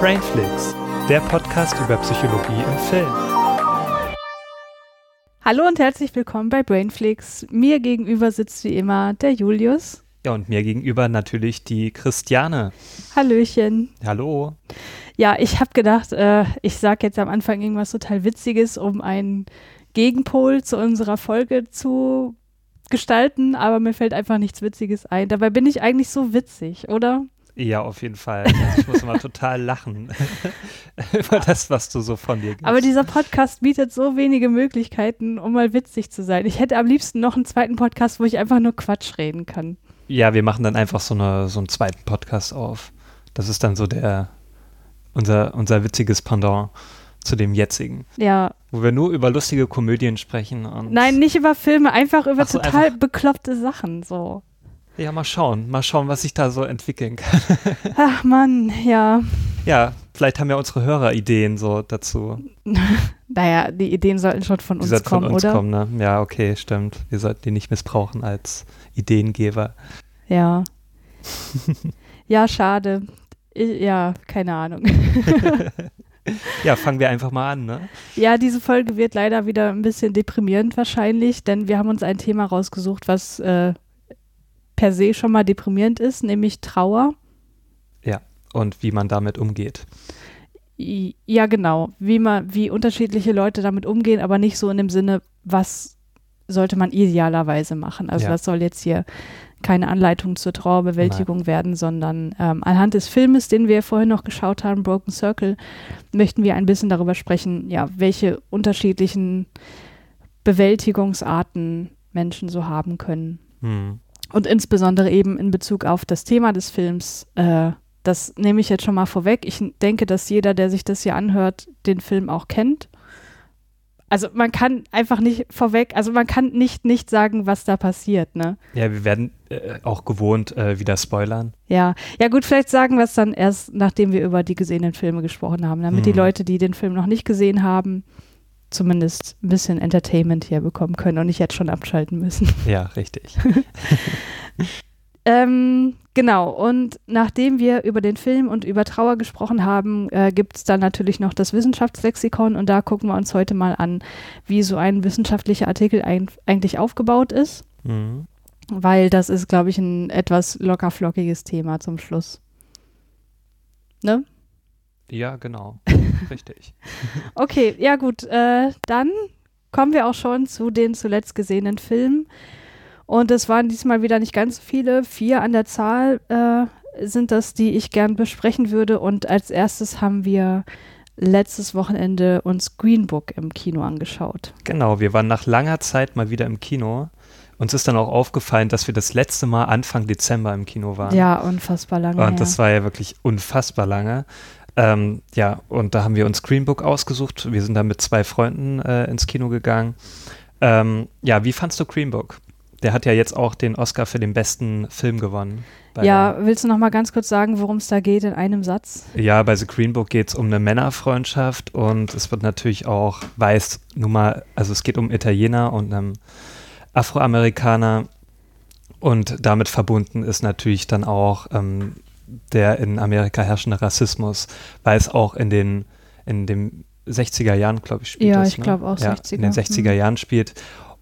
Brainflix, der Podcast über Psychologie im Film. Hallo und herzlich willkommen bei Brainflix. Mir gegenüber sitzt wie immer der Julius. Ja, und mir gegenüber natürlich die Christiane. Hallöchen. Hallo. Ja, ich habe gedacht, äh, ich sage jetzt am Anfang irgendwas total Witziges, um einen Gegenpol zu unserer Folge zu gestalten, aber mir fällt einfach nichts Witziges ein. Dabei bin ich eigentlich so witzig, oder? Ja, auf jeden Fall. Ich muss immer total lachen über das, was du so von dir gibst. Aber dieser Podcast bietet so wenige Möglichkeiten, um mal witzig zu sein. Ich hätte am liebsten noch einen zweiten Podcast, wo ich einfach nur Quatsch reden kann. Ja, wir machen dann einfach so, eine, so einen zweiten Podcast auf. Das ist dann so der, unser, unser witziges Pendant zu dem jetzigen. Ja. Wo wir nur über lustige Komödien sprechen. Nein, nicht über Filme, einfach über so, total einfach- bekloppte Sachen. So. Ja, mal schauen. Mal schauen, was sich da so entwickeln kann. Ach Mann, ja. ja, vielleicht haben ja unsere Hörer Ideen so dazu. Naja, die Ideen sollten schon von Die uns sollten kommen, von uns oder? kommen, ne? Ja, okay, stimmt. Wir sollten die nicht missbrauchen als Ideengeber. Ja. ja, schade. Ich, ja, keine Ahnung. Ja, fangen wir einfach mal an, ne? Ja, diese Folge wird leider wieder ein bisschen deprimierend wahrscheinlich, denn wir haben uns ein Thema rausgesucht, was äh, per se schon mal deprimierend ist, nämlich Trauer. Und wie man damit umgeht. Ja, genau. Wie man, wie unterschiedliche Leute damit umgehen, aber nicht so in dem Sinne, was sollte man idealerweise machen. Also Ja. das soll jetzt hier keine Anleitung zur Trauerbewältigung werden, sondern ähm, anhand des Filmes, den wir vorhin noch geschaut haben, Broken Circle, möchten wir ein bisschen darüber sprechen, ja, welche unterschiedlichen Bewältigungsarten Menschen so haben können. Hm. Und insbesondere eben in Bezug auf das Thema des Films. Äh, das nehme ich jetzt schon mal vorweg. Ich denke, dass jeder, der sich das hier anhört, den Film auch kennt. Also man kann einfach nicht vorweg, also man kann nicht nicht sagen, was da passiert, ne? Ja, wir werden äh, auch gewohnt äh, wieder spoilern. Ja, ja gut, vielleicht sagen wir es dann erst, nachdem wir über die gesehenen Filme gesprochen haben, damit die Hm. Leute, die den Film noch nicht gesehen haben, zumindest ein bisschen Entertainment hier bekommen können und nicht jetzt schon abschalten müssen. Ja, richtig. Ähm, genau, und nachdem wir über den Film und über Trauer gesprochen haben, äh, gibt es dann natürlich noch das Wissenschaftslexikon und da gucken wir uns heute mal an, wie so ein wissenschaftlicher Artikel ein, eigentlich aufgebaut ist, Mhm. weil das ist, glaube ich, ein etwas lockerflockiges Thema zum Schluss. Ne? Ja, genau. richtig. Okay, ja gut, äh, dann kommen wir auch schon zu den zuletzt gesehenen Filmen. Und es waren diesmal wieder nicht ganz so viele, vier an der Zahl äh, sind das, die ich gern besprechen würde. Und als erstes haben wir letztes Wochenende uns Green Book im Kino angeschaut. Genau, wir waren nach langer Zeit mal wieder im Kino. Uns ist dann auch aufgefallen, dass wir das letzte Mal Anfang Dezember im Kino waren. Ja, unfassbar lange. Und das her. war ja wirklich unfassbar lange. Ähm, ja, und da haben wir uns Green Book ausgesucht. Wir sind da mit zwei Freunden äh, ins Kino gegangen. Ähm, ja, wie fandst du Green Book? Der hat ja jetzt auch den Oscar für den besten Film gewonnen. Ja, willst du noch mal ganz kurz sagen, worum es da geht in einem Satz? ja, bei The Green Book geht es um eine Männerfreundschaft und es wird natürlich auch weiß, nun mal, also es geht um Italiener und einem Afroamerikaner und damit verbunden ist natürlich dann auch ähm, der in Amerika herrschende Rassismus, weil es auch in den in den 60er Jahren, glaube ich, spielt Ja, das, ich ne? glaub auch ja, 60er, In den 60er mhm. Jahren spielt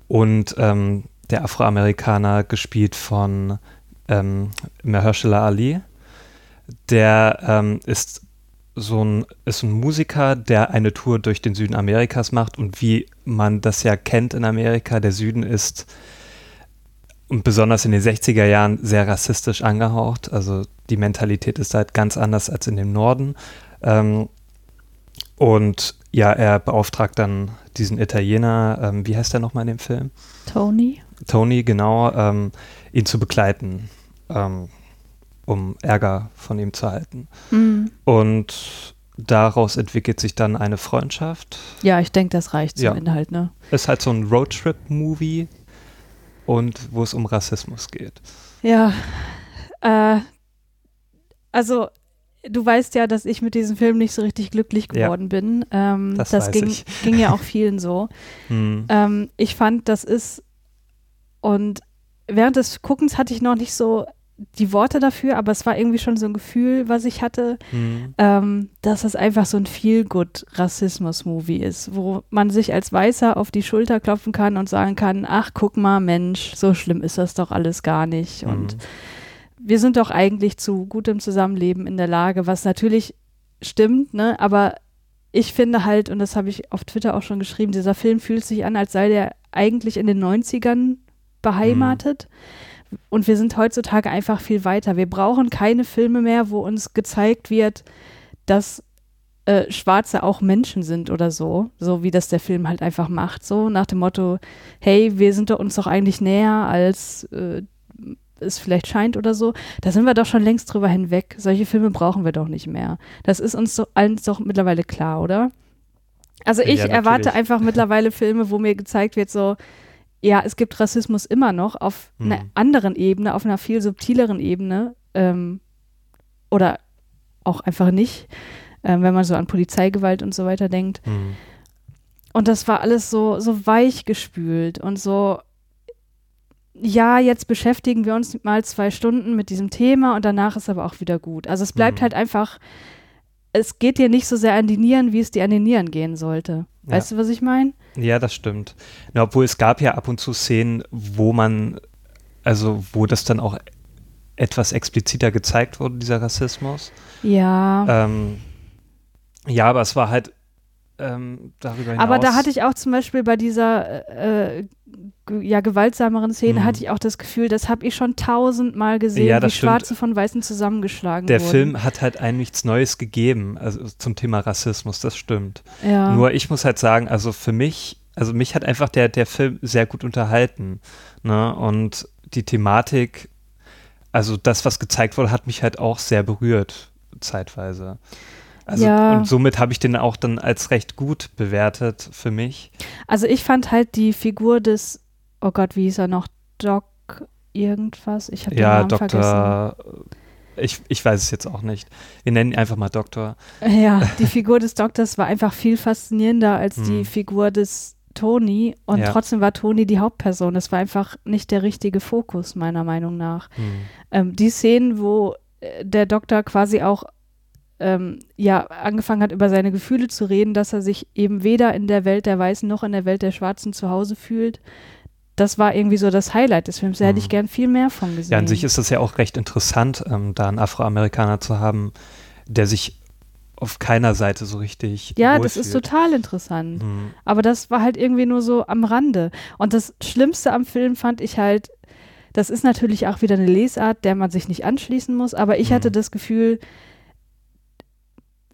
und ähm, der Afroamerikaner gespielt von ähm, Mahershala Ali, der ähm, ist so ein, ist ein Musiker, der eine Tour durch den Süden Amerikas macht und wie man das ja kennt in Amerika, der Süden ist und besonders in den 60er Jahren sehr rassistisch angehaucht. Also die Mentalität ist halt ganz anders als in dem Norden. Ähm, und ja, er beauftragt dann diesen Italiener, ähm, wie heißt der nochmal in dem Film? Tony? Tony, genau, ähm, ihn zu begleiten, ähm, um Ärger von ihm zu halten. Mhm. Und daraus entwickelt sich dann eine Freundschaft. Ja, ich denke, das reicht zum Ja. Inhalt, ne? Ist halt so ein Roadtrip-Movie und wo es um Rassismus geht. Ja, äh, also du weißt ja, dass ich mit diesem Film nicht so richtig glücklich Ja. geworden bin. Ähm, Das das ging, ging ja auch vielen so. Hm. Ähm, ich fand, das ist und während des Guckens hatte ich noch nicht so die Worte dafür, aber es war irgendwie schon so ein Gefühl, was ich hatte, mhm. ähm, dass es einfach so ein Feel-Good-Rassismus-Movie ist, wo man sich als Weißer auf die Schulter klopfen kann und sagen kann, ach, guck mal, Mensch, so schlimm ist das doch alles gar nicht. Mhm. Und wir sind doch eigentlich zu gutem Zusammenleben in der Lage, was natürlich stimmt, ne? Aber ich finde halt, und das habe ich auf Twitter auch schon geschrieben, dieser Film fühlt sich an, als sei der eigentlich in den 90ern beheimatet. Mhm. Und wir sind heutzutage einfach viel weiter. Wir brauchen keine Filme mehr, wo uns gezeigt wird, dass äh, Schwarze auch Menschen sind oder so, so wie das der Film halt einfach macht, so nach dem Motto, hey, wir sind uns doch eigentlich näher als äh, es vielleicht scheint oder so, da sind wir doch schon längst drüber hinweg. Solche Filme brauchen wir doch nicht mehr. Das ist uns so, allen doch mittlerweile klar, oder? Also ich ja, erwarte einfach mittlerweile Filme, wo mir gezeigt wird, so, ja, es gibt Rassismus immer noch auf hm. einer anderen Ebene, auf einer viel subtileren Ebene ähm, oder auch einfach nicht, äh, wenn man so an Polizeigewalt und so weiter denkt. Hm. Und das war alles so, so weich gespült und so, ja, jetzt beschäftigen wir uns mal zwei Stunden mit diesem Thema und danach ist aber auch wieder gut. Also es bleibt mhm. halt einfach, es geht dir nicht so sehr an die Nieren, wie es dir an die Nieren gehen sollte. Weißt ja. du, was ich meine? Ja, das stimmt. Ja, obwohl es gab ja ab und zu Szenen, wo man, also wo das dann auch etwas expliziter gezeigt wurde, dieser Rassismus. Ja. Ähm, ja, aber es war halt ähm, darüber hinaus. Aber da hatte ich auch zum Beispiel bei dieser äh, ja, gewaltsameren Szene, mhm. hatte ich auch das Gefühl, das habe ich schon tausendmal gesehen, ja, wie stimmt. Schwarze von Weißen zusammengeschlagen Der wurden. Film hat halt einem nichts Neues gegeben, also zum Thema Rassismus, das stimmt. Ja. Nur ich muss halt sagen, also für mich, also mich hat einfach der, der Film sehr gut unterhalten. Ne? Und die Thematik, also das, was gezeigt wurde, hat mich halt auch sehr berührt, zeitweise. Also, ja. Und somit habe ich den auch dann als recht gut bewertet für mich. Also ich fand halt die Figur des, oh Gott, wie hieß er noch, Doc irgendwas? Ich habe den ja, Namen Dr. vergessen. Ich, ich weiß es jetzt auch nicht. Wir nennen ihn einfach mal Doktor. Ja, die Figur des Doktors war einfach viel faszinierender als hm. die Figur des Tony und ja. trotzdem war Tony die Hauptperson. Es war einfach nicht der richtige Fokus, meiner Meinung nach. Hm. Ähm, die Szenen, wo äh, der Doktor quasi auch ähm, ja angefangen hat, über seine Gefühle zu reden, dass er sich eben weder in der Welt der Weißen noch in der Welt der Schwarzen zu Hause fühlt. Das war irgendwie so das Highlight des Films. Da hätte ich mhm. gern viel mehr von gesehen. Ja, an sich ist es ja auch recht interessant, ähm, da einen Afroamerikaner zu haben, der sich auf keiner Seite so richtig. Ja, das ist total interessant. Mhm. Aber das war halt irgendwie nur so am Rande. Und das Schlimmste am Film fand ich halt, das ist natürlich auch wieder eine Lesart, der man sich nicht anschließen muss, aber ich mhm. hatte das Gefühl,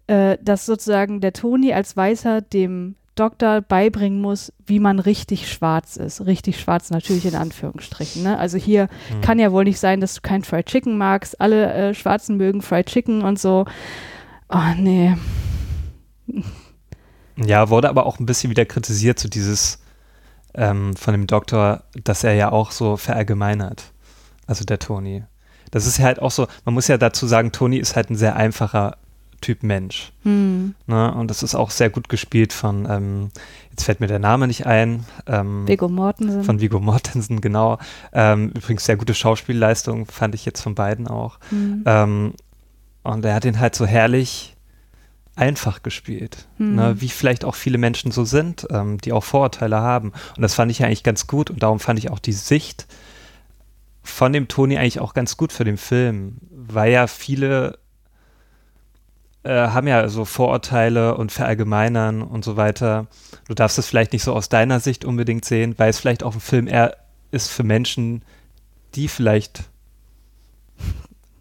äh, dass sozusagen der Toni als Weißer dem Doktor beibringen muss, wie man richtig schwarz ist. Richtig schwarz natürlich in Anführungsstrichen. Ne? Also hier mhm. kann ja wohl nicht sein, dass du kein Fried Chicken magst. Alle äh, Schwarzen mögen Fried Chicken und so. Oh nee. Ja, wurde aber auch ein bisschen wieder kritisiert, so dieses ähm, von dem Doktor, dass er ja auch so verallgemeinert. Also der Toni. Das ist ja halt auch so, man muss ja dazu sagen, Toni ist halt ein sehr einfacher Typ Mensch. Hm. Ne? Und das ist auch sehr gut gespielt von, ähm, jetzt fällt mir der Name nicht ein. Ähm, Viggo Mortensen. Von Viggo Mortensen, genau. Ähm, übrigens sehr gute Schauspielleistung, fand ich jetzt von beiden auch. Hm. Ähm, und er hat ihn halt so herrlich einfach gespielt. Hm. Ne? Wie vielleicht auch viele Menschen so sind, ähm, die auch Vorurteile haben. Und das fand ich eigentlich ganz gut. Und darum fand ich auch die Sicht von dem Toni eigentlich auch ganz gut für den Film, weil ja viele äh, haben ja so Vorurteile und Verallgemeinern und so weiter. Du darfst es vielleicht nicht so aus deiner Sicht unbedingt sehen, weil es vielleicht auch ein Film eher ist für Menschen, die vielleicht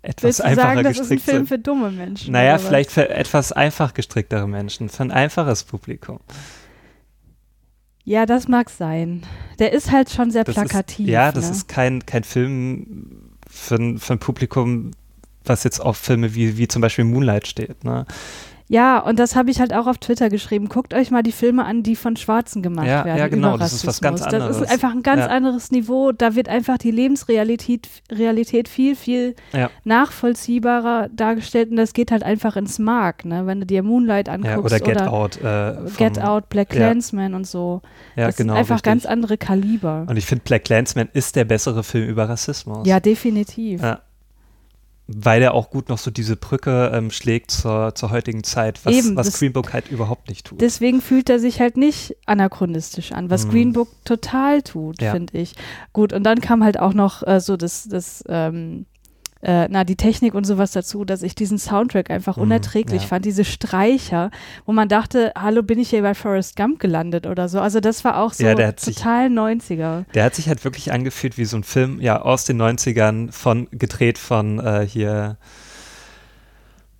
etwas Willst einfacher sagen, das ist ein Film sind. für dumme Menschen. Naja, vielleicht für etwas einfach gestricktere Menschen, für ein einfaches Publikum. Ja, das mag sein. Der ist halt schon sehr das plakativ. Ist, ja, das ne? ist kein, kein Film für, für ein Publikum, was jetzt auf Filme wie, wie zum Beispiel Moonlight steht. Ne? Ja, und das habe ich halt auch auf Twitter geschrieben. Guckt euch mal die Filme an, die von Schwarzen gemacht ja, werden. Ja, genau, das ist was ganz anderes. Das ist einfach ein ganz ja. anderes Niveau. Da wird einfach die Lebensrealität Realität viel, viel ja. nachvollziehbarer dargestellt und das geht halt einfach ins Mark, ne? wenn du dir Moonlight anguckst. Ja, oder Get oder Out. Äh, Get Out, Black Clansman und so. Ja, das genau. sind einfach richtig. ganz andere Kaliber. Und ich finde, Black Clansman ist der bessere Film über Rassismus. Ja, definitiv. Ja. Weil er auch gut noch so diese Brücke ähm, schlägt zur, zur heutigen Zeit, was, Eben, was Green Book halt überhaupt nicht tut. Deswegen fühlt er sich halt nicht anachronistisch an, was Mhm. Green Book total tut, Ja. finde ich. Gut, und dann kam halt auch noch äh, so das, das ähm, äh, na, die Technik und sowas dazu, dass ich diesen Soundtrack einfach Mhm, unerträglich ja. fand, diese Streicher, wo man dachte, hallo, bin ich hier bei Forrest Gump gelandet oder so. Also das war auch so Ja, der hat sich- total 90er. Der hat sich halt wirklich angefühlt wie so ein Film, ja, aus den 90ern, von, gedreht von äh, hier,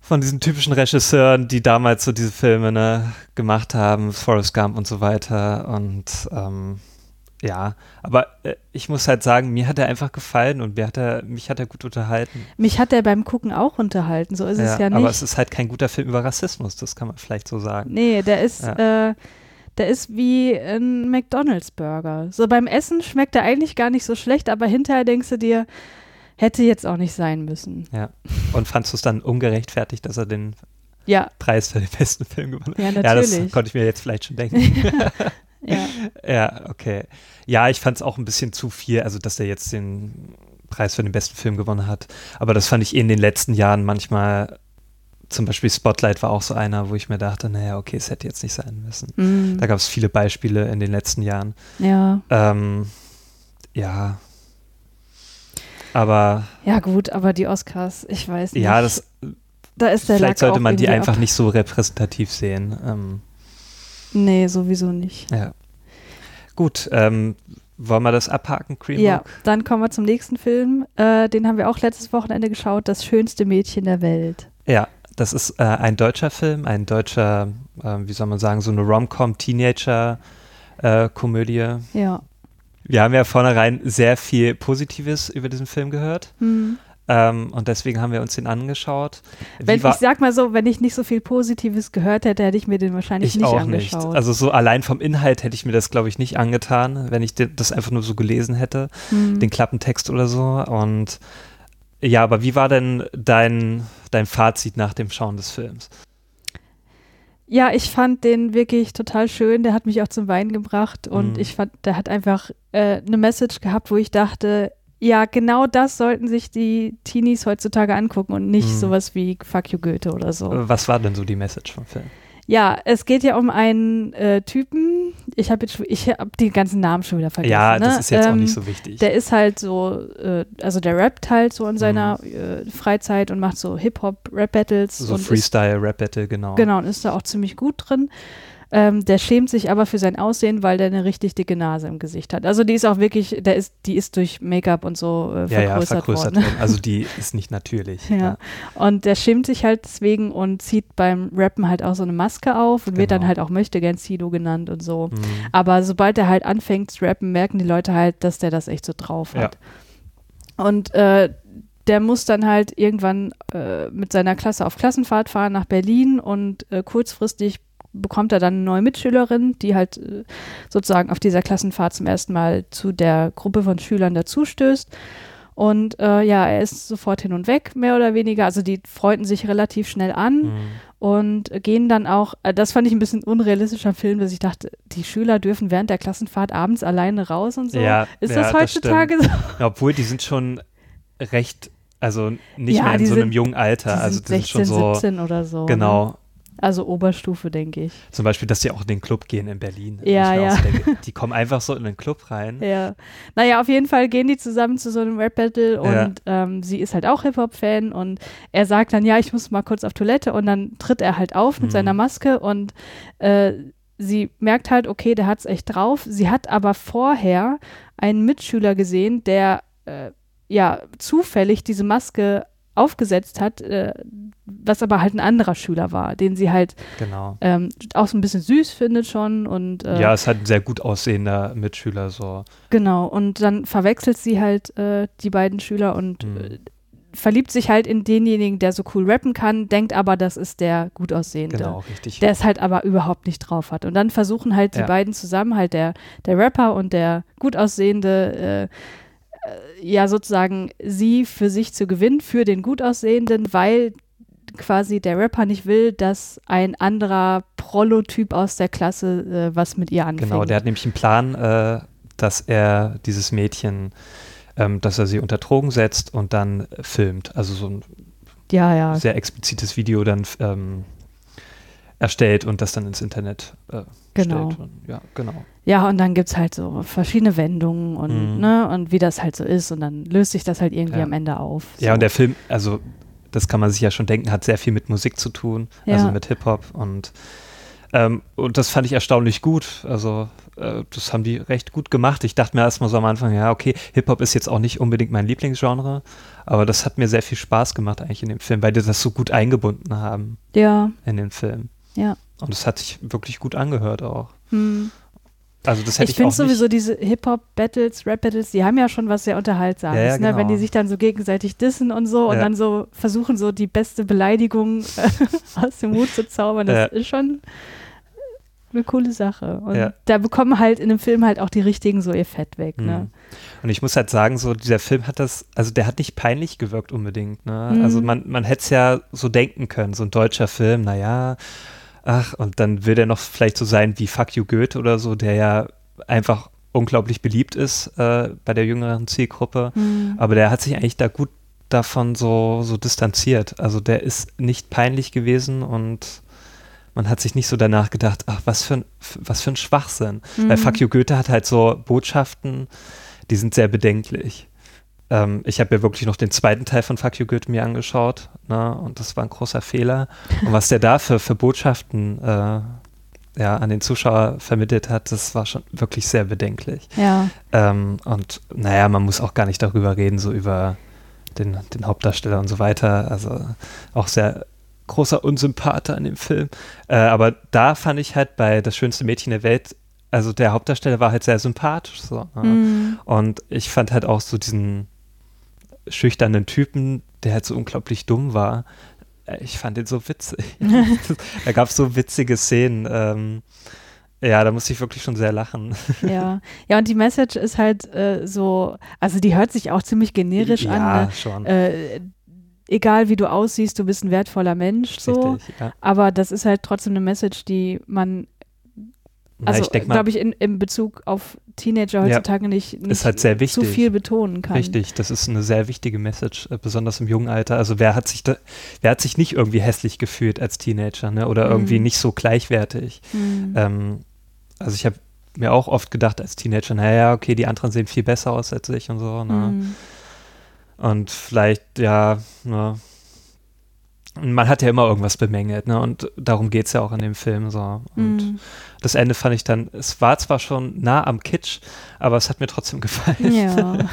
von diesen typischen Regisseuren, die damals so diese Filme ne, gemacht haben, Forrest Gump und so weiter. Und ähm, ja, aber äh, ich muss halt sagen, mir hat er einfach gefallen und mir hat er, mich hat er gut unterhalten. Mich hat er beim Gucken auch unterhalten, so ist es ja nicht. aber es ist halt kein guter Film über Rassismus, das kann man vielleicht so sagen. Nee, der ist, Ja. äh, der ist wie ein McDonalds-Burger. So beim Essen schmeckt er eigentlich gar nicht so schlecht, aber hinterher denkst du dir, hätte jetzt auch nicht sein müssen. Ja. Und fandst du es dann ungerechtfertigt, dass er den Ja, Preis für den besten Film gewonnen hat? ja, Ja, das natürlich. konnte ich mir jetzt vielleicht schon denken. ja. Ja, okay. Ja, ich fand es auch ein bisschen zu viel, also dass er jetzt den Preis für den besten Film gewonnen hat. Aber das fand ich in den letzten Jahren manchmal, zum Beispiel Spotlight war auch so einer, wo ich mir dachte, naja, okay, es hätte jetzt nicht sein müssen. Mm, Da gab es viele Beispiele in den letzten Jahren. ja. Ähm, ja. Aber ja, gut, aber die Oscars, ich weiß nicht. ja, das, da ist der vielleicht Lack sollte man die einfach ab. nicht so repräsentativ sehen. Ähm, Nee, sowieso nicht. ja. Gut, ähm, wollen wir das abhaken, Green Ja, dann kommen wir zum nächsten Film. Äh, den haben wir auch letztes Wochenende geschaut, Das schönste Mädchen der Welt. Ja, das ist äh, ein deutscher Film, ein deutscher, äh, wie soll man sagen, so eine Rom-Com-Teenager-Komödie. Ja. Wir haben ja vornherein sehr viel Positives über diesen Film gehört Hm. Ähm, und deswegen haben wir uns den angeschaut. Wie Wenn, ich sag mal so, wenn ich nicht so viel Positives gehört hätte, hätte ich mir den wahrscheinlich ich nicht auch nicht. angeschaut. Also so allein vom Inhalt hätte ich mir das, glaube ich, nicht angetan, wenn ich das einfach nur so gelesen hätte, Hm. den Klappentext oder so. Und ja, aber wie war denn dein, dein Fazit nach dem Schauen des Films? Ja, ich fand den wirklich total schön. Der hat mich auch zum Weinen gebracht und Mhm. ich fand, der hat einfach äh, eine Message gehabt, wo ich dachte, ja, genau das sollten sich die Teenies heutzutage angucken und nicht Mhm. sowas wie Fuck you Goethe oder so. Äh, Was war denn so die Message vom Film? Ja, es geht ja um einen äh, Typen. Ich habe jetzt, ich habe ganzen Namen schon wieder vergessen. ja, ne? das ist jetzt auch Ähm, nicht so wichtig. Der ist halt so, äh, also der rappt halt so in seiner Mhm. äh, Freizeit und macht so Hip-Hop-Rap-Battles. So und ist Freestyle-Rap-Battle, genau. Genau, und ist da auch ziemlich gut drin. Ähm, der schämt sich aber für sein Aussehen, weil der eine richtig dicke Nase im Gesicht hat. Also die ist auch wirklich, der ist, die ist durch Make-up und so äh, Ja, ja, vergrößert, vergrößert worden. worden. Also die ist nicht natürlich. Ja. Und der schämt sich halt deswegen und zieht beim Rappen halt auch so eine Maske auf und wird dann Genau. halt auch Möchtegern Sido genannt und so. Mhm. Aber sobald er halt anfängt zu rappen, merken die Leute halt, dass der das echt so drauf Ja. hat. Und äh, der muss dann halt irgendwann äh, mit seiner Klasse auf Klassenfahrt fahren nach Berlin und äh, kurzfristig bekommt er dann eine neue Mitschülerin, die halt äh, sozusagen auf dieser Klassenfahrt zum ersten Mal zu der Gruppe von Schülern dazustößt. Und äh, ja, er ist sofort hin und weg, mehr oder weniger. Also die freunden sich relativ schnell an Mhm. und gehen dann auch, äh, das fand ich ein bisschen unrealistischer Film, dass ich dachte, die Schüler dürfen während der Klassenfahrt abends alleine raus und so. Ja, Ist ja, das heutzutage so? Ja, obwohl die sind schon recht, also nicht Ja, mehr in so sind- einem jungen Alter. Die also sind die sind 16, schon so, 17 oder so. Ne? Also Oberstufe, denke ich. Zum Beispiel, dass die auch in den Club gehen in Berlin. Ja, ja. so denke, die kommen einfach so in den Club rein. Ja. Naja, auf jeden Fall gehen die zusammen zu so einem Rap-Battle Ja. und ähm, sie ist halt auch Hip-Hop-Fan und er sagt dann, ja, ich muss mal kurz auf Toilette und dann tritt er halt auf mit Mhm. seiner Maske und äh, sie merkt halt, okay, der hat's echt drauf. Sie hat aber vorher einen Mitschüler gesehen, der äh, ja zufällig diese Maske aufgesetzt hat, äh, was aber halt ein anderer Schüler war, den sie halt Genau. ähm, auch so ein bisschen süß findet schon und äh, Ja, ist halt ein sehr gut aussehender Mitschüler so. Genau, und dann verwechselt sie halt äh, die beiden Schüler und Mhm. verliebt sich halt in denjenigen, der so cool rappen kann, denkt aber, das ist der gut aussehende. Genau, richtig. Der es halt aber überhaupt nicht drauf hat. Und dann versuchen halt die Ja. beiden zusammen, halt der, der Rapper und der gut aussehende, äh, ja sozusagen sie für sich zu gewinnen, für den gut aussehenden, weil quasi der Rapper nicht will, dass ein anderer Prolotyp aus der Klasse äh, was mit ihr anfängt. Genau, der hat nämlich einen Plan, äh, dass er dieses Mädchen, ähm, dass er sie unter Drogen setzt und dann filmt. Also so ein ja, ja. sehr explizites Video dann ähm, erstellt und das dann ins Internet äh, Genau. stellt. Und, ja, genau. Ja, und dann gibt es halt so verschiedene Wendungen und, Mhm. ne, und wie das halt so ist. Und dann löst sich das halt irgendwie Ja. am Ende auf. Ja, so. und der Film, also das kann man sich ja schon denken, hat sehr viel mit Musik zu tun, also Ja. mit Hip-Hop und ähm, und das fand ich erstaunlich gut. Also äh, das haben die recht gut gemacht. Ich dachte mir erstmal so am Anfang, ja, okay, Hip-Hop ist jetzt auch nicht unbedingt mein Lieblingsgenre, aber das hat mir sehr viel Spaß gemacht eigentlich in dem Film, weil die das so gut eingebunden haben Ja, in den Film. ja. Und das hat sich wirklich gut angehört auch. Hm. Also das hätte Ich ich, finde sowieso diese Hip-Hop-Battles, Rap-Battles, die haben ja schon was sehr Unterhaltsames, Ja, ja, ne? wenn genau. die sich dann so gegenseitig dissen und so und Ja. dann so versuchen, so die beste Beleidigung äh, aus dem Hut zu zaubern. Das ist schon eine coole Sache. Und da bekommen halt in dem Film halt auch die richtigen so ihr Fett weg. Ne? Mhm. Und ich muss halt sagen, so dieser Film hat das, also der hat nicht peinlich gewirkt unbedingt. Ne? Mhm. Also man, man hätte es ja so denken können, so ein deutscher Film, naja, ach, und dann will der noch vielleicht so sein wie Fuck You Goethe oder so, der ja einfach unglaublich beliebt ist äh, bei der jüngeren Zielgruppe. Mhm. Aber der hat sich eigentlich da gut davon so, so distanziert. Also der ist nicht peinlich gewesen und man hat sich nicht so danach gedacht, ach, was für ein, was für ein Schwachsinn. Weil Mhm. Fuck You Goethe hat halt so Botschaften, die sind sehr bedenklich. Ähm, ich habe ja wirklich noch den zweiten Teil von Fuck You Goethe mir angeschaut ne, und das war ein großer Fehler. Und was der da für, für Botschaften äh, ja, an den Zuschauer vermittelt hat, das war schon wirklich sehr bedenklich. Ja, Ähm, und naja, man muss auch gar nicht darüber reden, so über den, den Hauptdarsteller und so weiter. Also auch sehr großer Unsympath an dem Film. Äh, aber da fand ich halt bei Das schönste Mädchen der Welt, also der Hauptdarsteller war halt sehr sympathisch. So, ne? Mhm. Und ich fand halt auch so diesen schüchternen Typen, der halt so unglaublich dumm war. Äh, Ich fand den so witzig. da gab es so witzige Szenen. Ähm, ja, da musste ich wirklich schon sehr lachen. ja. Ja, und die Message ist halt äh, so, also die hört sich auch ziemlich generisch ja, an. Ne? schon. Äh, egal wie du aussiehst, du bist ein wertvoller Mensch, so. Richtig, ja. Aber das ist halt trotzdem eine Message, die man, also glaube ich, in, in Bezug auf Teenager heutzutage nicht, nicht ist halt zu viel betonen kann. Richtig, das ist eine sehr wichtige Message, äh, besonders im jungen Alter. Also wer hat sich da, wer hat sich nicht irgendwie hässlich gefühlt als Teenager, ne? Oder irgendwie Mhm. nicht so gleichwertig. Mhm. Ähm, also ich habe mir auch oft gedacht als Teenager, naja, okay, die anderen sehen viel besser aus als ich und so, ne? Mhm. Und vielleicht, ja, ne? Man hat ja immer irgendwas bemängelt, ne? Und darum geht es ja auch in dem Film so. Und Mhm. das Ende fand ich dann, es war zwar schon nah am Kitsch, aber es hat mir trotzdem gefallen. Ja.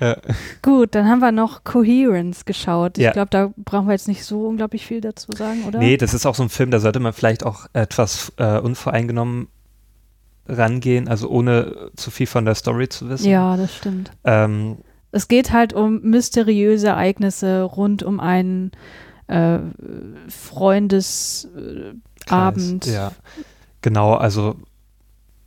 Ja. Gut, dann haben wir noch Coherence geschaut. Ich Ja. glaube, da brauchen wir jetzt nicht so unglaublich viel dazu sagen, oder? Nee, das ist auch so ein Film, da sollte man vielleicht auch etwas äh, unvoreingenommen rangehen, also ohne zu viel von der Story zu wissen. Ja, das stimmt. Ähm, Es geht halt um mysteriöse Ereignisse rund um einen äh, Freundesabend. Ja, genau, also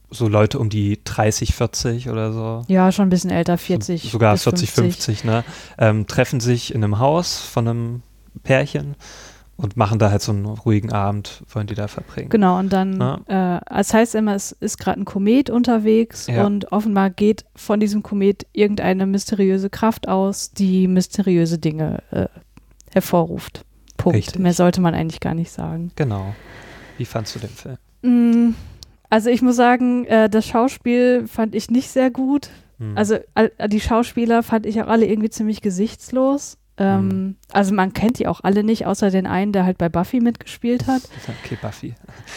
so Leute um die 30, 40 oder so. Ja, schon ein bisschen älter, 40. So, sogar bis 40, 50, ne? Ähm, treffen sich in einem Haus von einem Pärchen und machen da halt so einen ruhigen Abend, wollen die da verbringen. Genau, und dann, Ja. äh, es heißt immer, es ist gerade ein Komet unterwegs Ja. und offenbar geht von diesem Komet irgendeine mysteriöse Kraft aus, die mysteriöse Dinge äh, hervorruft. Punkt. Richtig. Mehr sollte man eigentlich gar nicht sagen. Genau. Wie fandst du den Film? Mm, Also ich muss sagen, äh, das Schauspiel fand ich nicht sehr gut. Hm. Also all, die Schauspieler fand ich auch alle irgendwie ziemlich gesichtslos. Ähm, Mhm. Also man kennt die auch alle nicht, außer den einen, der halt bei Buffy mitgespielt hat. Okay, Buffy.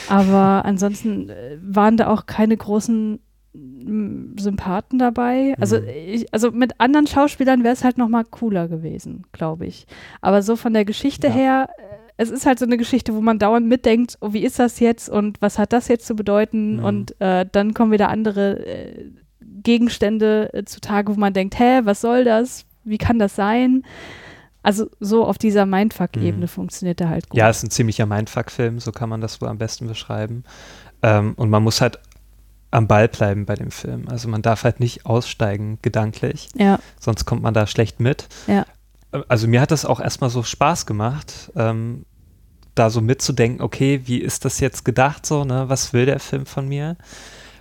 Aber ansonsten äh, waren da auch keine großen Sympathen dabei. Also, Mhm. ich, also mit anderen Schauspielern wäre es halt noch mal cooler gewesen, glaube ich. Aber so von der Geschichte Ja. her, äh, es ist halt so eine Geschichte, wo man dauernd mitdenkt, oh, wie ist das jetzt und was hat das jetzt zu bedeuten? Mhm. Und äh, dann kommen wieder andere äh, Gegenstände äh, zutage, wo man denkt, hä, was soll das? Wie kann das sein? Also so auf dieser Mindfuck-Ebene Mhm. funktioniert er halt gut. Ja, es ist ein ziemlicher Mindfuck-Film, so kann man das wohl am besten beschreiben. Ähm, und man muss halt am Ball bleiben bei dem Film. Also man darf halt nicht aussteigen gedanklich, ja. sonst kommt man da schlecht mit. Ja. Äh, Also mir hat das auch erstmal so Spaß gemacht, ähm, da so mitzudenken, okay, wie ist das jetzt gedacht so, ne? Was will der Film von mir?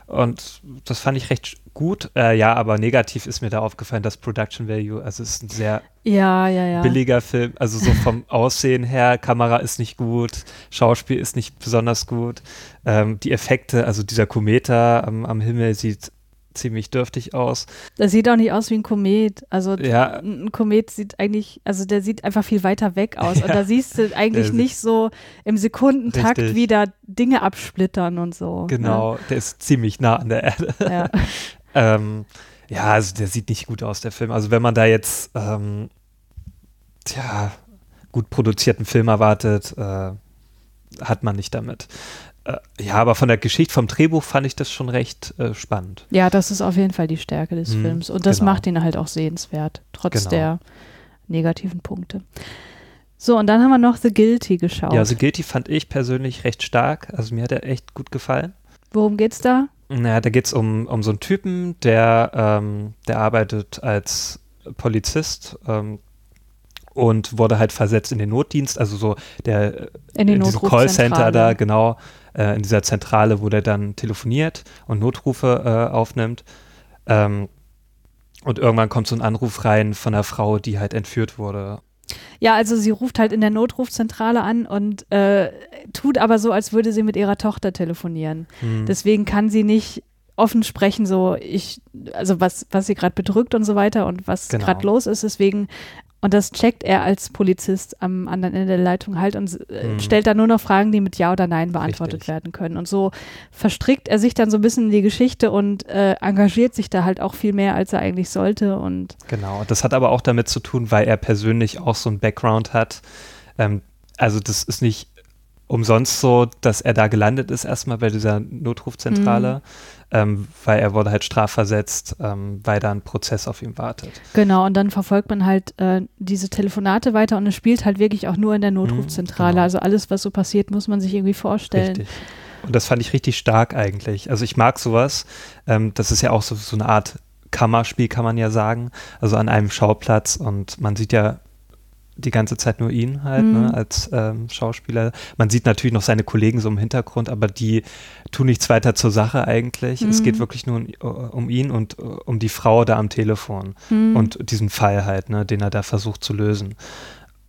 Und das fand ich recht gut. Äh, ja, aber negativ ist mir da aufgefallen, das Production Value. Also es ist ein sehr ja, ja, ja. billiger Film. Also so vom Aussehen her, Kamera ist nicht gut, Schauspiel ist nicht besonders gut. Ähm, die Effekte, also dieser Kometer am, am Himmel sieht ziemlich dürftig aus. Das sieht auch nicht aus wie ein Komet. Also Ja. ein Komet sieht eigentlich, also der sieht einfach viel weiter weg aus. Und Ja. da siehst du eigentlich nicht so im Sekundentakt, Richtig. wie da Dinge absplittern und so. Genau, der ist ziemlich nah an der Erde. Ne? Ja. Ähm, ja, also der sieht nicht gut aus, der Film. Also wenn man da jetzt, ähm, tja, gut produzierten Film erwartet, äh, hat man nicht damit. Äh, ja, aber von der Geschichte, vom Drehbuch fand ich das schon recht äh, spannend. ja, das ist auf jeden Fall die Stärke des Mhm, Films. Und das genau. macht ihn halt auch sehenswert, trotz Genau. der negativen Punkte. So, und dann haben wir noch The Guilty geschaut. Ja, The Guilty fand ich persönlich recht stark. Also mir hat er echt gut gefallen. Worum geht's da? Naja, da geht es um, um so einen Typen, der, ähm, der arbeitet als Polizist ähm, und wurde halt versetzt in den Notdienst, also so der In den in diesem Callcenter da, genau, äh, in dieser Zentrale, wo der dann telefoniert und Notrufe äh, aufnimmt. Ähm, und irgendwann kommt so ein Anruf rein von einer Frau, die halt entführt wurde. Ja, also sie ruft halt in der Notrufzentrale an und äh, tut aber so, als würde sie mit ihrer Tochter telefonieren. Hm. Deswegen kann sie nicht offen sprechen, so ich, also was, was sie gerade bedrückt und so weiter und was Genau. gerade los ist. Deswegen, und das checkt er als Polizist am anderen Ende der Leitung halt und Mhm. stellt dann nur noch Fragen, die mit Ja oder Nein beantwortet Richtig. werden können. Und so verstrickt er sich dann so ein bisschen in die Geschichte und äh, engagiert sich da halt auch viel mehr, als er eigentlich sollte. Und Genau, das hat aber auch damit zu tun, weil er persönlich auch so einen Background hat. Ähm, also das ist nicht umsonst so, dass er da gelandet ist, erstmal bei dieser Notrufzentrale, ähm, weil er wurde halt strafversetzt, ähm, weil da ein Prozess auf ihn wartet. Genau, und dann verfolgt man halt äh, diese Telefonate weiter und es spielt halt wirklich auch nur in der Notrufzentrale. genau. Also alles, was so passiert, muss man sich irgendwie vorstellen. Richtig. Und das fand ich richtig stark eigentlich. Also ich mag sowas. Ähm, das ist ja auch so, so eine Art Kammerspiel, kann man ja sagen. Also an einem Schauplatz und man sieht ja die ganze Zeit nur ihn halt Mhm. ne, als ähm, Schauspieler. Man sieht natürlich noch seine Kollegen so im Hintergrund, aber die tun nichts weiter zur Sache eigentlich. Es Mhm. geht wirklich nur um, um ihn und äh, um die Frau da am Telefon Hm. und diesen Fall halt, ne, den er da versucht zu lösen.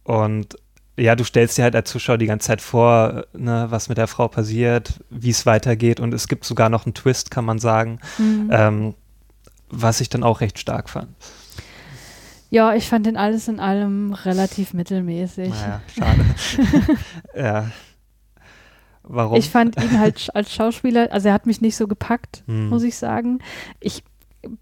Und ja, du stellst dir halt als Zuschauer die ganze Zeit vor, ne, was mit der Frau passiert, wie es weitergeht und es gibt sogar noch einen Twist, kann man sagen, Hm. ähm, was ich dann auch recht stark fand. Ja, ich fand den alles in allem relativ mittelmäßig. Naja, schade. ja. Warum? Ich fand ihn halt als Schauspieler, also er hat mich nicht so gepackt, Hm. muss ich sagen. Ich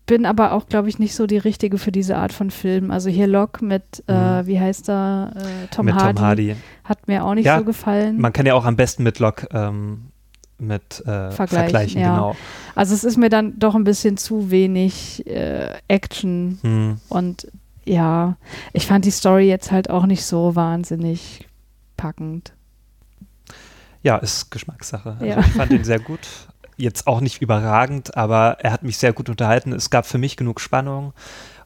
bin aber auch, glaube ich, nicht so die Richtige für diese Art von Film. Also hier Locke mit, äh, Mhm. wie heißt er, äh, Tom, mit Hardy, Tom Hardy. hat mir auch nicht Ja, so gefallen. Man kann ja auch am besten mit Locke ähm, mit äh, Vergleichen, vergleichen, ja. genau. Also es ist mir dann doch ein bisschen zu wenig äh, Action Hm. und ja, ich fand die Story jetzt halt auch nicht so wahnsinnig packend. Ja, ist Geschmackssache. Also Ja. ich fand ihn sehr gut. Jetzt auch nicht überragend, aber er hat mich sehr gut unterhalten. Es gab für mich genug Spannung.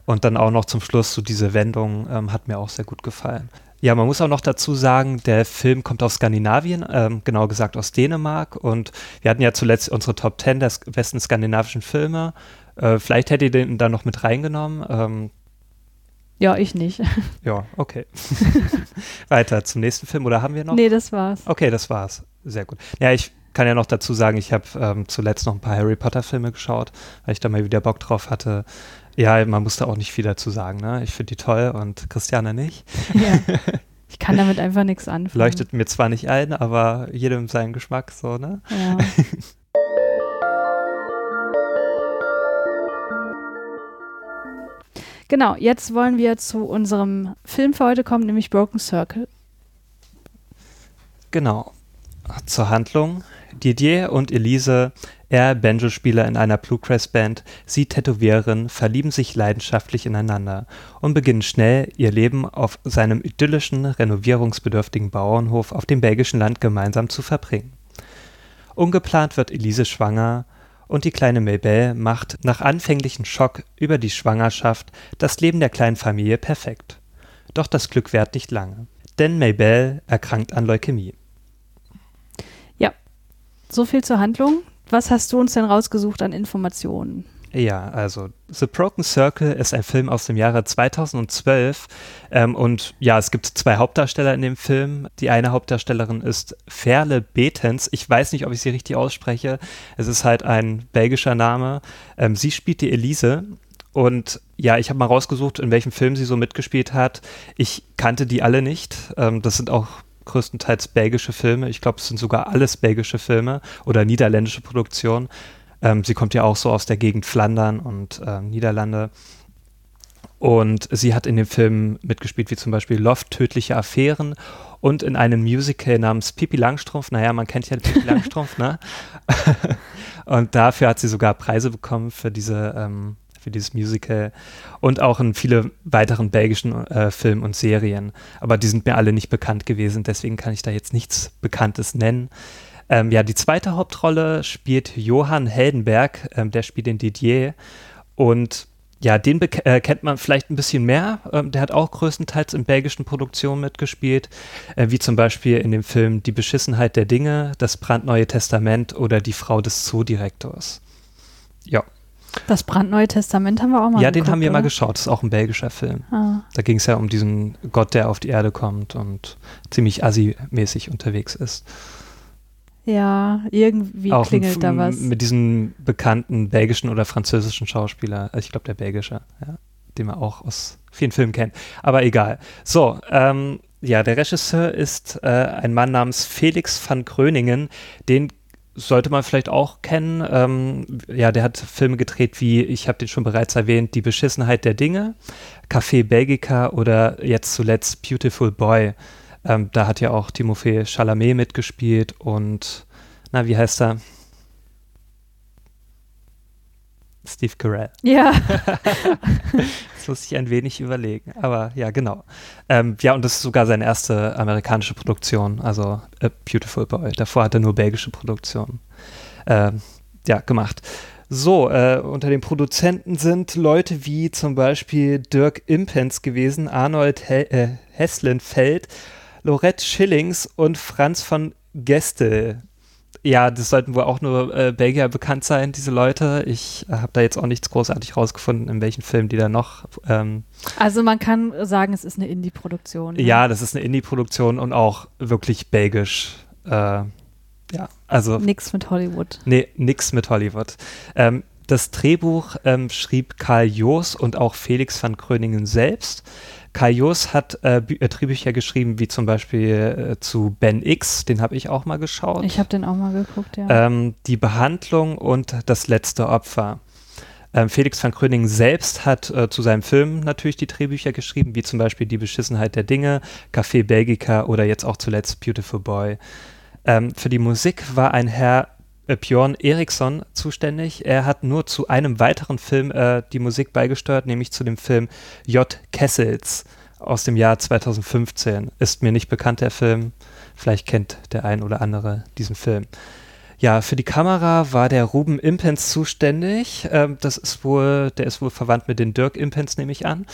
Und dann auch noch zum Schluss so diese Wendung ähm, hat mir auch sehr gut gefallen. Ja, man muss auch noch dazu sagen, der Film kommt aus Skandinavien, ähm, genau gesagt aus Dänemark. Und wir hatten ja zuletzt unsere Top 10 der besten skandinavischen Filme. Äh, vielleicht hätte ihr den da noch mit reingenommen. Ähm, Ja, ich nicht. ja, okay. Weiter zum nächsten Film. Oder haben wir noch? Nee, das war's. Okay, das war's. Sehr gut. Ja, ich kann ja noch dazu sagen, ich habe ähm, zuletzt noch ein paar Harry Potter Filme geschaut, weil ich da mal wieder Bock drauf hatte. Ja, man musste auch nicht viel dazu sagen. Ne? Ich finde die toll und Christiane nicht. Ja. Ich kann damit einfach nichts anfangen. Leuchtet mir zwar nicht ein, aber jedem seinen Geschmack so, ne? Ja. Genau, jetzt wollen wir zu unserem Film für heute kommen, nämlich Broken Circle. Genau. Zur Handlung. Didier und Elise, er Banjo-Spieler in einer Bluegrass-Band, sie Tätowiererin, verlieben sich leidenschaftlich ineinander und beginnen schnell ihr Leben auf seinem idyllischen, renovierungsbedürftigen Bauernhof auf dem belgischen Land gemeinsam zu verbringen. Ungeplant wird Elise schwanger und die kleine Maybelle macht nach anfänglichem Schock über die Schwangerschaft das Leben der kleinen Familie perfekt. Doch das Glück währt nicht lange, denn Maybelle erkrankt an Leukämie. So viel zur Handlung. Was hast du uns denn rausgesucht an Informationen? Ja, also The Broken Circle ist ein Film aus dem Jahre 2012 ähm, und ja, es gibt zwei Hauptdarsteller in dem Film. Die eine Hauptdarstellerin ist Ferle Betens. Ich weiß nicht, ob ich sie richtig ausspreche. Es ist halt ein belgischer Name. Ähm, sie spielt die Elise und ja, ich habe mal rausgesucht, in welchem Film sie so mitgespielt hat. Ich kannte die alle nicht. Ähm, das sind auch größtenteils belgische Filme. Ich glaube, es sind sogar alles belgische Filme oder niederländische Produktionen. Ähm, sie kommt ja auch so aus der Gegend Flandern und äh, Niederlande. Und sie hat in dem Film mitgespielt, wie zum Beispiel Loft, Tödliche Affären und in einem Musical namens Pipi Langstrumpf. Naja, man kennt ja Pipi Langstrumpf, ne? und dafür hat sie sogar Preise bekommen für diese ähm, für dieses Musical und auch in viele weiteren belgischen äh, Filmen und Serien. Aber die sind mir alle nicht bekannt gewesen, deswegen kann ich da jetzt nichts Bekanntes nennen. Ähm, ja, die zweite Hauptrolle spielt Johann Heldenberg, ähm, der spielt den Didier. Und ja, den äh, kennt man vielleicht ein bisschen mehr. Ähm, der hat auch größtenteils in belgischen Produktionen mitgespielt, äh, wie zum Beispiel in dem Film Die Beschissenheit der Dinge, Das brandneue Testament oder Die Frau des Zoodirektors. Ja. Das brandneue Testament haben wir auch mal Ja, geguckt, den haben wir oder? mal geschaut. Das ist auch ein belgischer Film. Ah. Da ging es ja um diesen Gott, der auf die Erde kommt und ziemlich assi-mäßig unterwegs ist. Ja, irgendwie auch klingelt da was. Mit diesem bekannten belgischen oder französischen Schauspieler, also ich glaube der belgische, ja, den man auch aus vielen Filmen kennt. Aber egal. So, ähm, ja, der Regisseur ist äh, ein Mann namens Felix van Kröningen. Den sollte man vielleicht auch kennen. Ähm, ja, der hat Filme gedreht wie, ich habe den schon bereits erwähnt, Die Beschissenheit der Dinge, Café Belgica oder jetzt zuletzt Beautiful Boy. Ähm, da hat ja auch Timothée Chalamet mitgespielt und, na, wie heißt er? Steve Carell. Ja. das muss ich ein wenig überlegen. Aber ja, genau. Ähm, ja, und das ist sogar seine erste amerikanische Produktion, also A Beautiful Boy. Davor hat er nur belgische Produktionen äh, ja, gemacht. So, äh, unter den Produzenten sind Leute wie zum Beispiel Dirk Impens gewesen, Arnold He äh, Hesslenfeld Lorette Schillings und Franz von Gestel. Ja, das sollten wohl auch nur äh, Belgier bekannt sein, diese Leute. Ich äh, habe da jetzt auch nichts großartig rausgefunden, in welchen Filmen die da noch. Ähm, also man kann sagen, es ist eine Indie-Produktion. Ne? Ja, das ist eine Indie-Produktion und auch wirklich belgisch. Äh, ja, also. Nix mit Hollywood. Nee, nix mit Hollywood. Ähm, das Drehbuch ähm, schrieb Karl Joos und auch Felix van Kröningen selbst. Kaios hat äh, äh, Drehbücher geschrieben, wie zum Beispiel äh, zu Ben X, den habe ich auch mal geschaut. Ich habe den auch mal geguckt, ja. Ähm, die Behandlung und das letzte Opfer. Ähm, Felix van Kröning selbst hat äh, zu seinem Film natürlich die Drehbücher geschrieben, wie zum Beispiel Die Beschissenheit der Dinge, Café Belgica oder jetzt auch zuletzt Beautiful Boy. Ähm, für die Musik war ein Herr äh, Björn Eriksson zuständig. Er hat nur zu einem weiteren Film äh, die Musik beigesteuert, nämlich zu dem Film J. Kessels aus dem Jahr 2015. Ist mir nicht bekannt, der Film. Vielleicht kennt der ein oder andere diesen Film. Ja, für die Kamera war der Ruben Impens zuständig. Ähm, das ist wohl, der ist wohl verwandt mit den Dirk Impens, nehme ich an.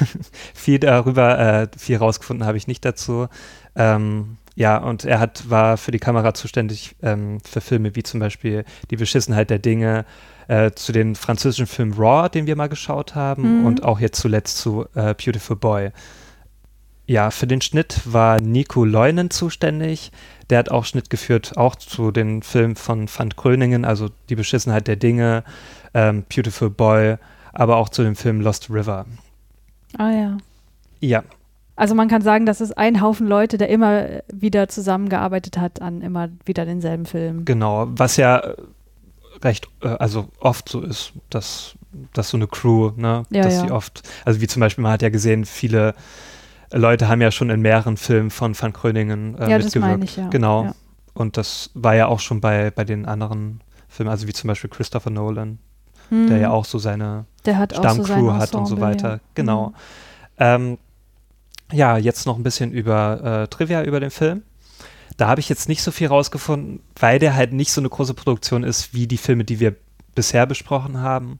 viel darüber, äh, viel rausgefunden habe ich nicht dazu. Ähm, ja, und er hat, war für die Kamera zuständig ähm, für Filme wie zum Beispiel Die Beschissenheit der Dinge, äh, zu den französischen Film Raw, den wir mal geschaut haben, mhm. und auch jetzt zuletzt zu äh, Beautiful Boy. Ja, für den Schnitt war Nico Leunen zuständig. Der hat auch Schnitt geführt, auch zu den Filmen von Van Kröningen, also Die Beschissenheit der Dinge, ähm, Beautiful Boy, aber auch zu dem Film Lost River. Ah ja. Ja, also man kann sagen, das ist ein Haufen Leute, der immer wieder zusammengearbeitet hat an immer wieder denselben Film. Genau, was ja recht, äh, also oft so ist, dass, dass so eine Crew, ne, ja, dass ja. sie oft, also wie zum Beispiel, man hat ja gesehen, viele Leute haben ja schon in mehreren Filmen von Van Kröningen äh, ja, mitgewirkt. Das meine ich, ja. Genau. Ja. Und das war ja auch schon bei, bei den anderen Filmen, also wie zum Beispiel Christopher Nolan, hm. der ja auch so seine Stammcrew so hat und so weiter. Genau. Hm. Ähm, ja, jetzt noch ein bisschen über äh, Trivia über den Film. Da habe ich jetzt nicht so viel rausgefunden, weil der halt nicht so eine große Produktion ist wie die Filme, die wir bisher besprochen haben.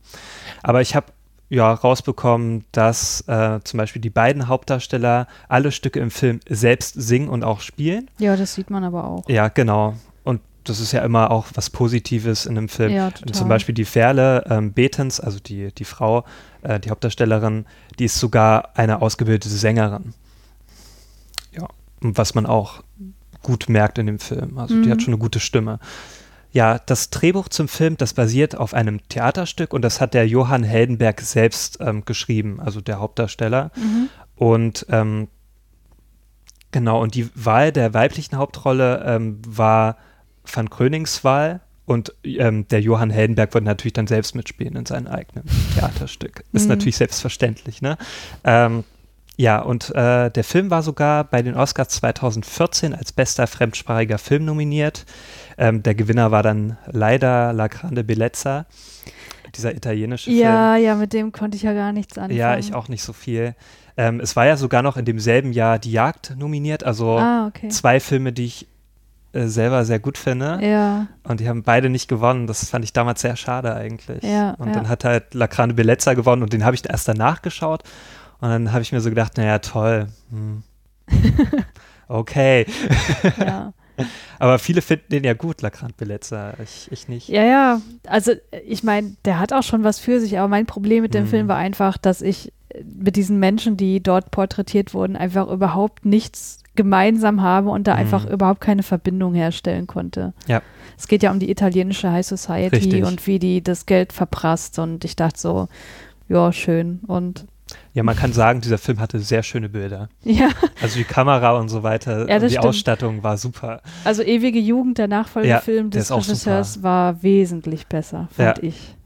Aber ich habe ja rausbekommen, dass äh, zum Beispiel die beiden Hauptdarsteller alle Stücke im Film selbst singen und auch spielen. Ja, das sieht man aber auch. Ja, genau. Und das ist ja immer auch was Positives in einem Film. Ja, Und total. zum Beispiel die Ferle ähm, Betens, also die, die Frau, äh, die Hauptdarstellerin, die ist sogar eine ausgebildete Sängerin. Was man auch gut merkt in dem Film. Also die Mhm. hat schon eine gute Stimme. Ja, das Drehbuch zum Film, das basiert auf einem Theaterstück und das hat der Johann Heldenberg selbst ähm, geschrieben, also der Hauptdarsteller. Mhm. Und ähm, genau, und die Wahl der weiblichen Hauptrolle ähm, war Van Krönings Wahl und ähm, der Johann Heldenberg wollte natürlich dann selbst mitspielen in seinem eigenen Theaterstück. Ist Mhm. natürlich selbstverständlich, ne? Ja, und äh, der Film war sogar bei den Oscars 2014 als bester fremdsprachiger Film nominiert. Ähm, der Gewinner war dann leider La Grande Bellezza, dieser italienische Film. Ja, ja, mit dem konnte ich ja gar nichts anfangen. Ja, ich auch nicht so viel. Ähm, es war ja sogar noch in demselben Jahr Die Jagd nominiert, also Ah, okay. zwei Filme, die ich äh, selber sehr gut finde. Ja, Und die haben beide nicht gewonnen. Das fand ich damals sehr schade eigentlich. Ja, und ja. dann hat halt La Grande Bellezza gewonnen und den habe ich erst danach geschaut. Und dann habe ich mir so gedacht, naja, toll. Hm. okay. ja. Aber viele finden den ja gut, La Grande Bellezza. Ich, ich nicht. Ja, ja. Also, ich meine, der hat auch schon was für sich, aber mein Problem mit dem Mhm. Film war einfach, dass ich äh, mit diesen Menschen, die dort porträtiert wurden, einfach überhaupt nichts gemeinsam habe und da Mhm. einfach überhaupt keine Verbindung herstellen konnte. Ja. Es geht ja um die italienische High Society Richtig. und wie die das Geld verprasst und ich dachte so, ja, schön. Und Ja, man kann sagen, dieser Film hatte sehr schöne Bilder. ja, Also die Kamera und so weiter, Ja, die stimmt. Ausstattung war super. also ewige Jugend, der Nachfolgefilm Ja, des Regisseurs war wesentlich besser, fand Ja. ich.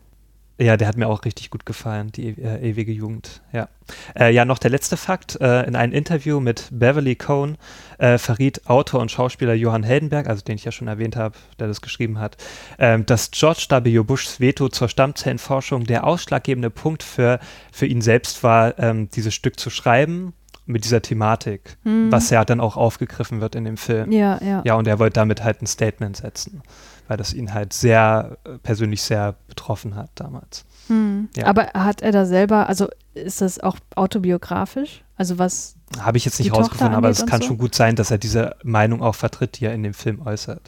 Ja, der hat mir auch richtig gut gefallen, die äh, ewige Jugend. Ja, äh, ja noch der letzte Fakt. Äh, in einem Interview mit Beverly Cohn äh, verriet Autor und Schauspieler Johann Heldenberg, also den ich ja schon erwähnt habe, der das geschrieben hat, ähm, dass George W. Bushs Veto zur Stammzellenforschung der ausschlaggebende Punkt für, für ihn selbst war, ähm, dieses Stück zu schreiben mit dieser Thematik, Hm. was ja dann auch aufgegriffen wird in dem Film. Ja, ja. Ja, und er wollte damit halt ein Statement setzen, weil das ihn halt sehr äh, persönlich sehr betroffen hat damals. Hm. Ja. Aber hat er da selber, also ist das auch autobiografisch? Also was, Habe ich jetzt nicht rausgefunden, aber es kann so? schon gut sein, dass er diese Meinung auch vertritt, die er in dem Film äußert.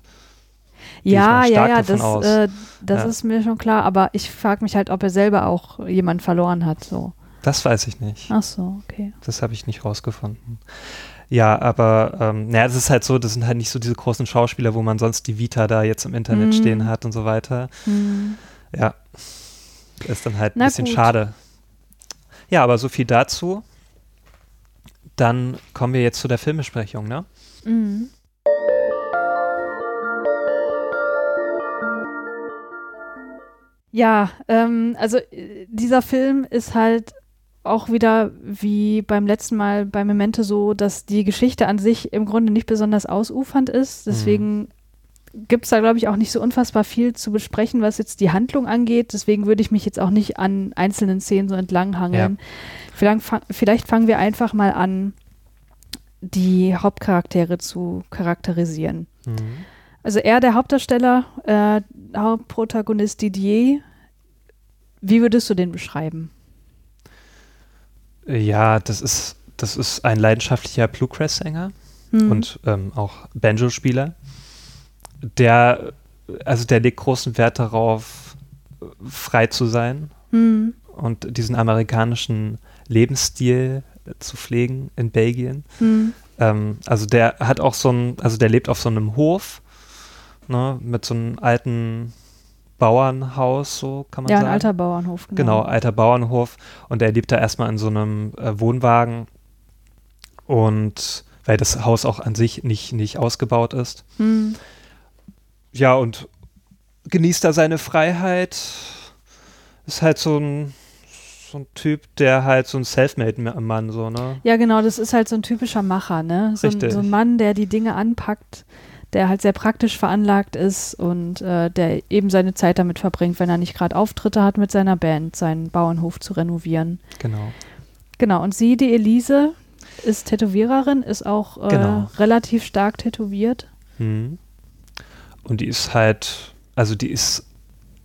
ja, ja, ja, das, äh, das Ja. ist mir schon klar, aber ich frage mich halt, ob er selber auch jemanden verloren hat, so. Das weiß ich nicht. Ach so, okay. Das habe ich nicht rausgefunden. Ja, aber ähm, naja, es ist halt so, das sind halt nicht so diese großen Schauspieler, wo man sonst die Vita da jetzt im Internet Mhm. stehen hat und so weiter. Hm. Ja, ist dann halt ein bisschen gut. schade. Ja, aber so viel dazu. Dann kommen wir jetzt zu der Filmbesprechung, ne? Mhm. Ja, ähm, also äh, dieser Film ist halt auch wieder wie beim letzten Mal bei Memento so, dass die Geschichte an sich im Grunde nicht besonders ausufernd ist. Deswegen gibt es da, glaube ich, auch nicht so unfassbar viel zu besprechen, was jetzt die Handlung angeht. Deswegen würde ich mich jetzt auch nicht an einzelnen Szenen so entlanghangeln. Vielleicht, fang, vielleicht fangen wir einfach mal an, die Hauptcharaktere zu charakterisieren. Mhm. Also er, der Hauptdarsteller, äh, Hauptprotagonist Didier, wie würdest du den beschreiben? Ja, das ist, das ist ein leidenschaftlicher Bluegrass-Sänger. Hm. und ähm, auch Banjo-Spieler. Der, also der legt großen Wert darauf, frei zu sein Hm. und diesen amerikanischen Lebensstil zu pflegen in Belgien. Hm. Ähm, also der hat auch so ein, also der lebt auf so einem Hof, ne, mit so einem alten Bauernhaus, so kann man Ja, ein sagen. alter Bauernhof, genau. Genau, alter Bauernhof. Und er lebt da erstmal in so einem äh, Wohnwagen. Und weil das Haus auch an sich nicht, nicht ausgebaut ist. Hm. Ja, und genießt da seine Freiheit. Ist halt so ein, so ein Typ, der halt so ein Selfmade-Mann, so, ne? Ja, genau, das ist halt so ein typischer Macher, ne? So, ein, Richtig. so ein Mann, der die Dinge anpackt, der halt sehr praktisch veranlagt ist und äh, der eben seine Zeit damit verbringt, wenn er nicht gerade Auftritte hat mit seiner Band, seinen Bauernhof zu renovieren. Genau. Genau, und sie, die Elise, ist Tätowiererin, ist auch äh, Genau. relativ stark tätowiert. Hm. Und die ist halt, also die ist,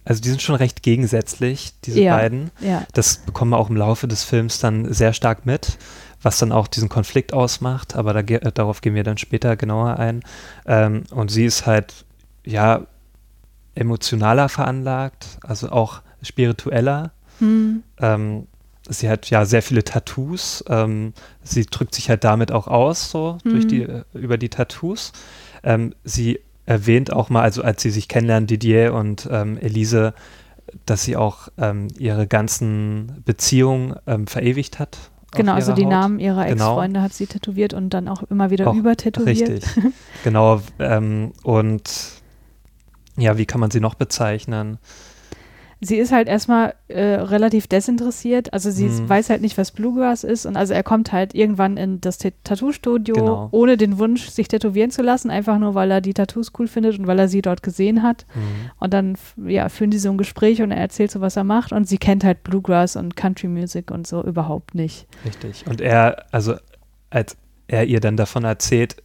also die sind schon recht gegensätzlich, diese Ja. beiden. Ja, Das bekommen wir auch im Laufe des Films dann sehr stark mit, was dann auch diesen Konflikt ausmacht, aber da, äh, darauf gehen wir dann später genauer ein. Ähm, und sie ist halt ja, emotionaler veranlagt, also auch spiritueller. Hm. Ähm, sie hat ja sehr viele Tattoos. Ähm, sie drückt sich halt damit auch aus, so durch Mhm. die, äh, über die Tattoos. Ähm, sie erwähnt auch mal, also als sie sich kennenlernen, Didier und ähm, Elise, dass sie auch ähm, ihre ganzen Beziehungen ähm, verewigt hat. Genau, also die Haut. Namen ihrer Genau. Ex-Freunde hat sie tätowiert und dann auch immer wieder Auch übertätowiert. Richtig, genau. Ähm, und ja, wie kann man sie noch bezeichnen? Sie ist halt erstmal äh, relativ desinteressiert. Also sie Mhm. weiß halt nicht, was Bluegrass ist. Und also er kommt halt irgendwann in das Tat- Tattoo-Studio, Genau. ohne den Wunsch, sich tätowieren zu lassen, einfach nur, weil er die Tattoos cool findet und weil er sie dort gesehen hat. Hm. Und dann ja, führen die so ein Gespräch und er erzählt so, was er macht. Und sie kennt halt Bluegrass und Country Music und so überhaupt nicht. Richtig. Und er, also als er ihr dann davon erzählt,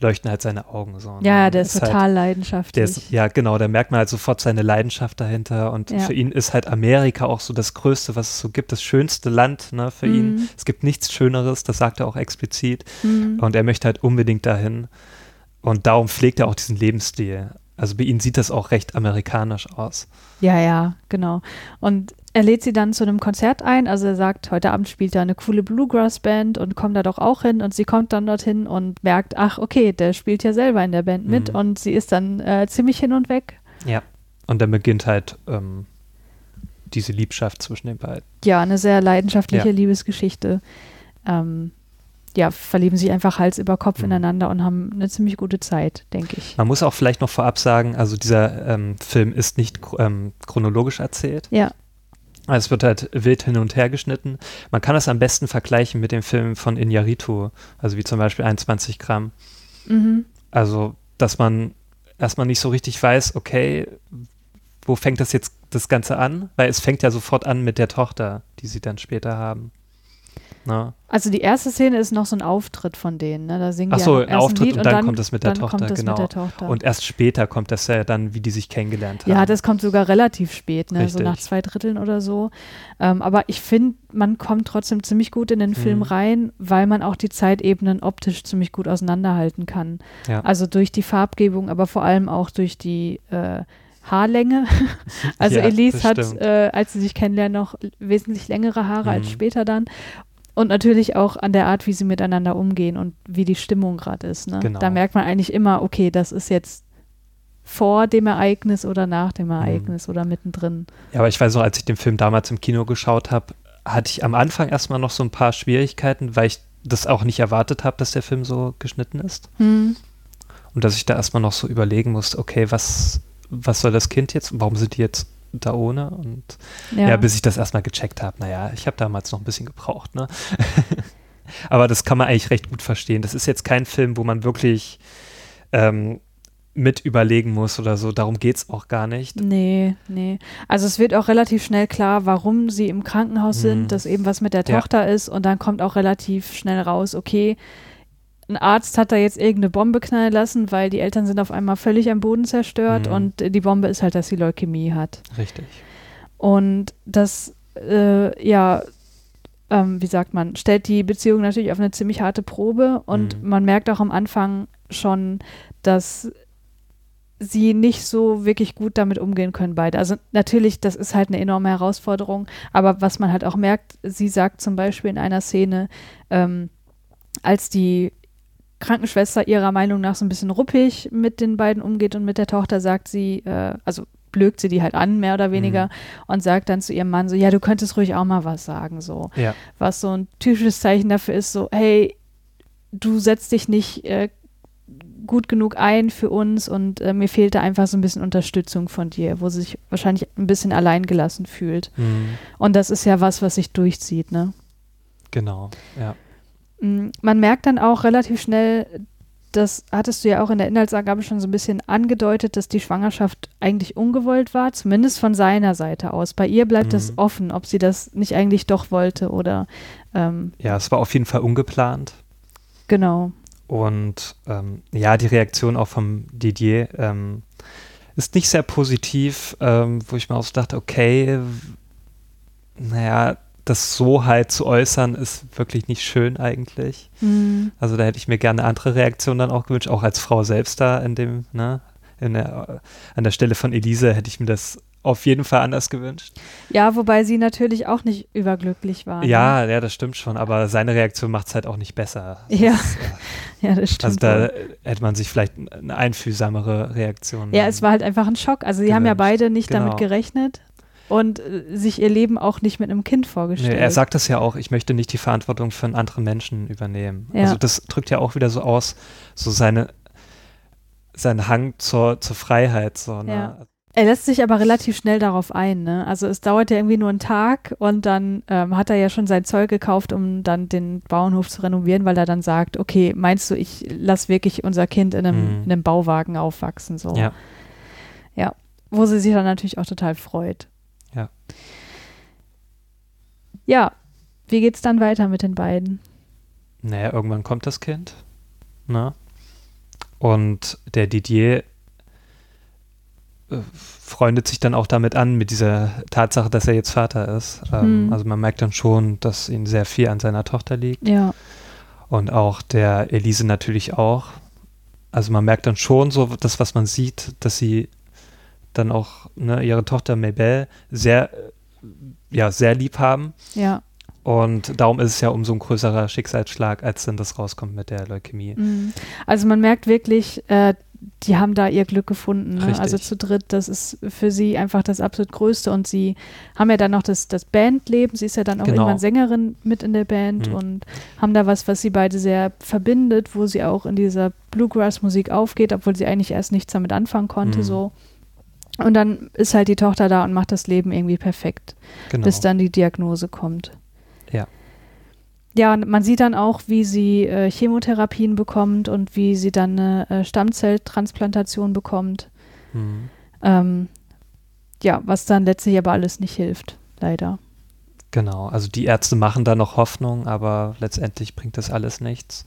leuchten halt seine Augen so. ne? Ja, der ist, halt, total leidenschaftlich. der ist, ja, genau, da merkt man halt sofort seine Leidenschaft dahinter. Und Ja. für ihn ist halt Amerika auch so das Größte, was es so gibt, das schönste Land ne, für ihn. Mhm. Es gibt nichts Schöneres, das sagt er auch explizit. Mhm. Und er möchte halt unbedingt dahin. Und darum pflegt er auch diesen Lebensstil. Also bei ihm sieht das auch recht amerikanisch aus. Ja, ja, genau. Und er lädt sie dann zu einem Konzert ein. Also er sagt, heute Abend spielt er eine coole Bluegrass-Band und kommt da doch auch hin. Und sie kommt dann dorthin und merkt, ach, okay, der spielt ja selber in der Band mit. Mhm. Und sie ist dann äh, ziemlich hin und weg. Ja. Und dann beginnt halt ähm, diese Liebschaft zwischen den beiden. Ja, eine sehr leidenschaftliche Ja. Liebesgeschichte. Ähm, ja, verlieben sich einfach Hals über Kopf Mhm. ineinander und haben eine ziemlich gute Zeit, denke ich. Man muss auch vielleicht noch vorab sagen, also dieser ähm, Film ist nicht ähm, chronologisch erzählt. Ja. Also Es wird halt wild hin und her geschnitten. Man kann das am besten vergleichen mit dem Film von Iñárritu, also wie zum Beispiel 21 Gramm. Mhm. Also, dass man erstmal nicht so richtig weiß, okay, wo fängt das jetzt das Ganze an? Weil es fängt ja sofort an mit der Tochter, die sie dann später haben. Na? Also die erste Szene ist noch so ein Auftritt von denen. Ne? Da singen Ach die so, ja ein Auftritt Lied und dann kommt es mit der dann Tochter, genau. Der Tochter. Und erst später kommt das ja dann, wie die sich kennengelernt haben. Ja, das kommt sogar relativ spät, ne? so nach zwei Dritteln oder so. Ähm, aber ich finde, man kommt trotzdem ziemlich gut in den Film Mhm. rein, weil man auch die Zeitebenen optisch ziemlich gut auseinanderhalten kann. Ja. Also durch die Farbgebung, aber vor allem auch durch die äh, Haarlänge. also Ja, Elise das hat, äh, als sie sich kennenlernen, noch wesentlich längere Haare als Mhm. später dann. Und natürlich auch an der Art, wie sie miteinander umgehen und wie die Stimmung gerade ist. Ne? Genau. Da merkt man eigentlich immer, okay, das ist jetzt vor dem Ereignis oder nach Mhm. dem Ereignis oder mittendrin. Ja, aber ich weiß auch, als ich den Film damals im Kino geschaut habe, hatte ich am Anfang erstmal noch so ein paar Schwierigkeiten, weil ich das auch nicht erwartet habe, dass der Film so geschnitten ist. Hm. Und dass ich da erstmal noch so überlegen musste, okay, was, was soll das Kind jetzt? Warum sind die jetzt da ohne? Und ja, Ja. bis ich das erstmal gecheckt habe, naja, ich habe damals noch ein bisschen gebraucht, ne? aber das kann man eigentlich recht gut verstehen. Das ist jetzt kein Film, wo man wirklich ähm, mit überlegen muss oder so. Darum geht es auch gar nicht. Nee, nee. Also es wird auch relativ schnell klar, warum sie im Krankenhaus Mhm. sind, dass eben was mit der Ja. Tochter ist und dann kommt auch relativ schnell raus, okay, ein Arzt hat da jetzt irgendeine Bombe knallen lassen, weil die Eltern sind auf einmal völlig am Boden zerstört Mhm. und die Bombe ist halt, dass sie Leukämie hat. Richtig. Und das, äh, ja, ähm, wie sagt man, stellt die Beziehung natürlich auf eine ziemlich harte Probe und Mhm. man merkt auch am Anfang schon, dass sie nicht so wirklich gut damit umgehen können beide. Also natürlich, das ist halt eine enorme Herausforderung, aber was man halt auch merkt, sie sagt zum Beispiel in einer Szene, ähm, als die Krankenschwester ihrer Meinung nach so ein bisschen ruppig mit den beiden umgeht und mit der Tochter, sagt sie, äh, also blökt sie die halt an, mehr oder weniger, Mhm. und sagt dann zu ihrem Mann so, ja, du könntest ruhig auch mal was sagen, so. Ja. Was so ein typisches Zeichen dafür ist, so, hey, du setzt dich nicht äh, gut genug ein für uns und äh, mir fehlt da einfach so ein bisschen Unterstützung von dir, wo sie sich wahrscheinlich ein bisschen alleingelassen fühlt. Mhm. Und das ist ja was, was sich durchzieht, ne? Genau, ja. Mm, Man merkt dann auch relativ schnell, das hattest du ja auch in der Inhaltsangabe schon so ein bisschen angedeutet, dass die Schwangerschaft eigentlich ungewollt war, zumindest von seiner Seite aus. Bei ihr bleibt es Mhm. offen, ob sie das nicht eigentlich doch wollte oder ähm, Ja, es war auf jeden Fall ungeplant. genau. Und ähm, ja, die Reaktion auch vom Didier ähm, ist nicht sehr positiv, ähm, wo ich mir auch so dachte, okay, naja, das so halt zu äußern, ist wirklich nicht schön eigentlich. Hm, Also da hätte ich mir gerne eine andere Reaktion dann auch gewünscht, auch als Frau selbst da in dem, ne, der, an der Stelle von Elise hätte ich mir das auf jeden Fall anders gewünscht. Ja, wobei sie natürlich auch nicht überglücklich war. Ne? Ja, ja, das stimmt schon, aber seine Reaktion macht es halt auch nicht besser. Ja. Das, äh, ja, das stimmt. also da hätte man sich vielleicht eine einfühlsamere Reaktion. ja, es war halt einfach ein Schock. Also sie haben ja gewünscht. beide nicht Genau. damit gerechnet und äh, sich ihr Leben auch nicht mit einem Kind Nee, vorgestellt. er sagt das ja auch, ich möchte nicht die Verantwortung für einen anderen Menschen übernehmen. Ja. Also das drückt ja auch wieder so aus, so seine, seinen Hang zur, zur Freiheit. So, ne? Ja. Er lässt sich aber relativ schnell darauf ein. Ne? Also es dauert ja irgendwie nur einen Tag und dann ähm, hat er ja schon sein Zeug gekauft, um dann den Bauernhof zu renovieren, weil er dann sagt, okay, meinst du, ich lass wirklich unser Kind in einem, Mhm. in einem Bauwagen aufwachsen? So. Ja. ja. Wo sie sich dann natürlich auch total freut. Ja. Ja, wie geht's dann weiter mit den beiden? Naja, irgendwann kommt das Kind. Ne? Und der Didier äh, freundet sich dann auch damit an, mit dieser Tatsache, dass er jetzt Vater ist. Ähm, Hm. Also man merkt dann schon, dass ihm sehr viel an seiner Tochter liegt. Ja, Und auch der Elise natürlich auch. Also man merkt dann schon so, das, was man sieht, dass sie dann auch ne, ihre Tochter Mabel sehr, ja, sehr lieb haben. ja. Und darum ist es ja umso ein größerer Schicksalsschlag, als dann das rauskommt mit der Leukämie. Mhm. Also man merkt wirklich, äh, die haben da ihr Glück gefunden. Ne? Also zu dritt, das ist für sie einfach das absolut Größte. Und sie haben ja dann noch das, das Bandleben. Sie ist ja dann auch Genau. irgendwann Sängerin mit in der Band Mhm. und haben da was, was sie beide sehr verbindet, wo sie auch in dieser Bluegrass-Musik aufgeht, obwohl sie eigentlich erst nichts damit anfangen konnte. Mhm. So. Und dann ist halt die Tochter da und macht das Leben irgendwie perfekt, Genau. bis dann die Diagnose kommt. Ja. Ja, und man sieht dann auch, wie sie äh, Chemotherapien bekommt und wie sie dann eine äh, Stammzelltransplantation bekommt. Mhm. Ähm, ja, was dann letztlich aber alles nicht hilft, leider. Genau. Also die Ärzte machen da noch Hoffnung, aber letztendlich bringt das alles nichts.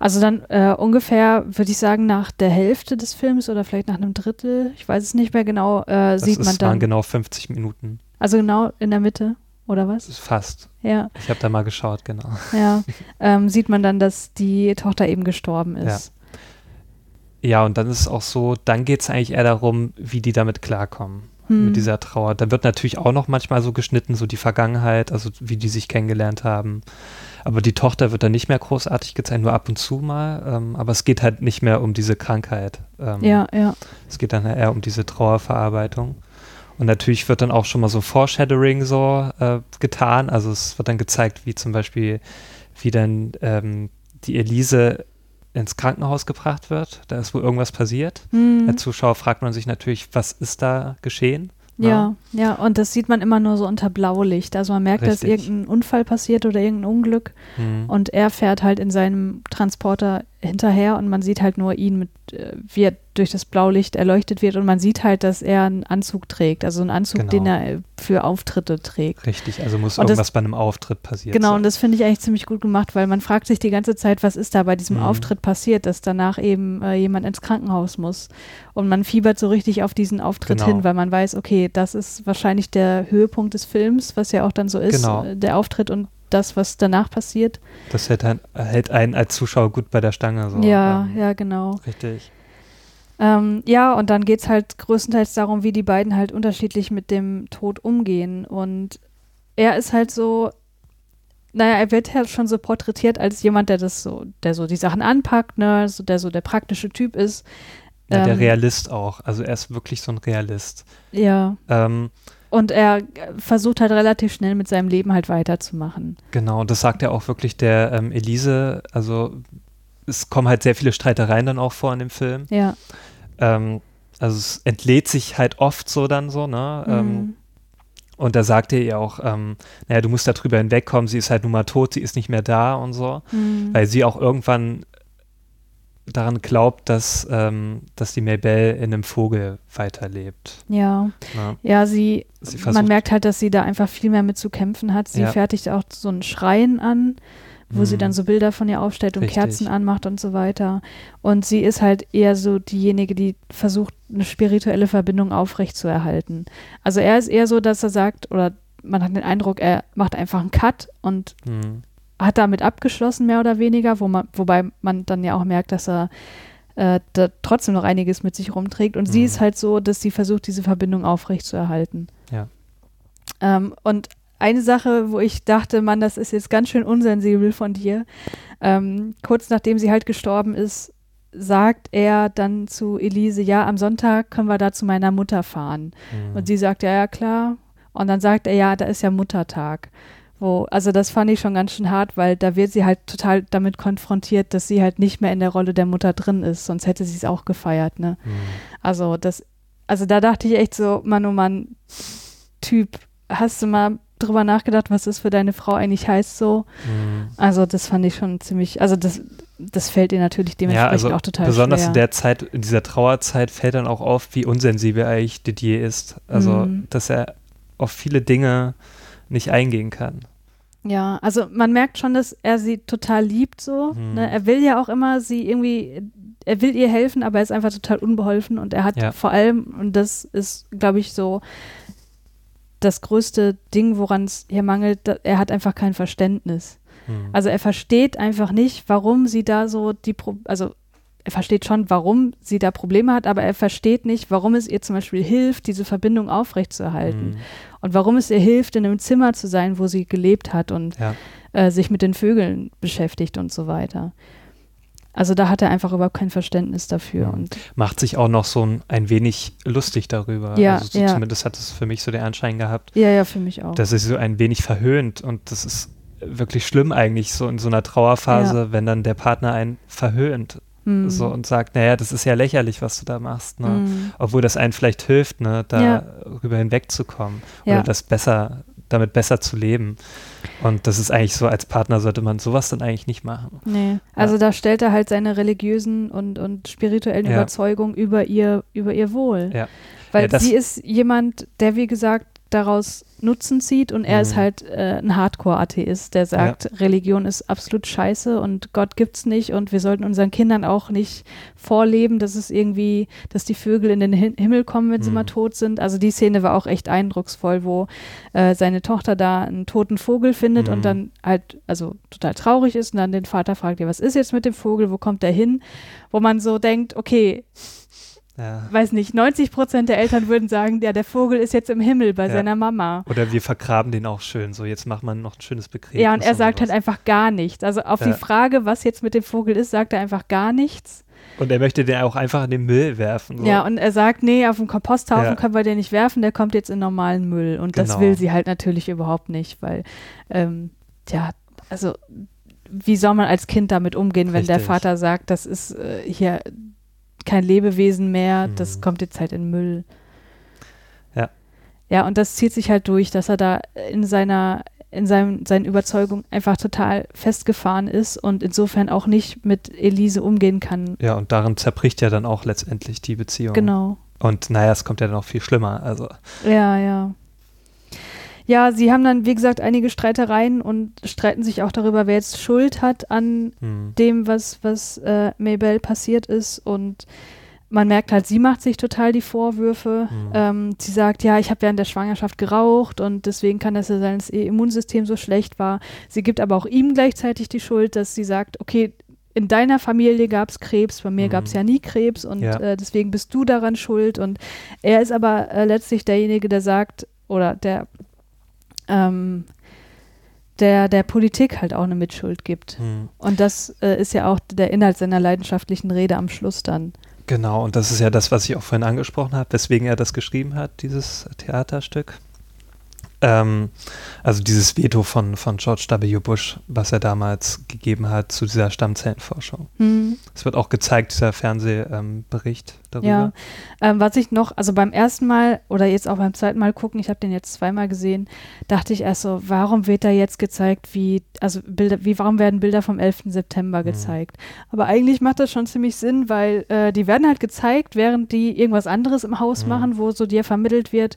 Also dann äh, ungefähr, würde ich sagen, nach der Hälfte des Films oder vielleicht nach einem Drittel, ich weiß es nicht mehr genau, äh, Das sieht ist, man dann. waren genau 50 Minuten. Also genau in der Mitte, oder Das was? fast. Ja, Ich habe da mal geschaut, genau. ja. ähm, sieht man dann, dass die Tochter eben gestorben ist. Ja, und dann ist es auch so, dann geht es eigentlich eher darum, wie die damit klarkommen, Hm. mit dieser Trauer. Dann wird natürlich auch noch manchmal so geschnitten, so die Vergangenheit, also wie die sich kennengelernt haben. Aber die Tochter wird dann nicht mehr großartig gezeigt, nur ab und zu mal. Ähm, aber es geht halt nicht mehr um diese Krankheit. Ähm, ja, ja. Es geht dann eher um diese Trauerverarbeitung. Und natürlich wird dann auch schon mal so Foreshadowing so äh, getan. Also es wird dann gezeigt, wie zum Beispiel, wie dann ähm, die Elise ins Krankenhaus gebracht wird. Da ist wohl irgendwas passiert. Hm. Als Zuschauer fragt man sich natürlich, was ist da geschehen? Ne? Ja, ja, und das sieht man immer nur so unter Blaulicht. Also man merkt, dass Richtig. irgendein Unfall passiert oder irgendein Unglück Hm. und er fährt halt in seinem Transporter hinterher und man sieht halt nur ihn mit, äh, wie er durch das Blaulicht erleuchtet wird und man sieht halt, dass er einen Anzug trägt, also einen Anzug, Genau. den er für Auftritte trägt. Richtig, also muss Und das- irgendwas bei einem Auftritt passiert Genau, sein. und das finde ich eigentlich ziemlich gut gemacht, weil man fragt sich die ganze Zeit, was ist da bei diesem Mhm. Auftritt passiert, dass danach eben äh, jemand ins Krankenhaus muss. Und man fiebert so richtig auf diesen Auftritt Genau. hin, weil man weiß, okay, das ist wahrscheinlich der Höhepunkt des Films, was ja auch dann so ist, Genau. äh, der Auftritt und das, was danach passiert. Das hält, ein, hält einen als Zuschauer gut bei der Stange. So. ja, Ähm, ja, genau. Richtig. Ähm, ja, und dann geht es halt größtenteils darum, wie die beiden halt unterschiedlich mit dem Tod umgehen. Und er ist halt so, naja, er wird halt schon so porträtiert als jemand, der das so, der so die Sachen anpackt, ne, so, der so der praktische Typ ist. Ja, der Ähm, Realist auch. Also er ist wirklich so ein Realist. Ja. Ähm, Und er äh, versucht halt relativ schnell mit seinem Leben halt weiterzumachen. Genau, und das sagt ja auch wirklich der ähm, Elise. Also es kommen halt sehr viele Streitereien dann auch vor in dem Film. Ja. Ähm, also es entlädt sich halt oft so dann so, ne? Ähm, Mhm. und da sagt er ihr auch, ähm, naja, du musst da drüber hinwegkommen, sie ist halt nun mal tot, sie ist nicht mehr da und so. Mhm. Weil sie auch irgendwann daran glaubt, dass, ähm, dass die Mabel in einem Vogel weiterlebt. Ja. Ne? Ja, sie, Sie man merkt halt, dass sie da einfach viel mehr mit zu kämpfen hat. Sie Ja. fertigt auch so einen Schrein an, wo sie Mhm. dann so Bilder von ihr aufstellt und Richtig. Kerzen anmacht und so weiter. Und sie ist halt eher so diejenige, die versucht, eine spirituelle Verbindung aufrechtzuerhalten. Also er ist eher so, dass er sagt, oder man hat den Eindruck, er macht einfach einen Cut und Mhm. Hat damit abgeschlossen, mehr oder weniger, wo man, wobei man dann ja auch merkt, dass er äh, da trotzdem noch einiges mit sich rumträgt. Und mhm. sie ist halt so, dass sie versucht, diese Verbindung aufrechtzuerhalten. Ja. Ähm, und eine Sache, wo ich dachte, Mann, das ist jetzt ganz schön unsensibel von dir. Ähm, kurz nachdem sie halt gestorben ist, sagt er dann zu Elise, ja, am Sonntag können wir da zu meiner Mutter fahren. Mhm. Und sie sagt, ja, ja, klar. Und dann sagt er, ja, da ist ja Muttertag. Wo, also das fand ich schon ganz schön hart, weil da wird sie halt total damit konfrontiert, dass sie halt nicht mehr in der Rolle der Mutter drin ist, sonst hätte sie es auch gefeiert, ne? Mhm. Also das, also da dachte ich echt so, Mann, oh Mann, Typ, hast du mal drüber nachgedacht, was das für deine Frau eigentlich heißt so? Mhm. Also das fand ich schon ziemlich, also das, das fällt ihr natürlich dementsprechend ja, also auch total besonders schwer. in der Zeit, in dieser Trauerzeit fällt dann auch auf, wie unsensibel eigentlich Didier ist. Also, mhm. dass er auf viele Dinge nicht eingehen kann. Ja, also man merkt schon, dass er sie total liebt so. Mhm. Ne? Er will ja auch immer sie irgendwie, er will ihr helfen, aber er ist einfach total unbeholfen und er hat ja. vor allem, und das ist, glaube ich, so das größte Ding, woran es hier mangelt, er hat einfach kein Verständnis. Mhm. Also er versteht einfach nicht, warum sie da so die, Pro also er versteht schon, warum sie da Probleme hat, aber er versteht nicht, warum es ihr zum Beispiel hilft, diese Verbindung aufrechtzuerhalten. Mhm. Und warum es ihr hilft, in einem Zimmer zu sein, wo sie gelebt hat und ja. äh, sich mit den Vögeln beschäftigt und so weiter. Also da hat er einfach überhaupt kein Verständnis dafür. Und Macht sich auch noch so ein, ein wenig lustig darüber. Ja, also so ja. Zumindest hat es für mich so den Anschein gehabt. Ja, ja, für mich auch. Dass es so ein wenig verhöhnt und das ist wirklich schlimm eigentlich so in so einer Trauerphase, ja. wenn dann der Partner einen verhöhnt. Mhm. So und sagt, naja, das ist ja lächerlich, was du da machst, ne? Mhm. Obwohl das einen vielleicht hilft, ne, darüber ja. hinwegzukommen oder das besser, damit besser zu leben. Und das ist eigentlich so, als Partner sollte man sowas dann eigentlich nicht machen. Nee, also ja. da stellt er halt seine religiösen und, und spirituellen ja. Überzeugungen über ihr, über ihr Wohl. Ja. Weil sie ist jemand, der, wie gesagt, daraus Nutzen zieht und er mhm. ist halt äh, ein Hardcore-Atheist, der sagt, ja. Religion ist absolut scheiße und Gott gibt's nicht und wir sollten unseren Kindern auch nicht vorleben, dass es irgendwie, dass die Vögel in den Himmel kommen, wenn mhm. sie mal tot sind. Also die Szene war auch echt eindrucksvoll, wo äh, seine Tochter da einen toten Vogel findet mhm. und dann halt, also total traurig ist und dann den Vater fragt, ja, was ist jetzt mit dem Vogel, wo kommt der hin? Wo man so denkt, okay, ja. Weiß nicht, 90 Prozent der Eltern würden sagen, ja, der Vogel ist jetzt im Himmel bei ja. seiner Mama. Oder wir vergraben den auch schön, so jetzt macht man noch ein schönes Begräbnis. Ja, und er sagt halt einfach gar nichts. Also auf ja. die Frage, was jetzt mit dem Vogel ist, sagt er einfach gar nichts. Und er möchte den auch einfach in den Müll werfen. So. Ja, und er sagt, nee, auf dem Komposthaufen können wir den nicht werfen, der kommt jetzt in normalen Müll. Und genau. das will sie halt natürlich überhaupt nicht, weil, ähm, ja, also wie soll man als Kind damit umgehen, wenn Richtig. der Vater sagt, das ist äh, hier kein Lebewesen mehr, mhm. das kommt jetzt halt in Müll. Ja. Ja, und das zieht sich halt durch, dass er da in seiner, in seinem, seinen Überzeugungen einfach total festgefahren ist und insofern auch nicht mit Elise umgehen kann. Ja, und darin zerbricht ja dann auch letztendlich die Beziehung. Genau. Und naja, es kommt ja dann auch viel schlimmer. Also. Ja, ja. Ja, sie haben dann, wie gesagt, einige Streitereien und streiten sich auch darüber, wer jetzt Schuld hat an hm. dem, was, was äh, Maybell passiert ist. Und man merkt halt, sie macht sich total die Vorwürfe. Hm. Ähm, sie sagt, ja, ich habe während der Schwangerschaft geraucht und deswegen kann das ja sein, dass ihr Immunsystem so schlecht war. Sie gibt aber auch ihm gleichzeitig die Schuld, dass sie sagt, okay, in deiner Familie gab es Krebs, bei mir mhm. gab es ja nie Krebs und ja. äh, deswegen bist du daran schuld. Und er ist aber äh, letztlich derjenige, der sagt, oder der ähm, der, der Politik halt auch eine Mitschuld gibt. Hm. Und das äh, ist ja auch der Inhalt seiner leidenschaftlichen Rede am Schluss dann. Genau, und das ist ja das, was ich auch vorhin angesprochen habe, weswegen er das geschrieben hat, dieses Theaterstück. Ähm, also dieses Veto von, von George W. Bush, was er damals gegeben hat zu dieser Stammzellenforschung. Hm. Es hm. wird auch gezeigt, dieser Fernsehbericht ähm, darüber. Ja, ähm, was ich noch, also beim ersten Mal oder jetzt auch beim zweiten Mal gucken, ich habe den jetzt zweimal gesehen, dachte ich erst so, warum wird da jetzt gezeigt, wie, also Bilder, wie, warum werden Bilder vom 11. September hm. gezeigt? Hm. Aber eigentlich macht das schon ziemlich Sinn, weil äh, die werden halt gezeigt, während die irgendwas anderes im Haus hm. machen, wo so dir vermittelt wird,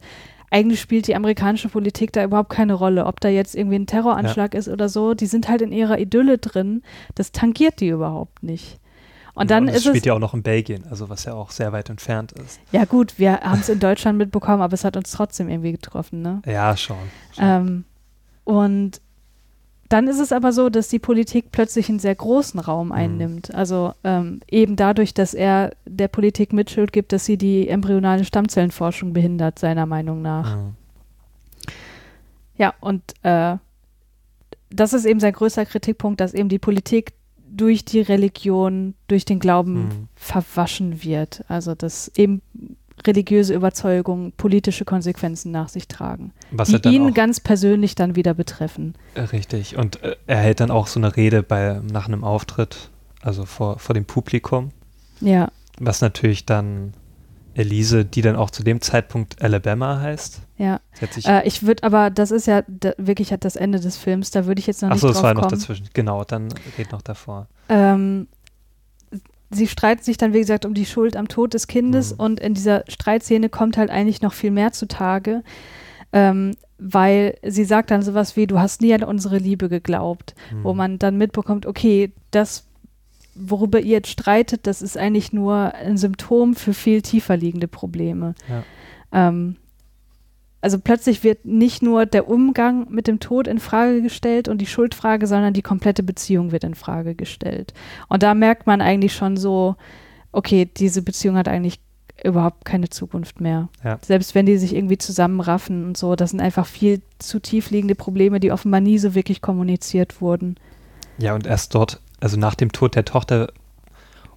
eigentlich spielt die amerikanische Politik da überhaupt keine Rolle, ob da jetzt irgendwie ein Terroranschlag ja. ist oder so. Die sind halt in ihrer Idylle drin. Das tangiert die überhaupt nicht. Und dann und das ist spielt es, ja auch noch in Belgien, also was ja auch sehr weit entfernt ist. Ja gut, wir haben es in Deutschland mitbekommen, aber es hat uns trotzdem irgendwie getroffen, ne? Ja, schon. schon. Ähm, und dann ist es aber so, dass die Politik plötzlich einen sehr großen Raum einnimmt. Also ähm, eben dadurch, dass er der Politik Mitschuld gibt, dass sie die embryonale Stammzellenforschung behindert, seiner Meinung nach. Mhm. Ja, und äh, das ist eben sein größter Kritikpunkt, dass eben die Politik durch die Religion, durch den Glauben Mhm. verwaschen wird. Also dass eben religiöse Überzeugungen politische Konsequenzen nach sich tragen, Was die ihn ganz persönlich dann wieder betreffen. äh, richtig. Und äh, er hält dann auch so eine Rede bei, nach einem Auftritt, also vor, vor dem Publikum, Ja, was natürlich dann Elise, die dann auch zu dem Zeitpunkt Alabama heißt. ja. Äh, ich würde aber, das ist ja da, wirklich halt das Ende des Films, da würde ich jetzt noch Achso, nicht es drauf war noch kommen. dazwischen. Genau, dann geht noch davor. Ähm, sie streiten sich dann, wie gesagt, um die Schuld am Tod des Kindes Mhm. und in dieser Streitszene kommt halt eigentlich noch viel mehr zutage, ähm, weil sie sagt dann sowas wie, du hast nie an unsere Liebe geglaubt, wo Mhm. man dann mitbekommt, okay, das, worüber ihr jetzt streitet, das ist eigentlich nur ein Symptom für viel tiefer liegende Probleme. Ja. Ähm, also plötzlich wird nicht nur der Umgang mit dem Tod in Frage gestellt und die Schuldfrage, sondern die komplette Beziehung wird in Frage gestellt. Und da merkt man eigentlich schon so, okay, diese Beziehung hat eigentlich überhaupt keine Zukunft mehr. Ja. Selbst wenn die sich irgendwie zusammenraffen und so, das sind einfach viel zu tief liegende Probleme, die offenbar nie so wirklich kommuniziert wurden. Ja, und erst dort, also nach dem Tod der Tochter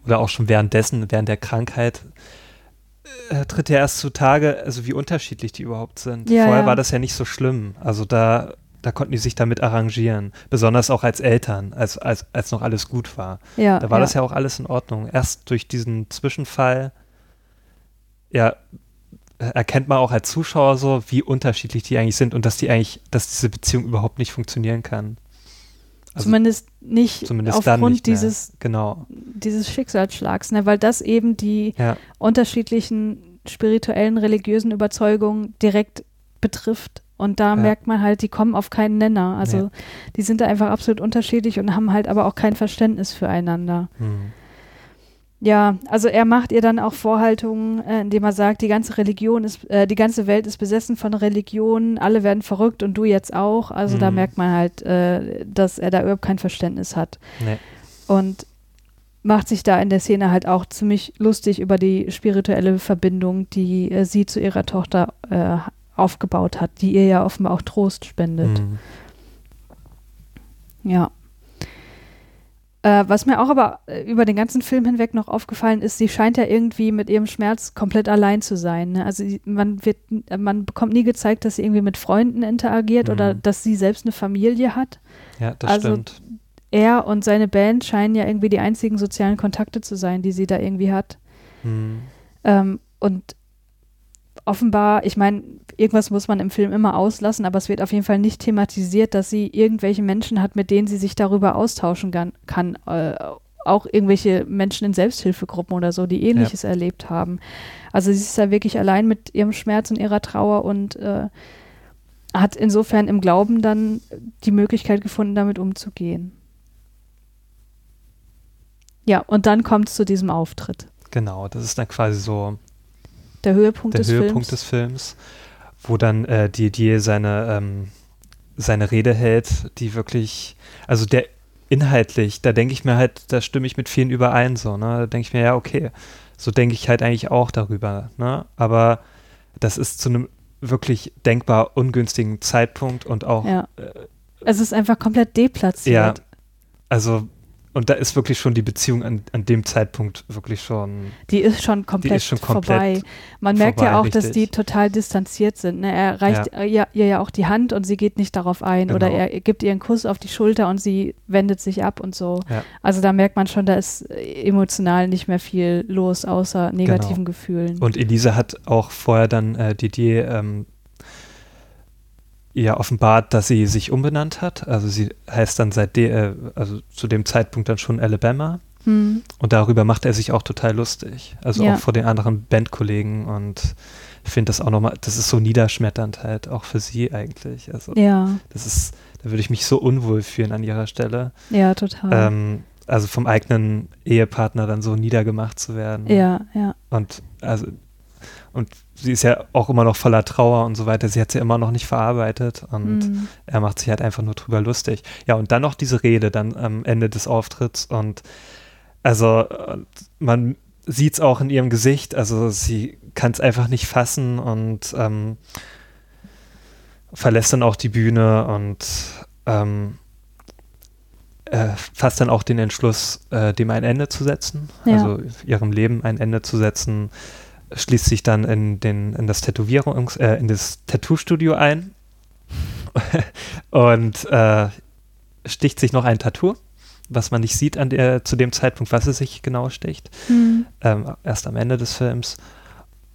oder auch schon währenddessen, während der Krankheit, äh, tritt ja erst zutage, also wie unterschiedlich die überhaupt sind. Ja, Vorher ja. war das ja nicht so schlimm. Also da, da konnten die sich damit arrangieren. Besonders auch als Eltern, als, als, als noch alles gut war. Ja, Da war das ja auch alles in Ordnung. Erst durch diesen Zwischenfall, ja, erkennt man auch als Zuschauer so, wie unterschiedlich die eigentlich sind und dass die eigentlich, dass diese Beziehung überhaupt nicht funktionieren kann. Also zumindest nicht zumindest aufgrund nicht dieses, Genau. dieses Schicksalsschlags, ne? weil das eben die Ja, unterschiedlichen spirituellen, religiösen Überzeugungen direkt betrifft. Und da Ja. merkt man halt, die kommen auf keinen Nenner. Also Nee. die sind da einfach absolut unterschiedlich und haben halt aber auch kein Verständnis füreinander. hm. Ja, also er macht ihr dann auch Vorhaltungen, äh, indem er sagt, die ganze Religion ist, äh, die ganze Welt ist besessen von Religionen, alle werden verrückt und du jetzt auch. Also da Mhm. merkt man halt, äh, dass er da überhaupt kein Verständnis hat. Nee. Und macht sich da in der Szene halt auch ziemlich lustig über die spirituelle Verbindung, die äh, sie zu ihrer Tochter äh, aufgebaut hat, die ihr ja offenbar auch Trost spendet. Hm. Ja. Äh, was mir auch aber äh, über den ganzen Film hinweg noch aufgefallen ist, sie scheint ja irgendwie mit ihrem Schmerz komplett allein zu sein. Ne? Also man wird, man bekommt nie gezeigt, dass sie irgendwie mit Freunden interagiert Mhm. oder dass sie selbst eine Familie hat. Ja, das Also- stimmt. Er und seine Band scheinen ja irgendwie die einzigen sozialen Kontakte zu sein, die sie da irgendwie hat. Hm. Ähm, und offenbar, ich meine, irgendwas muss man im Film immer auslassen, aber es wird auf jeden Fall nicht thematisiert, dass sie irgendwelche Menschen hat, mit denen sie sich darüber austauschen kann. kann äh, auch irgendwelche Menschen in Selbsthilfegruppen oder so, die ähnliches erlebt haben. Also sie ist da wirklich allein mit ihrem Schmerz und ihrer Trauer und äh, hat insofern im Glauben dann die Möglichkeit gefunden, damit umzugehen. Ja, und dann kommt es zu diesem Auftritt. Genau, das ist dann quasi so Der Höhepunkt der des Höhepunkt Films. des Films, wo dann äh, Didier seine, ähm, seine Rede hält, die wirklich, also der inhaltlich, da denke ich mir halt, da stimme ich mit vielen überein, so, ne? Da denke ich mir, ja, okay, so denke ich halt eigentlich auch darüber, ne? Aber das ist zu einem wirklich denkbar ungünstigen Zeitpunkt und auch, Ja. äh, Es ist einfach komplett deplatziert. ja, also, und da ist wirklich schon die Beziehung an, an dem Zeitpunkt wirklich schon, Die ist schon komplett ist schon komplett vorbei. Man merkt ja vorbei, auch, dass die richtig. total distanziert sind. Ne? Er reicht ja. ihr ja auch die Hand und sie geht nicht darauf ein. Oder Genau. er gibt ihr einen Kuss auf die Schulter und sie wendet sich ab und so. Ja. Also da merkt man schon, da ist emotional nicht mehr viel los, außer negativen Gefühlen. Und Elise hat auch vorher dann äh, Didier ähm, ja offenbart, dass sie sich umbenannt hat. Also sie heißt dann seitdem, äh, also zu dem Zeitpunkt dann schon Alabama. Hm. Und darüber macht er sich auch total lustig. Also Ja. auch vor den anderen Bandkollegen. Und ich finde das auch nochmal, das ist so niederschmetternd halt, auch für sie eigentlich. Also Ja, das ist, da würde ich mich so unwohl fühlen an ihrer Stelle. ja, total. Ähm, also vom eigenen Ehepartner dann so niedergemacht zu werden. ja, ja. Und also und sie ist ja auch immer noch voller Trauer und so weiter. Sie hat sie immer noch nicht verarbeitet und Mhm. er macht sich halt einfach nur drüber lustig. Ja, und dann noch diese Rede dann am Ende des Auftritts und also äh, man sieht es auch in ihrem Gesicht, also sie kann es einfach nicht fassen und ähm, verlässt dann auch die Bühne und ähm, äh, fasst dann auch den Entschluss, äh, dem ein Ende zu setzen, Ja. also ihrem Leben ein Ende zu setzen, schließt sich dann in, den, in das Tätowierungs-, äh, in das Tattoo-Studio ein und äh, sticht sich noch ein Tattoo, was man nicht sieht an der, zu dem Zeitpunkt, was es sich genau sticht Mhm. ähm, erst am Ende des Films.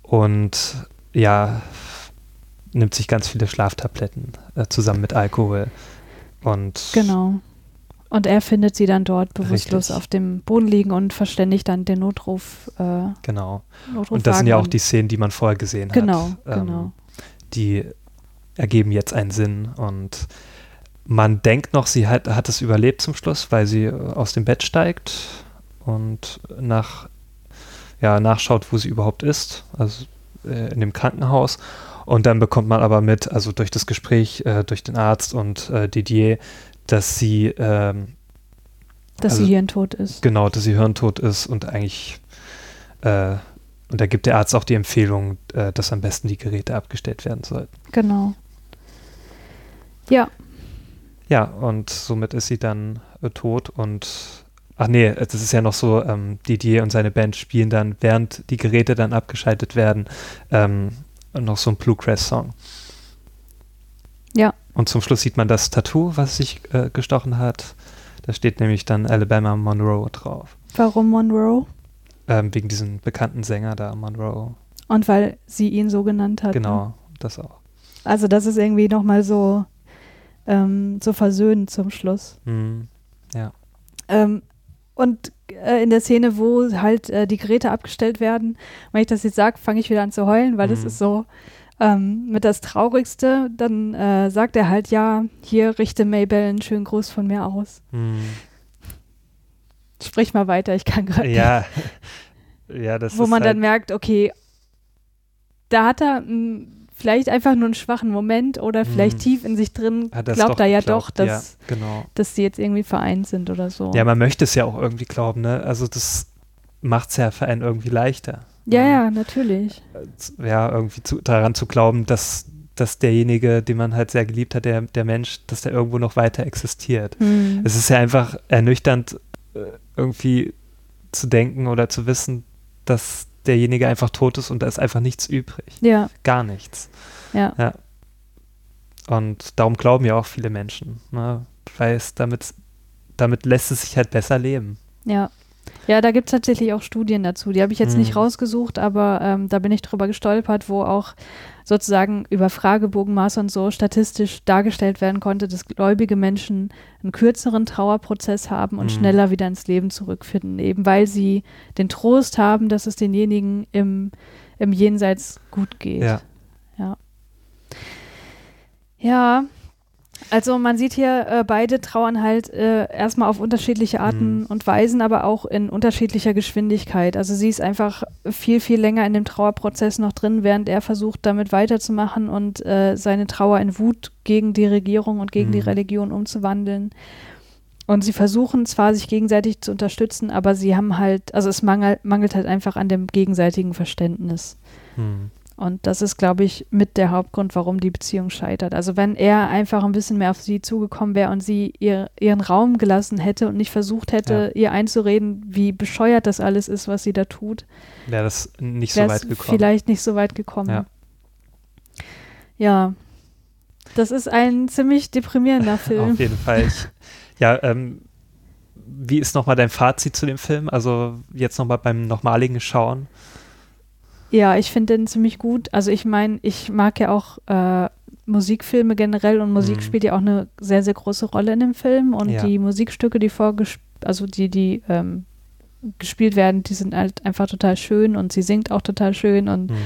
Und ja, nimmt sich ganz viele Schlaftabletten äh, zusammen mit Alkohol. Und Genau. Und er findet sie dann dort bewusstlos Richtig. auf dem Boden liegen und verständigt dann den Notruf. Äh, genau. Notrufwagen Und das sind ja auch die Szenen, die man vorher gesehen Genau, hat. Ähm, genau. Die ergeben jetzt einen Sinn. Und man denkt noch, sie hat, hat es überlebt zum Schluss, weil sie äh, aus dem Bett steigt und nach, ja, nachschaut, wo sie überhaupt ist. Also äh, in dem Krankenhaus. Und dann bekommt man aber mit, also durch das Gespräch äh, durch den Arzt und äh, Didier, dass sie ähm, Dass also- sie hirntot ist. genau, dass sie hirntot ist und eigentlich äh, und da gibt der Arzt auch die Empfehlung, äh, dass am besten die Geräte abgestellt werden sollten. Genau. Ja, Ja, und somit ist sie dann äh, tot und ach nee, das ist ja noch so, ähm, Didier und seine Band spielen dann, während die Geräte dann abgeschaltet werden, ähm, noch so einen Bluegrass-Song. Ja. Und zum Schluss sieht man das Tattoo, was sich äh, gestochen hat. Da steht nämlich dann Alabama Monroe drauf. warum Monroe? Ähm, wegen diesem bekannten Sänger da, Monroe. Und weil sie ihn so genannt hat. Ne? Genau, das auch. Also das ist irgendwie nochmal so, ähm, so versöhnend zum Schluss. Hm. Ähm, und äh, in der Szene, wo halt äh, die Geräte abgestellt werden, wenn ich das jetzt sage, fange ich wieder an zu heulen, weil das Mhm. ist so ähm, mit das Traurigste. Dann äh, sagt er halt, ja, hier richte Maybell einen schönen Gruß von mir aus. Hm. Sprich mal weiter, ich kann gerade. Ja. ja, das Wo ist man halt, dann merkt, okay, da hat er mh, vielleicht einfach nur einen schwachen Moment oder vielleicht Mhm. tief in sich drin glaubt er ja geglaubt. doch, dass, Ja, genau. dass die jetzt irgendwie vereint sind oder so. Ja, man möchte es ja auch irgendwie glauben, ne? Also das macht es ja für einen irgendwie leichter. Ja, ja, natürlich. Ja, irgendwie zu, daran zu glauben, dass, dass derjenige, den man halt sehr geliebt hat, der, der Mensch, dass der irgendwo noch weiter existiert. Hm. Es ist ja einfach ernüchternd, äh, irgendwie zu denken oder zu wissen, dass derjenige einfach tot ist und da ist einfach nichts übrig. Ja, Gar nichts. ja. Und darum glauben ja auch viele Menschen, ne? weil es damit, damit lässt es sich halt besser leben. Ja. Ja, da gibt es tatsächlich auch Studien dazu. Die habe ich jetzt nicht Mhm. rausgesucht, aber ähm, da bin ich drüber gestolpert, wo auch sozusagen über Fragebogenmaß und so statistisch dargestellt werden konnte, dass gläubige Menschen einen kürzeren Trauerprozess haben und Mhm. schneller wieder ins Leben zurückfinden, eben weil sie den Trost haben, dass es denjenigen im, im Jenseits gut geht. Ja. Ja. Ja, also man sieht hier, äh, beide trauern halt äh, erstmal auf unterschiedliche Arten Mhm. und Weisen, aber auch in unterschiedlicher Geschwindigkeit. Also sie ist einfach viel, viel länger in dem Trauerprozess noch drin, während er versucht, damit weiterzumachen und äh, seine Trauer in Wut gegen die Regierung und gegen die Mhm. Religion umzuwandeln. Und sie versuchen zwar, sich gegenseitig zu unterstützen, aber sie haben halt, also es mangelt, mangelt halt einfach an dem gegenseitigen Verständnis. Hm. Und das ist, glaube ich, mit der Hauptgrund, warum die Beziehung scheitert. Also wenn er einfach ein bisschen mehr auf sie zugekommen wäre und sie ihr, ihren Raum gelassen hätte und nicht versucht hätte, ihr einzureden, wie bescheuert das alles ist, was sie da tut, Wäre das nicht so weit gekommen. vielleicht nicht so weit gekommen. Ja. Ja. Das ist ein ziemlich deprimierender Film. Auf jeden Fall. Ich, ja, ähm, wie ist nochmal dein Fazit zu dem Film? Also jetzt nochmal beim nochmaligen Schauen. Ja, ich finde den ziemlich gut. Also ich meine, ich mag ja auch äh, Musikfilme generell und Musik Mhm. spielt ja auch eine sehr, sehr große Rolle in dem Film. Und Ja. die Musikstücke, die vorgespielt, also die, die ähm, gespielt werden, die sind halt einfach total schön und sie singt auch total schön und Hm.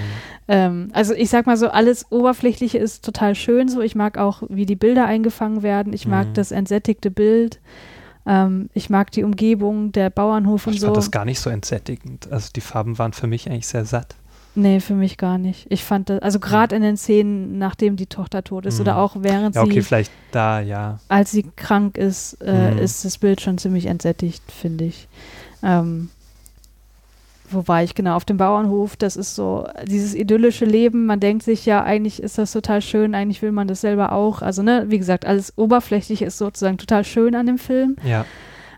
ähm, also ich sag mal so, alles Oberflächliche ist total schön so. Ich mag auch, wie die Bilder eingefangen werden. Ich mag Mhm. das entsättigte Bild. Ähm, ich mag die Umgebung, der Bauernhof und Ich so. fand das gar nicht so entsättigend. Also die Farben waren für mich eigentlich sehr satt. Nee, für mich gar nicht. Ich fand das, also gerade in den Szenen, nachdem die Tochter tot ist Mhm. oder auch während Ja, okay, sie, vielleicht da, ja. als sie krank ist, äh, Mhm. ist das Bild schon ziemlich entsättigt, finde ich. Ähm, wo war ich genau? Auf dem Bauernhof, das ist so dieses idyllische Leben. Man denkt sich ja, eigentlich ist das total schön, eigentlich will man das selber auch. Also, ne, wie gesagt, alles oberflächlich ist sozusagen total schön an dem Film. Ja,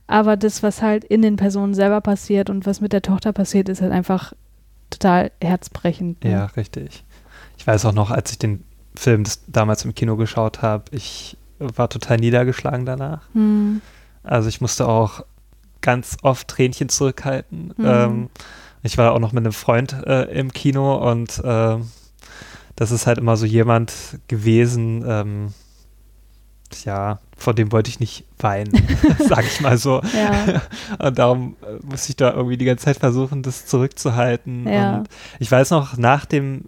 Aber das, was halt in den Personen selber passiert und was mit der Tochter passiert, ist halt einfach total herzbrechend. ne? ja, richtig. Ich weiß auch noch, als ich den Film damals im Kino geschaut habe, ich war total niedergeschlagen danach. Hm. Also ich musste auch ganz oft Tränchen zurückhalten. Mhm. Ähm, ich war auch noch mit einem Freund äh, im Kino und ähm, das ist halt immer so jemand gewesen, ähm, ja, vor dem wollte ich nicht weinen, sag ich mal so. Ja. Und darum äh, musste ich da irgendwie die ganze Zeit versuchen, das zurückzuhalten. Ja. Und ich weiß noch, nach dem,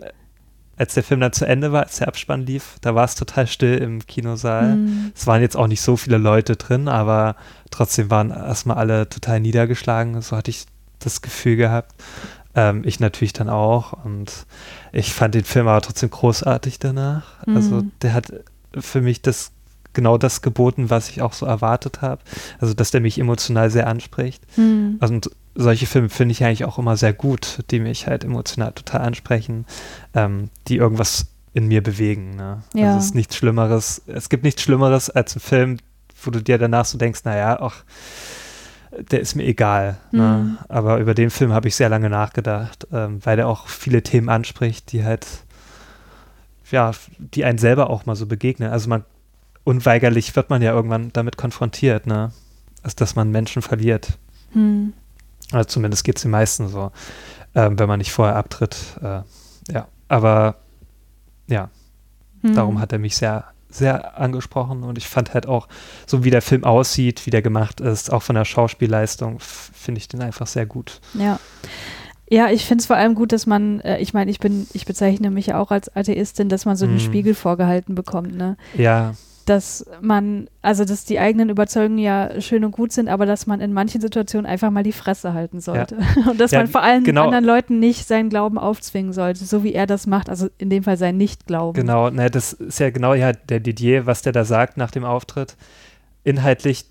als der Film dann zu Ende war, als der Abspann lief, da war es total still im Kinosaal. Hm. Es waren jetzt auch nicht so viele Leute drin, aber trotzdem waren erstmal alle total niedergeschlagen. So hatte ich das Gefühl gehabt. Ähm, ich natürlich dann auch. Und ich fand den Film aber trotzdem großartig danach. Also Mhm. der hat für mich das genau das geboten, was ich auch so erwartet habe. Also dass der mich emotional sehr anspricht. Hm. Und solche Filme finde ich eigentlich auch immer sehr gut, die mich halt emotional total ansprechen, ähm, die irgendwas in mir bewegen. Ne? Ja. Also es ist nichts Schlimmeres. Es gibt nichts Schlimmeres als ein Film, wo du dir danach so denkst, naja, ach, der ist mir egal. Mhm. Ne? Aber über den Film habe ich sehr lange nachgedacht, ähm, weil der auch viele Themen anspricht, die halt, ja, die einen selber auch mal so begegnen. Also man, unweigerlich wird man ja irgendwann damit konfrontiert, ne? Also, dass man Menschen verliert. Hm. Also zumindest geht es den meisten so, ähm, wenn man nicht vorher abtritt. Äh, ja, aber ja, Hm. darum hat er mich sehr, sehr angesprochen und ich fand halt auch, so wie der Film aussieht, wie der gemacht ist, auch von der Schauspielleistung, finde ich den einfach sehr gut. Ja. Ja, ich finde es vor allem gut, dass man, äh, ich meine, ich bin, ich bezeichne mich ja auch als Atheistin, dass man so einen Mhm. Spiegel vorgehalten bekommt, ne? Ja, Dass man, also dass die eigenen Überzeugungen ja schön und gut sind, aber dass man in manchen Situationen einfach mal die Fresse halten sollte. Und dass Ja, man vor allem genau. anderen Leuten nicht seinen Glauben aufzwingen sollte, so wie er das macht, also in dem Fall sein Nicht-Glauben. genau, ne, das ist ja genau ja der Didier, was der da sagt nach dem Auftritt. Inhaltlich,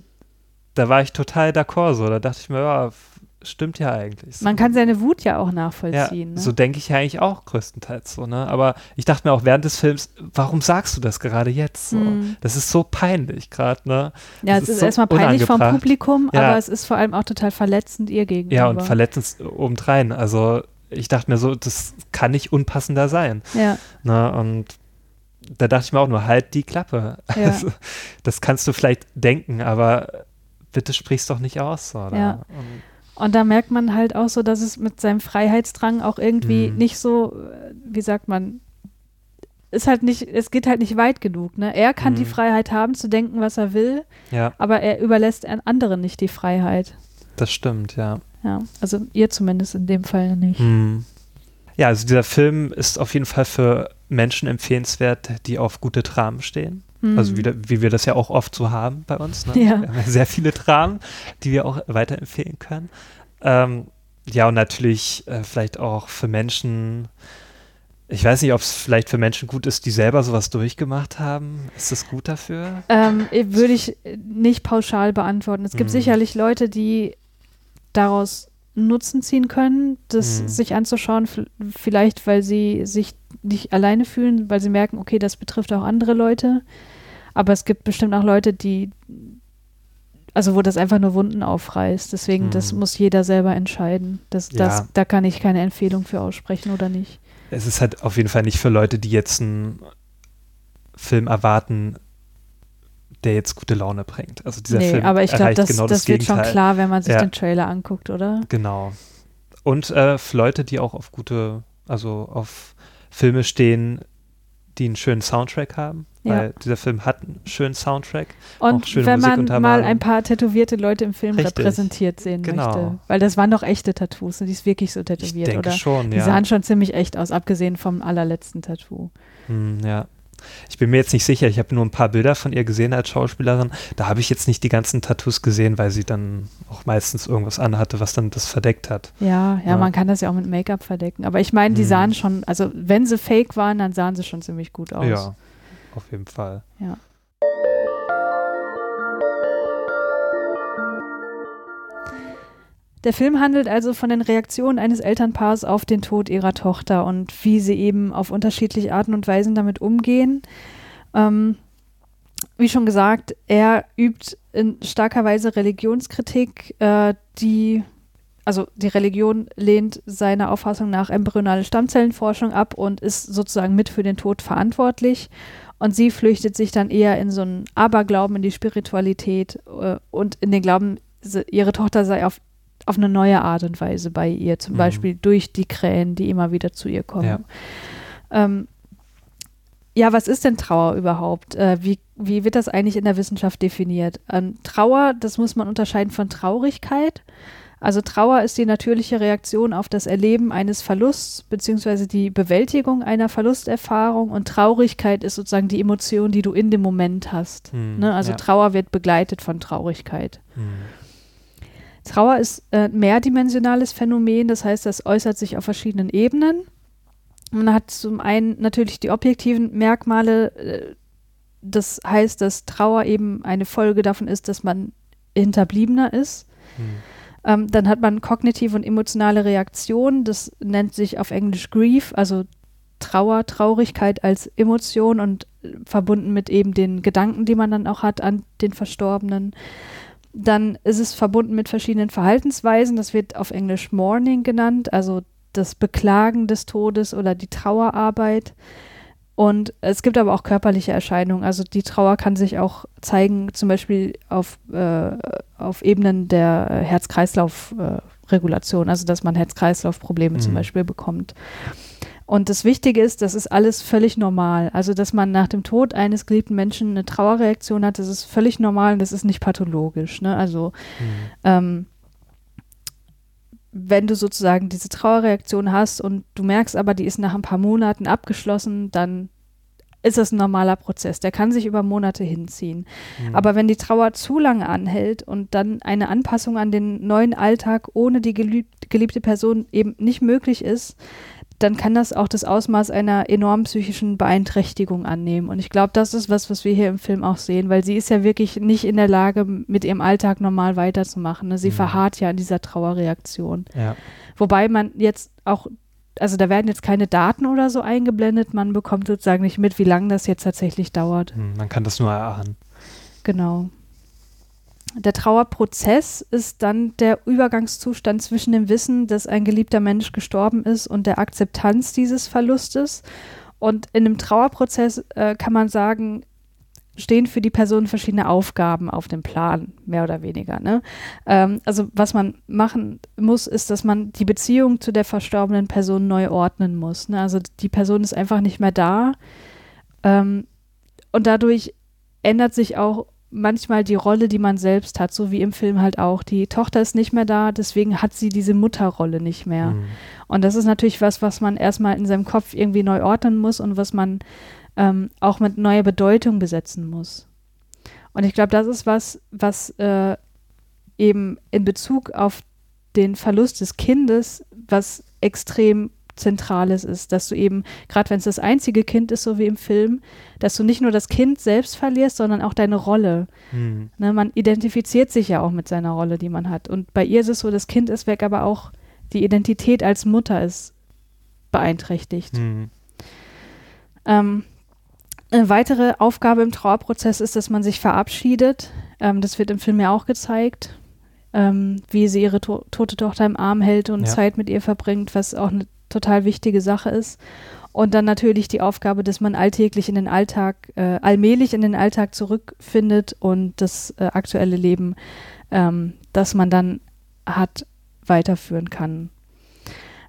da war ich total d'accord so, da dachte ich mir, ja, stimmt ja eigentlich. so. Man kann seine Wut ja auch Ja, nachvollziehen. so ne? denke ich ja eigentlich auch größtenteils so, ne? Aber ich dachte mir auch während des Films, warum sagst du das gerade jetzt so? Mhm. Das ist so peinlich gerade, ne? Ja, das es ist ist, so erstmal peinlich vom. Publikum, Ja. aber es ist vor allem auch total verletzend ihr gegenüber. Ja, und verletzend obendrein. Also ich dachte mir so, das kann nicht unpassender sein. Ja, Ne? Und da dachte ich mir auch nur, halt die Klappe. Ja. Also, das kannst du vielleicht denken, aber bitte sprich's doch nicht aus. So, oder? Ja. Und, und da merkt man halt auch so, dass es mit seinem Freiheitsdrang auch irgendwie Mhm. nicht so, äh, wie sagt man, ist halt nicht, es geht halt nicht weit genug. Ne? Er kann die Mhm. Freiheit haben, zu denken, was er will, ja, aber er überlässt an anderen nicht die Freiheit. das stimmt, ja. Ja, also ihr zumindest in dem Fall nicht. Hm. Ja, also dieser Film ist auf jeden Fall für Menschen empfehlenswert, die auf gute Dramen stehen. Mhm. Also wie, wie wir das ja auch oft so haben bei uns. Ne? Ja. Wir haben ja sehr viele Dramen, die wir auch weiterempfehlen können. Ähm, ja, und natürlich äh, vielleicht auch für Menschen, ich weiß nicht, ob es vielleicht für Menschen gut ist, die selber sowas durchgemacht haben. Ist das gut dafür? Ähm, äh, würde ich nicht pauschal beantworten. Es gibt Mhm. sicherlich Leute, die daraus Nutzen ziehen können, das Mhm. sich anzuschauen, vielleicht weil sie sich nicht alleine fühlen, weil sie merken, okay, das betrifft auch andere Leute. Aber es gibt bestimmt auch Leute, die, also wo das einfach nur Wunden aufreißt. Deswegen, das Mhm. muss jeder selber entscheiden. Das, das, Ja. Da kann ich keine Empfehlung für aussprechen oder nicht. Es ist halt auf jeden Fall nicht für Leute, die jetzt einen Film erwarten, der jetzt gute Laune bringt. Also dieser nee, Film aber ich glaube, das, genau das, das, wird schon klar, wenn man sich Ja. den Trailer anguckt, oder? Genau. Und äh, für Leute, die auch auf gute, also auf Filme stehen, die einen schönen Soundtrack haben, Ja. weil dieser Film hat einen schönen Soundtrack. Auch Und schöne wenn man mal ein paar tätowierte Leute im Film Richtig. repräsentiert sehen Genau. möchte. Weil das waren doch echte Tattoos und die ist wirklich so Ich tätowiert, denke oder? schon, Die ja. sahen schon ziemlich echt aus, abgesehen vom allerletzten Tattoo. Hm, ja. Ich bin mir jetzt nicht sicher, ich habe nur ein paar Bilder von ihr gesehen als Schauspielerin. Da habe ich jetzt nicht die ganzen Tattoos gesehen, weil sie dann auch meistens irgendwas anhatte, was dann das verdeckt hat. Ja, ja, ja. man kann das ja auch mit Make-up verdecken. Aber ich meine, die hm. sahen schon, also wenn sie fake waren, dann sahen sie schon ziemlich gut aus. Ja, auf jeden Fall. Ja. Der Film handelt also von den Reaktionen eines Elternpaars auf den Tod ihrer Tochter und wie sie eben auf unterschiedliche Arten und Weisen damit umgehen. Ähm, wie schon gesagt, er übt in starker Weise Religionskritik, äh, die also die Religion lehnt seiner Auffassung nach embryonale Stammzellenforschung ab und ist sozusagen mit für den Tod verantwortlich. Und sie flüchtet sich dann eher in so einen Aberglauben, in die Spiritualität äh, und in den Glauben, ihre Tochter sei auf auf eine neue Art und Weise bei ihr, zum mhm. Beispiel durch die Krähen, die immer wieder zu ihr kommen. Ja, ähm, ja was ist denn Trauer überhaupt? Äh, wie, wie wird das eigentlich in der Wissenschaft definiert? Ähm, Trauer, das muss man unterscheiden von Traurigkeit. Also Trauer ist die natürliche Reaktion auf das Erleben eines Verlusts beziehungsweise die Bewältigung einer Verlusterfahrung und Traurigkeit ist sozusagen die Emotion, die du in dem Moment hast. Mhm, ne? Also ja. Trauer wird begleitet von Traurigkeit. Mhm. Trauer ist ein äh, mehrdimensionales Phänomen, das heißt, das äußert sich auf verschiedenen Ebenen. Man hat zum einen natürlich die objektiven Merkmale, äh, das heißt, dass Trauer eben eine Folge davon ist, dass man Hinterbliebener ist. Hm. Ähm, dann hat man kognitive und emotionale Reaktionen, das nennt sich auf Englisch Grief, also Trauer, Traurigkeit als Emotion und äh, verbunden mit eben den Gedanken, die man dann auch hat an den Verstorbenen. Dann ist es verbunden mit verschiedenen Verhaltensweisen. Das wird auf Englisch Mourning genannt, also das Beklagen des Todes oder die Trauerarbeit. Und es gibt aber auch körperliche Erscheinungen. Also die Trauer kann sich auch zeigen, zum Beispiel auf, äh, auf Ebenen der Herz-Kreislauf-Regulation, also dass man Herz-Kreislauf-Probleme mhm. zum Beispiel bekommt. Und das Wichtige ist, das ist alles völlig normal. Also, dass man nach dem Tod eines geliebten Menschen eine Trauerreaktion hat, das ist völlig normal und das ist nicht pathologisch. Ne? Also, mhm. ähm, wenn du sozusagen diese Trauerreaktion hast und du merkst aber, die ist nach ein paar Monaten abgeschlossen, dann ist das ein normaler Prozess. Der kann sich über Monate hinziehen. Mhm. Aber wenn die Trauer zu lange anhält und dann eine Anpassung an den neuen Alltag ohne die geliebte Person eben nicht möglich ist, dann kann das auch das Ausmaß einer enormen psychischen Beeinträchtigung annehmen. Und ich glaube, das ist was, was wir hier im Film auch sehen, weil sie ist ja wirklich nicht in der Lage, mit ihrem Alltag normal weiterzumachen. Ne? Sie mhm. verharrt ja an dieser Trauerreaktion. Ja. Wobei man jetzt auch, also da werden jetzt keine Daten oder so eingeblendet, man bekommt sozusagen nicht mit, wie lange das jetzt tatsächlich dauert. Mhm, man kann das nur erahnen. Genau. Der Trauerprozess ist dann der Übergangszustand zwischen dem Wissen, dass ein geliebter Mensch gestorben ist und der Akzeptanz dieses Verlustes. Und in dem Trauerprozess äh, kann man sagen, stehen für die Person verschiedene Aufgaben auf dem Plan, mehr oder weniger. Ne? Ähm, also was man machen muss, ist, dass man die Beziehung zu der verstorbenen Person neu ordnen muss. Ne? Also die Person ist einfach nicht mehr da. Ähm, und dadurch ändert sich auch manchmal die Rolle, die man selbst hat, so wie im Film halt auch. Die Tochter ist nicht mehr da, deswegen hat sie diese Mutterrolle nicht mehr. Mhm. Und das ist natürlich was, was man erstmal in seinem Kopf irgendwie neu ordnen muss und was man ähm, auch mit neuer Bedeutung besetzen muss. Und ich glaube, das ist was, was äh, eben in Bezug auf den Verlust des Kindes, was extrem Zentrales ist, dass du eben, gerade wenn es das einzige Kind ist, so wie im Film, dass du nicht nur das Kind selbst verlierst, sondern auch deine Rolle. Mhm. Ne, man identifiziert sich ja auch mit seiner Rolle, die man hat. Und bei ihr ist es so, das Kind ist weg, aber auch die Identität als Mutter ist beeinträchtigt. Mhm. Ähm, eine weitere Aufgabe im Trauerprozess ist, dass man sich verabschiedet. Ähm, das wird im Film ja auch gezeigt, ähm, wie sie ihre to tote Tochter im Arm hält und ja. Zeit mit ihr verbringt, was auch eine total wichtige Sache ist. Und dann natürlich die Aufgabe, dass man alltäglich in den Alltag, äh, allmählich in den Alltag zurückfindet und das äh, aktuelle Leben, ähm, das man dann hat, weiterführen kann.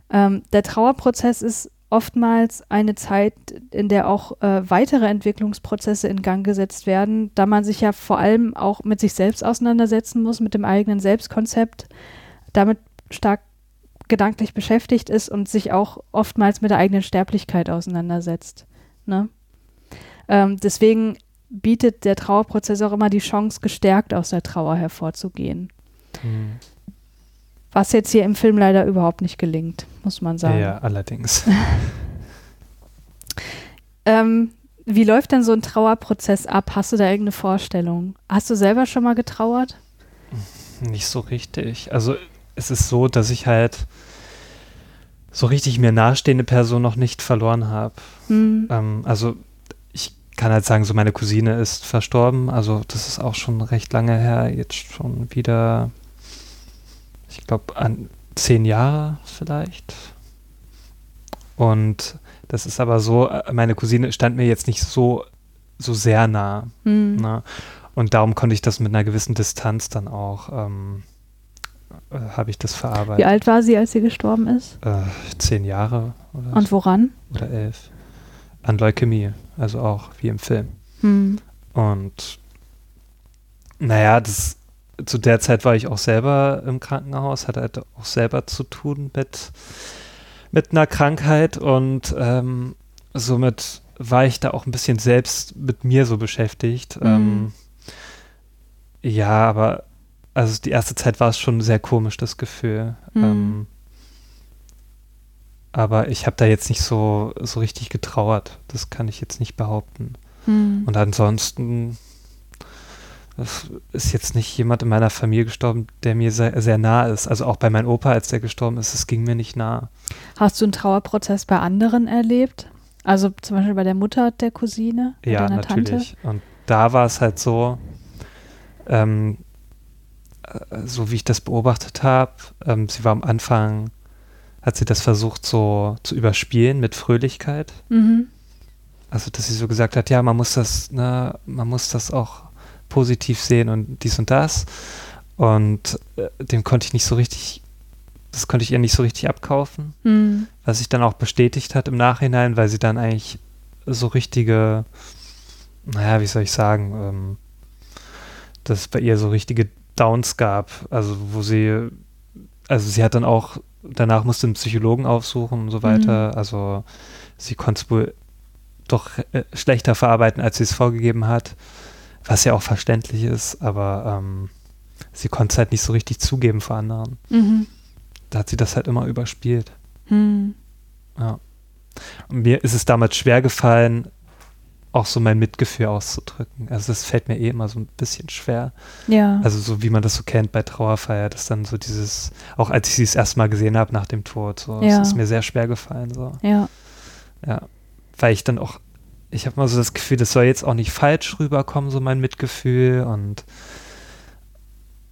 Ähm, der Trauerprozess ist oftmals eine Zeit, in der auch äh, weitere Entwicklungsprozesse in Gang gesetzt werden, da man sich ja vor allem auch mit sich selbst auseinandersetzen muss, mit dem eigenen Selbstkonzept, damit stark gedanklich beschäftigt ist und sich auch oftmals mit der eigenen Sterblichkeit auseinandersetzt. Ne? Ähm, deswegen bietet der Trauerprozess auch immer die Chance, gestärkt aus der Trauer hervorzugehen. Hm. Was jetzt hier im Film leider überhaupt nicht gelingt, muss man sagen. Ja, allerdings. ähm, wie läuft denn so ein Trauerprozess ab? Hast du da irgendeine Vorstellung? Hast du selber schon mal getrauert? Nicht so richtig. Also es ist so, dass ich halt so richtig mir nahestehende Person noch nicht verloren habe. Hm. Ähm, also ich kann halt sagen, so meine Cousine ist verstorben. Also das ist auch schon recht lange her. Jetzt schon wieder, ich glaube, an zehn Jahre vielleicht. Und das ist aber so, äh, meine Cousine stand mir jetzt nicht so, so sehr nah. Hm. Ne? Und darum konnte ich das mit einer gewissen Distanz dann auch, ähm, äh, habe ich das verarbeitet. Wie alt war sie, als sie gestorben ist? Äh, zehn Jahre oder, Und woran? oder elf. An Leukämie, also auch wie im Film. Hm. Und naja, das, zu der Zeit war ich auch selber im Krankenhaus, hatte halt auch selber zu tun mit, mit einer Krankheit und ähm, somit war ich da auch ein bisschen selbst mit mir so beschäftigt. Mhm. Ähm, ja, aber also die erste Zeit war es schon sehr komisch, das Gefühl. Mhm. Ähm, aber ich habe da jetzt nicht so, so richtig getrauert. Das kann ich jetzt nicht behaupten. Hm. Und ansonsten ist jetzt nicht jemand in meiner Familie gestorben, der mir sehr, sehr nah ist. Also auch bei meinem Opa, als der gestorben ist, es ging mir nicht nah. Hast du einen Trauerprozess bei anderen erlebt? Also zum Beispiel bei der Mutter der Cousine? Ja, natürlich. Und da war es halt so, ähm, äh, so wie ich das beobachtet habe, ähm, sie war am Anfang, hat sie das versucht so zu überspielen mit Fröhlichkeit. Mhm. Also, dass sie so gesagt hat, ja, man muss das, ne, man muss das auch positiv sehen und dies und das. Und äh, dem konnte ich nicht so richtig, das konnte ich ihr nicht so richtig abkaufen, Hm. was sich dann auch bestätigt hat im Nachhinein, weil sie dann eigentlich so richtige, naja, wie soll ich sagen, ähm, dass bei ihr so richtige Downs gab, also wo sie, also sie hat dann auch, danach musste einen Psychologen aufsuchen und so weiter, also sie konnte es wohl doch äh, schlechter verarbeiten, als sie es vorgegeben hat, was ja auch verständlich ist, aber ähm, sie konnte es halt nicht so richtig zugeben vor anderen. Mhm. Da hat sie das halt immer überspielt. Hm. Ja. Und mir ist es damals schwer gefallen, auch so mein Mitgefühl auszudrücken. Also das fällt mir eh immer so ein bisschen schwer. Ja. Also so wie man das so kennt bei Trauerfeier, dass dann so dieses, auch als ich sie das erste Mal gesehen habe nach dem Tod, so, Ja. es ist mir sehr schwer gefallen. So. ja. Ja. Weil ich dann auch, ich habe mal so das Gefühl, das soll jetzt auch nicht falsch rüberkommen, so mein Mitgefühl und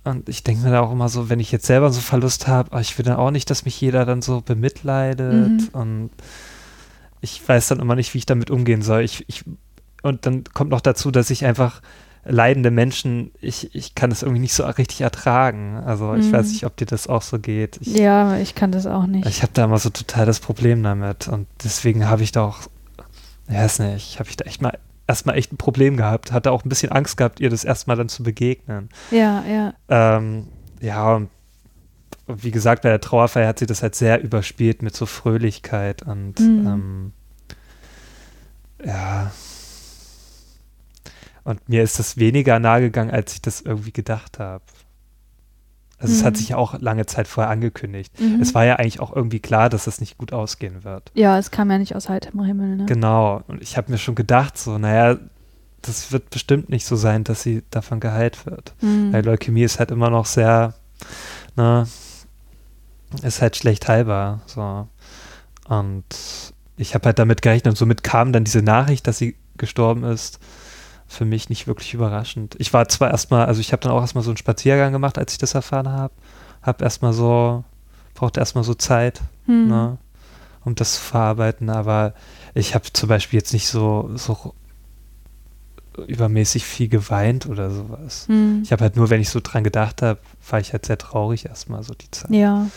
und ich denke mir da auch immer so, wenn ich jetzt selber so Verlust habe, ich will dann auch nicht, dass mich jeder dann so bemitleidet Mhm. und ich weiß dann immer nicht, wie ich damit umgehen soll. Ich, ich, und dann kommt noch dazu, dass ich einfach leidende Menschen, ich, ich kann das irgendwie nicht so richtig ertragen. Also ich Mhm. weiß nicht, ob dir das auch so geht. Ich, ja, ich kann das auch nicht. ich habe da immer so total das Problem damit und deswegen habe ich da auch, ja, weiß nicht, habe ich da echt mal erstmal echt ein Problem gehabt, hatte auch ein bisschen Angst gehabt, ihr das erstmal dann zu begegnen. ja, ja. Ähm, ja, und wie gesagt, bei der Trauerfeier hat sie das halt sehr überspielt mit so Fröhlichkeit und Mhm. ähm, ja. Und mir ist das weniger nahe gegangen, als ich das irgendwie gedacht habe. Also es hat Mhm. sich ja auch lange Zeit vorher angekündigt. Mhm. Es war ja eigentlich auch irgendwie klar, dass es nicht gut ausgehen wird. ja, es kam ja nicht aus heiterem Himmel, ne? Genau. Und ich habe mir schon gedacht, so, naja, das wird bestimmt nicht so sein, dass sie davon geheilt wird. Mhm. Weil Leukämie ist halt immer noch sehr, ne, ist halt schlecht heilbar. So. Und ich habe halt damit gerechnet und somit kam dann diese Nachricht, dass sie gestorben ist, für mich nicht wirklich überraschend. Ich war zwar erstmal, also ich habe dann auch erstmal so einen Spaziergang gemacht, als ich das erfahren habe. Hab erstmal so, brauchte erstmal so Zeit, Hm. ne, um das zu verarbeiten, aber ich habe zum Beispiel jetzt nicht so, so übermäßig viel geweint oder sowas. Hm. Ich habe halt nur, wenn ich so dran gedacht habe, war ich halt sehr traurig erstmal so die Zeit. Ja.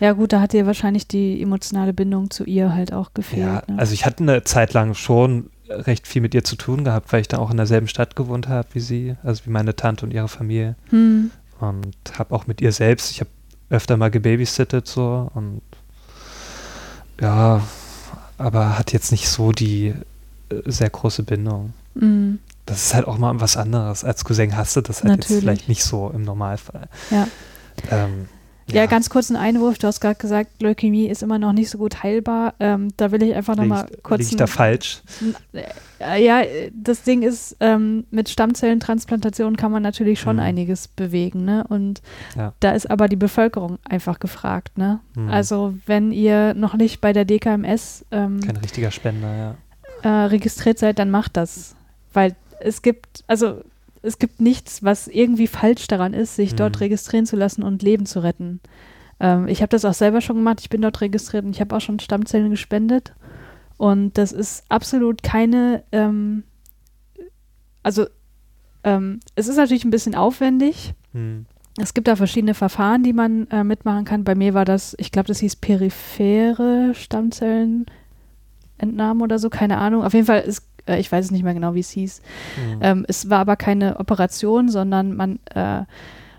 Ja, gut, da hat dir wahrscheinlich die emotionale Bindung zu ihr halt auch gefehlt. Ja, ne? also ich hatte eine Zeit lang schon recht viel mit ihr zu tun gehabt, weil ich da auch in derselben Stadt gewohnt habe wie sie, also wie meine Tante und ihre Familie. hm. Und habe auch mit ihr selbst, ich habe öfter mal gebabysittet so und ja, aber hat jetzt nicht so die äh, sehr große Bindung. Mhm. Das ist halt auch mal was anderes. Als Cousin hast du das halt Natürlich. jetzt vielleicht nicht so im Normalfall. Ja. Ähm, Ja, ganz kurz ein Einwurf. Du hast gerade gesagt, Leukämie ist immer noch nicht so gut heilbar. Ähm, da will ich einfach nochmal kurz. lieg ich da falsch? Äh, ja, das Ding ist, ähm, mit Stammzellentransplantation kann man natürlich schon Mhm. einiges bewegen, ne? Und Ja. da ist aber die Bevölkerung einfach gefragt, ne? Mhm. Also wenn ihr noch nicht bei der DKMS ähm, Kein richtiger Spender, ja. äh, registriert seid, dann macht das. Weil es gibt, also es gibt nichts, was irgendwie falsch daran ist, sich dort Mhm. registrieren zu lassen und Leben zu retten. Ähm, ich habe das auch selber schon gemacht, ich bin dort registriert und ich habe auch schon Stammzellen gespendet. Und das ist absolut keine, ähm, also ähm, es ist natürlich ein bisschen aufwendig. Hm. Es gibt da verschiedene Verfahren, die man äh, mitmachen kann. Bei mir war das, ich glaube, das hieß periphere Stammzellenentnahme oder so, keine Ahnung. Auf jeden Fall ist, äh, ich weiß es nicht mehr genau, wie es hieß. Hm. Ähm, es war aber keine Operation, sondern man äh,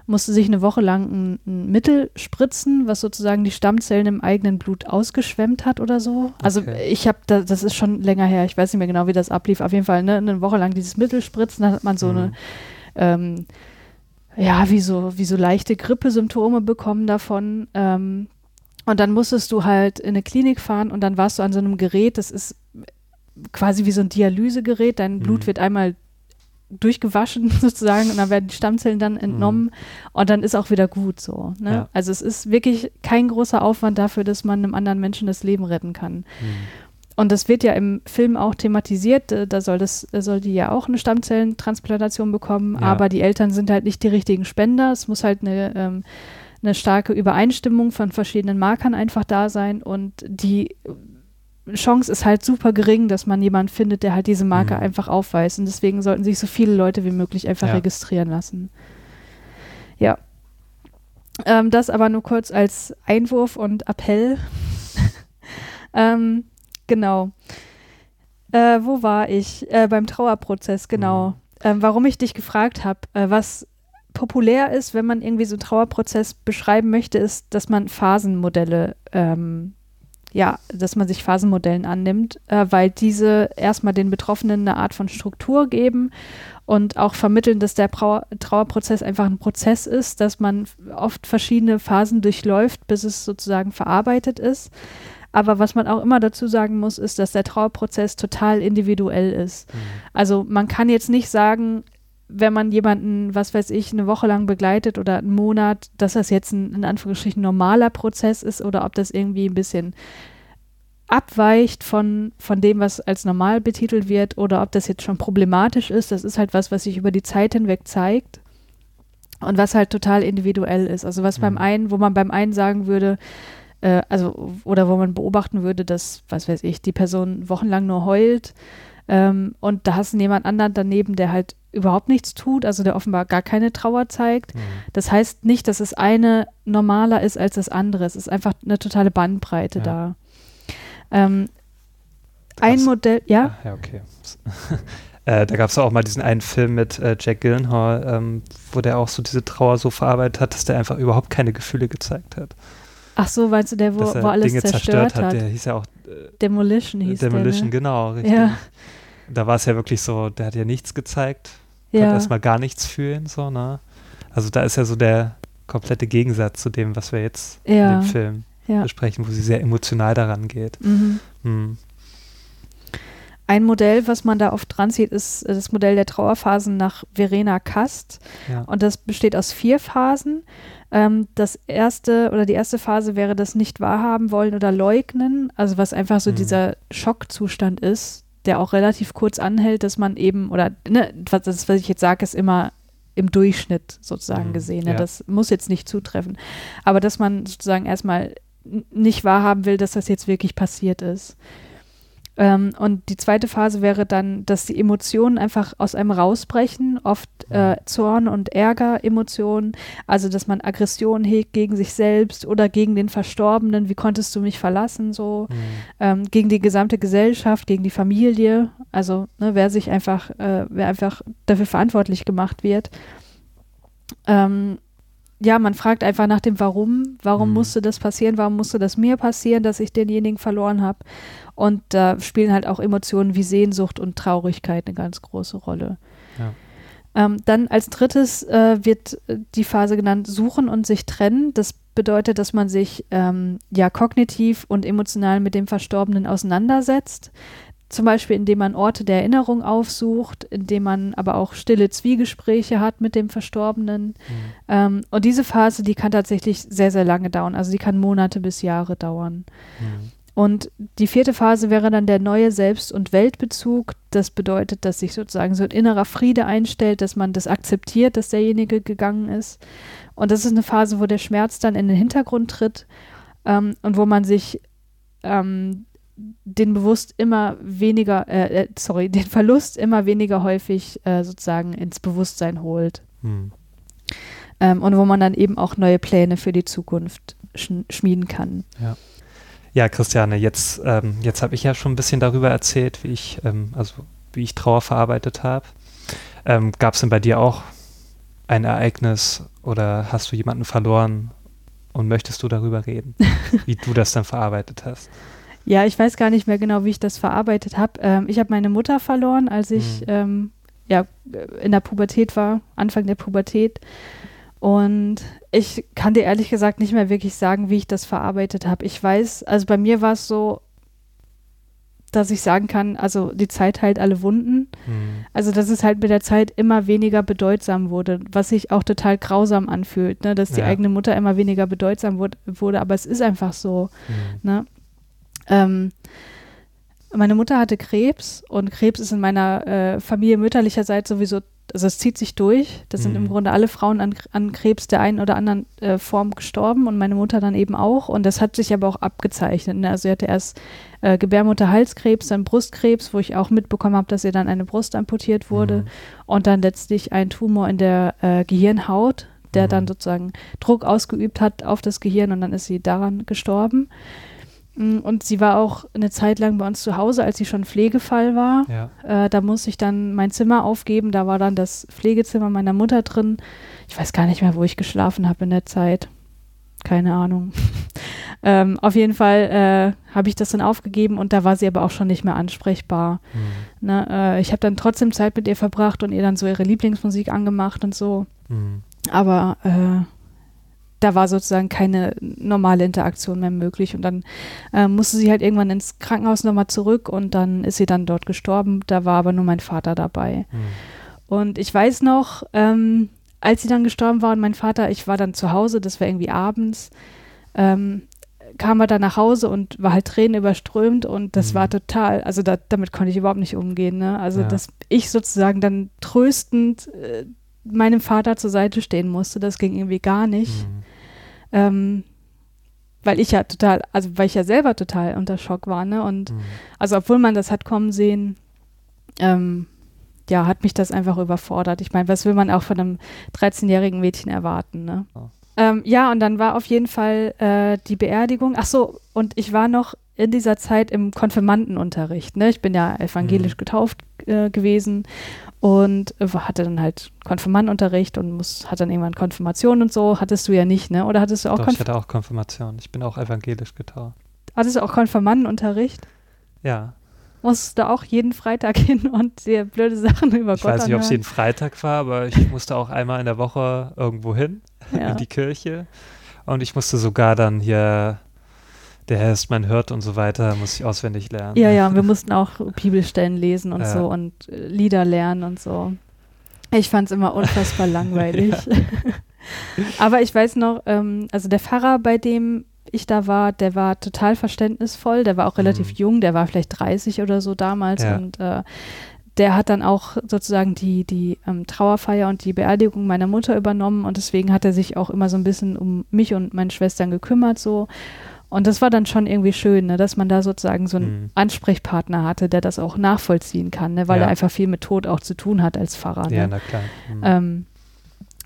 musste sich eine Woche lang ein, ein Mittel spritzen, was sozusagen die Stammzellen im eigenen Blut ausgeschwemmt hat oder so. Also Okay. ich habe, da, das ist schon länger her, ich weiß nicht mehr genau, wie das ablief. Auf jeden Fall ne, eine Woche lang dieses Mittel spritzen, dann hat man so Mhm. eine ähm, ja, wie so, wie so leichte Grippesymptome bekommen davon. Ähm, und dann musstest du halt in eine Klinik fahren und dann warst du an so einem Gerät, das ist quasi wie so ein Dialysegerät. Dein Blut Mhm. wird einmal durchgewaschen sozusagen und dann werden die Stammzellen dann entnommen und dann ist auch wieder gut so. Ne? Ja. Also es ist wirklich kein großer Aufwand dafür, dass man einem anderen Menschen das Leben retten kann. Hm. Und das wird ja im Film auch thematisiert. äh, Da soll, das, da soll die ja auch eine Stammzellentransplantation bekommen, Ja. aber die Eltern sind halt nicht die richtigen Spender. Es muss halt eine, ähm, eine starke Übereinstimmung von verschiedenen Markern einfach da sein und die Chance ist halt super gering, dass man jemanden findet, der halt diese Marke Mhm. einfach aufweist. Und deswegen sollten sich so viele Leute wie möglich einfach Ja. registrieren lassen. Ja. Ähm, das aber nur kurz als Einwurf und Appell. ähm, genau. Äh, wo war ich? Äh, beim Trauerprozess, genau. Mhm. Ähm, warum ich dich gefragt habe, äh, was populär ist, wenn man irgendwie so einen Trauerprozess beschreiben möchte, ist, dass man Phasenmodelle, ähm, ja, dass man sich Phasenmodellen annimmt, äh, weil diese erstmal den Betroffenen eine Art von Struktur geben und auch vermitteln, dass der Trauer Trauerprozess einfach ein Prozess ist, dass man oft verschiedene Phasen durchläuft, bis es sozusagen verarbeitet ist. Aber was man auch immer dazu sagen muss, ist, dass der Trauerprozess total individuell ist. Hm. Also man kann jetzt nicht sagen, wenn man jemanden, was weiß ich, eine Woche lang begleitet oder einen Monat, dass das jetzt ein in Anführungsstrichen normaler Prozess ist oder ob das irgendwie ein bisschen abweicht von, von dem, was als normal betitelt wird oder ob das jetzt schon problematisch ist. Das ist halt was, was sich über die Zeit hinweg zeigt und was halt total individuell ist. Also was beim Mhm. einen, wo man beim einen sagen würde, äh, also oder wo man beobachten würde, dass, was weiß ich, die Person wochenlang nur heult ähm, und da hast du jemand anderen daneben, der halt überhaupt nichts tut, also der offenbar gar keine Trauer zeigt. Hm. Das heißt nicht, dass das eine normaler ist als das andere. Es ist einfach eine totale Bandbreite Ja. da. Ähm, ein. Modell, ja, Ah, ja, okay. äh, da gab es auch mal diesen einen Film mit äh, Jack Gyllenhaal, ähm, wo der auch so diese Trauer so verarbeitet hat, dass der einfach überhaupt keine Gefühle gezeigt hat. ach so, meinst du, der, wo, wo alles Dinge zerstört, zerstört hat. hat? Der hieß ja auch äh, Demolition hieß Demolition, der, ne? genau, richtig. Ja. Da war es ja wirklich so, der hat ja nichts gezeigt, konnte Ja, erstmal gar nichts fühlen, so, ne? Also da ist ja so der komplette Gegensatz zu dem, was wir jetzt in ja, dem Film ja. besprechen, wo sie sehr emotional daran geht. Mhm. Hm. Ein Modell, was man da oft dran sieht, ist äh, das Modell der Trauerphasen nach Verena Kast. Ja. Und das besteht aus vier Phasen. Ähm, das erste oder die erste Phase wäre das nicht wahrhaben wollen oder leugnen, also was einfach so Mhm. dieser Schockzustand ist, der auch relativ kurz anhält, dass man eben, oder ne, was, das, was ich jetzt sage, ist immer im Durchschnitt sozusagen Mhm, gesehen. Ne? ja. Das muss jetzt nicht zutreffen. Aber dass man sozusagen erstmal nicht wahrhaben will, dass das jetzt wirklich passiert ist. Ähm, und die zweite Phase wäre dann, dass die Emotionen einfach aus einem rausbrechen, oft äh, Zorn und Ärger, Emotionen, also dass man Aggression hegt gegen sich selbst oder gegen den Verstorbenen, wie konntest du mich verlassen, so, Hm. ähm, gegen die gesamte Gesellschaft, gegen die Familie, also ne, wer sich einfach, äh, wer einfach dafür verantwortlich gemacht wird. Ähm, ja, man fragt einfach nach dem Warum. Warum Mhm. musste das passieren? Warum musste das mir passieren, dass ich denjenigen verloren habe? Und da spielen halt auch Emotionen wie Sehnsucht und Traurigkeit eine ganz große Rolle. Ja. Ähm, dann als drittes äh, wird äh, die Phase genannt Suchen und sich trennen. Das bedeutet, dass man sich ähm, ja kognitiv und emotional mit dem Verstorbenen auseinandersetzt. Zum Beispiel, indem man Orte der Erinnerung aufsucht, indem man aber auch stille Zwiegespräche hat mit dem Verstorbenen. Mhm. Ähm, und diese Phase, die kann tatsächlich sehr, sehr lange dauern. Also die kann Monate bis Jahre dauern. Mhm. Und die vierte Phase wäre dann der neue Selbst- und Weltbezug. Das bedeutet, dass sich sozusagen so ein innerer Friede einstellt, dass man das akzeptiert, dass derjenige gegangen ist. Und das ist eine Phase, wo der Schmerz dann in den Hintergrund tritt ähm, und wo man sich ähm, den bewusst immer weniger, äh, äh, sorry, den Verlust immer weniger häufig äh, sozusagen ins Bewusstsein holt. Mhm. Ähm, und wo man dann eben auch neue Pläne für die Zukunft sch schmieden kann. Ja, Christiane, jetzt, ähm, jetzt habe ich ja schon ein bisschen darüber erzählt, wie ich, ähm, also wie ich Trauer verarbeitet habe. Ähm, Gab es denn bei dir auch ein Ereignis oder hast du jemanden verloren und möchtest du darüber reden, wie du das dann verarbeitet hast? Ja, ich weiß gar nicht mehr genau, wie ich das verarbeitet habe. Ähm, ich habe meine Mutter verloren, als ich Mhm. ähm, ja, in der Pubertät war, Anfang der Pubertät. Und ich kann dir ehrlich gesagt nicht mehr wirklich sagen, wie ich das verarbeitet habe. Ich weiß, also bei mir war es so, dass ich sagen kann, also die Zeit heilt alle Wunden. Mhm. Also dass es halt mit der Zeit immer weniger bedeutsam wurde, was sich auch total grausam anfühlt, ne? dass die Ja. eigene Mutter immer weniger bedeutsam wurde, wurde, aber es ist einfach so. Mhm. Ne? Ähm, meine Mutter hatte Krebs und Krebs ist in meiner äh, Familie mütterlicherseits sowieso, also es zieht sich durch. Das sind im Mhm. Grunde alle Frauen an, an Krebs der einen oder anderen äh, Form gestorben und meine Mutter dann eben auch. Und das hat sich aber auch abgezeichnet. Ne? Also sie hatte erst äh, Gebärmutterhalskrebs, dann Brustkrebs, wo ich auch mitbekommen habe, dass ihr dann eine Brust amputiert wurde. Mhm. Und dann letztlich ein Tumor in der äh, Gehirnhaut, der Mhm. dann sozusagen Druck ausgeübt hat auf das Gehirn und dann ist sie daran gestorben. Mm, Und sie war auch eine Zeit lang bei uns zu Hause, als sie schon Pflegefall war. Ja. Äh, da musste ich dann mein Zimmer aufgeben. Da war dann das Pflegezimmer meiner Mutter drin. Ich weiß gar nicht mehr, wo ich geschlafen habe in der Zeit. Keine Ahnung. ähm, auf jeden Fall äh, habe ich das dann aufgegeben und da war sie aber auch schon nicht mehr ansprechbar. Mhm. Ne? Äh, ich habe dann trotzdem Zeit mit ihr verbracht und ihr dann so ihre Lieblingsmusik angemacht und so. Mhm. Aber äh, da war sozusagen keine normale Interaktion mehr möglich. Und dann äh, musste sie halt irgendwann ins Krankenhaus nochmal zurück und dann ist sie dann dort gestorben. Da war aber nur mein Vater dabei. Mhm. Und ich weiß noch, ähm, als sie dann gestorben war und mein Vater, ich war dann zu Hause, das war irgendwie abends, ähm, kam er dann nach Hause und war halt Tränen überströmt und das Mhm. war total, also da, damit konnte ich überhaupt nicht umgehen. Ne? Also Ja. dass ich sozusagen dann tröstend äh, meinem Vater zur Seite stehen musste, das ging irgendwie gar nicht. Mhm. Ähm, weil ich ja total, also weil ich ja selber total unter Schock war, ne? Und Mhm. also obwohl man das hat kommen sehen, ähm, ja, hat mich das einfach überfordert. Ich meine, was will man auch von einem 13-jährigen Mädchen erwarten, ne? Ja. Ähm, ja, und dann war auf jeden Fall äh, die Beerdigung. Ach so, und ich war noch in dieser Zeit im Konfirmandenunterricht, ne? Ich bin ja evangelisch Mhm. getauft äh, gewesen und äh, hatte dann halt Konfirmandenunterricht und muss, hatte dann irgendwann Konfirmation und so. Hattest du ja nicht, ne? Oder hattest du auch, Doch, ich Konf hatte auch Konfirmation. Ich bin auch evangelisch getauft. hattest du auch Konfirmandenunterricht? Ja. Musstest du auch jeden Freitag hin und dir blöde Sachen über Ich Gott weiß nicht, ob es jeden Freitag war, aber ich musste auch einmal in der Woche irgendwo hin, ja. in die Kirche. Und ich musste sogar dann hier, der Herr ist mein Hirt und so weiter, muss ich auswendig lernen. ja, ja, und wir mussten auch Bibelstellen lesen und Ja. so und äh, Lieder lernen und so. Ich fand es immer unfassbar langweilig. Aber ich weiß noch, ähm, also der Pfarrer, bei dem ich da war, der war total verständnisvoll, der war auch relativ Mhm. jung, der war vielleicht 30 oder so damals Ja. und äh, der hat dann auch sozusagen die, die ähm, Trauerfeier und die Beerdigung meiner Mutter übernommen und deswegen hat er sich auch immer so ein bisschen um mich und meine Schwestern gekümmert so. Und das war dann schon irgendwie schön, ne, dass man da sozusagen so einen Mhm. Ansprechpartner hatte, der das auch nachvollziehen kann, ne, weil Ja. er einfach viel mit Tod auch zu tun hat als Pfarrer. Ja, ne. na klar. Mhm. Ähm,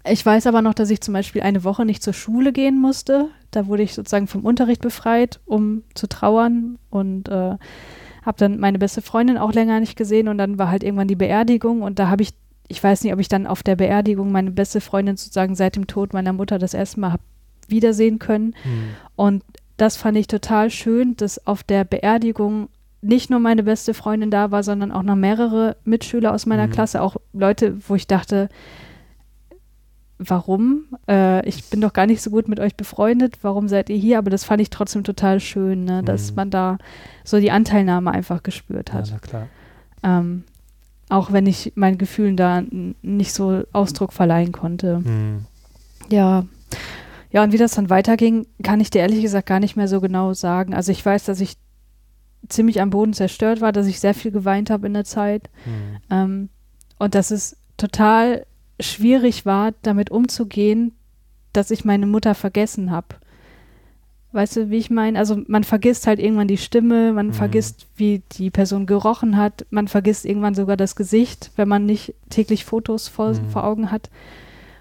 ich weiß aber noch, dass ich zum Beispiel eine Woche nicht zur Schule gehen musste. Da wurde ich sozusagen vom Unterricht befreit, um zu trauern und äh, habe dann meine beste Freundin auch länger nicht gesehen und dann war halt irgendwann die Beerdigung und da habe ich ich weiß nicht, ob ich dann auf der Beerdigung meine beste Freundin sozusagen seit dem Tod meiner Mutter das erste Mal habe wiedersehen können. Hm. Und das fand ich total schön, dass auf der Beerdigung nicht nur meine beste Freundin da war, sondern auch noch mehrere Mitschüler aus meiner Mhm. Klasse, auch Leute, wo ich dachte, warum? Äh, ich bin doch gar nicht so gut mit euch befreundet, warum seid ihr hier? Aber das fand ich trotzdem total schön, ne? dass Mhm. man da so die Anteilnahme einfach gespürt Ja, hat. na klar. Ähm, auch wenn ich meinen Gefühlen da nicht so Ausdruck verleihen konnte. Hm. Ja. Ja, und wie das dann weiterging, kann ich dir ehrlich gesagt gar nicht mehr so genau sagen. Also ich weiß, dass ich ziemlich am Boden zerstört war, dass ich sehr viel geweint habe in der Zeit. Hm. Ähm, und dass es total schwierig war, damit umzugehen, dass ich meine Mutter vergessen habe. Weißt du, wie ich meine? Also man vergisst halt irgendwann die Stimme, man Mhm. vergisst, wie die Person gerochen hat, man vergisst irgendwann sogar das Gesicht, wenn man nicht täglich Fotos vor, Mhm. vor Augen hat.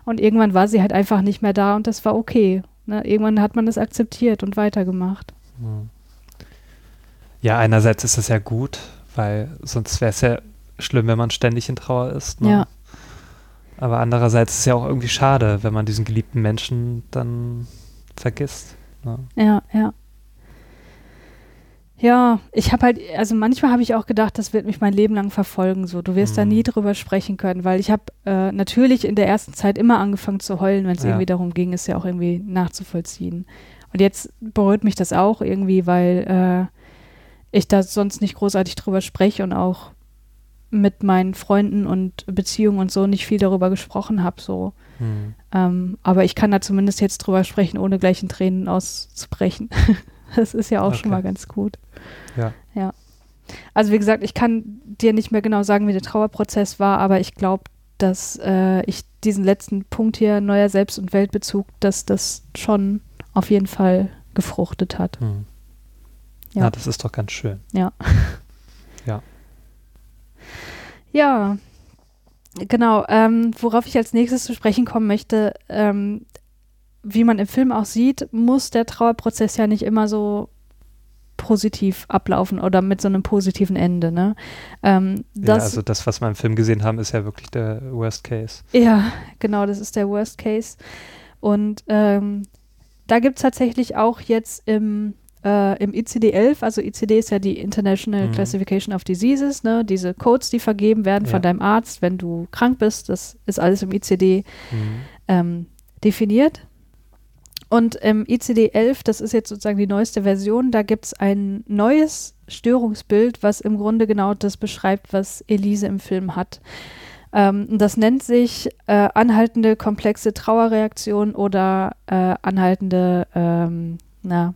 Und irgendwann war sie halt einfach nicht mehr da und das war okay. Ne? Irgendwann hat man das akzeptiert und weitergemacht. Ja, einerseits ist das ja gut, weil sonst wäre es ja schlimm, wenn man ständig in Trauer ist. Ne? Ja. Aber andererseits ist es ja auch irgendwie schade, wenn man diesen geliebten Menschen dann vergisst. Ne? Ja, ja. Ja, ich habe halt, also manchmal habe ich auch gedacht, das wird mich mein Leben lang verfolgen. So, du wirst da Mhm. nie drüber sprechen können, weil ich habe äh, natürlich in der ersten Zeit immer angefangen zu heulen, wenn es Ja. irgendwie darum ging, es ja auch irgendwie nachzuvollziehen. Und jetzt berührt mich das auch irgendwie, weil äh, ich da sonst nicht großartig drüber spreche und auch mit meinen Freunden und Beziehungen und so nicht viel darüber gesprochen habe. So. Hm. Ähm, aber ich kann da zumindest jetzt drüber sprechen, ohne gleich in Tränen auszubrechen. das ist ja auch schon Okay. mal ganz gut. Ja. Ja. Also wie gesagt, ich kann dir nicht mehr genau sagen, wie der Trauerprozess war, aber ich glaube, dass äh, ich diesen letzten Punkt hier, neuer Selbst- und Weltbezug, dass das schon auf jeden Fall gefruchtet hat. Hm. Ja. Ja. das ist doch ganz schön. Ja, genau. Ähm, worauf ich als nächstes zu sprechen kommen möchte, ähm, wie man im Film auch sieht, muss der Trauerprozess ja nicht immer so positiv ablaufen oder mit so einem positiven Ende. Ne? Ähm, ja, also das, was wir im Film gesehen haben, ist ja wirklich der Worst Case. Ja, genau, das ist der Worst Case. Und ähm, da gibt es tatsächlich auch jetzt im, äh, im ICD-11, also ICD ist ja die International Mhm. Classification of Diseases, ne, diese Codes, die vergeben werden Ja. von deinem Arzt, wenn du krank bist, das ist alles im ICD Hm. ähm, definiert. Und im ICD-11, das ist jetzt sozusagen die neueste Version, da gibt es ein neues Störungsbild, was im Grunde genau das beschreibt, was Elise im Film hat. Ähm, das nennt sich äh, anhaltende komplexe Trauerreaktion oder äh, anhaltende ähm, na,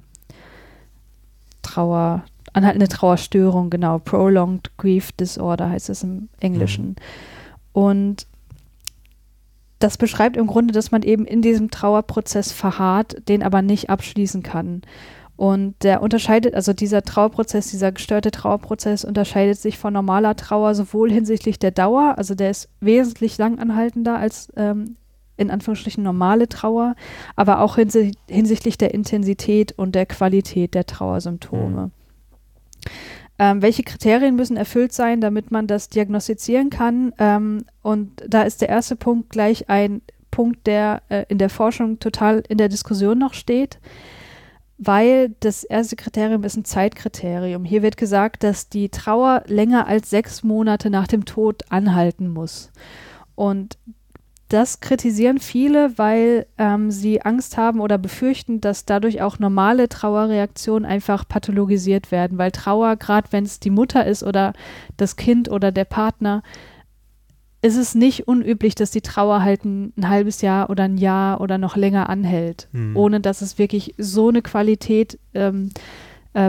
Trauer, anhaltende Trauerstörung, genau, Prolonged Grief Disorder heißt es im Englischen. Und das beschreibt im Grunde, dass man eben in diesem Trauerprozess verharrt, den aber nicht abschließen kann. Und der unterscheidet, also dieser Trauerprozess, dieser gestörte Trauerprozess unterscheidet sich von normaler Trauer sowohl hinsichtlich der Dauer, also der ist wesentlich langanhaltender als ähm, in Anführungsstrichen normale Trauer, aber auch hinsi hinsichtlich der Intensität und der Qualität der Trauersymptome. Ähm, welche Kriterien müssen erfüllt sein, damit man das diagnostizieren kann? Ähm, und da ist der erste Punkt gleich ein Punkt, der äh, in der Forschung total in der Diskussion noch steht, weil das erste Kriterium ist ein Zeitkriterium. Hier wird gesagt, dass die Trauer länger als sechs Monate nach dem Tod anhalten muss. Und das kritisieren viele, weil ähm, sie Angst haben oder befürchten, dass dadurch auch normale Trauerreaktionen einfach pathologisiert werden, weil Trauer, gerade wenn es die Mutter ist oder das Kind oder der Partner, ist es nicht unüblich, dass die Trauer halt ein, ein halbes Jahr oder ein Jahr oder noch länger anhält, Hm. ohne dass es wirklich so eine Qualität ähm, äh,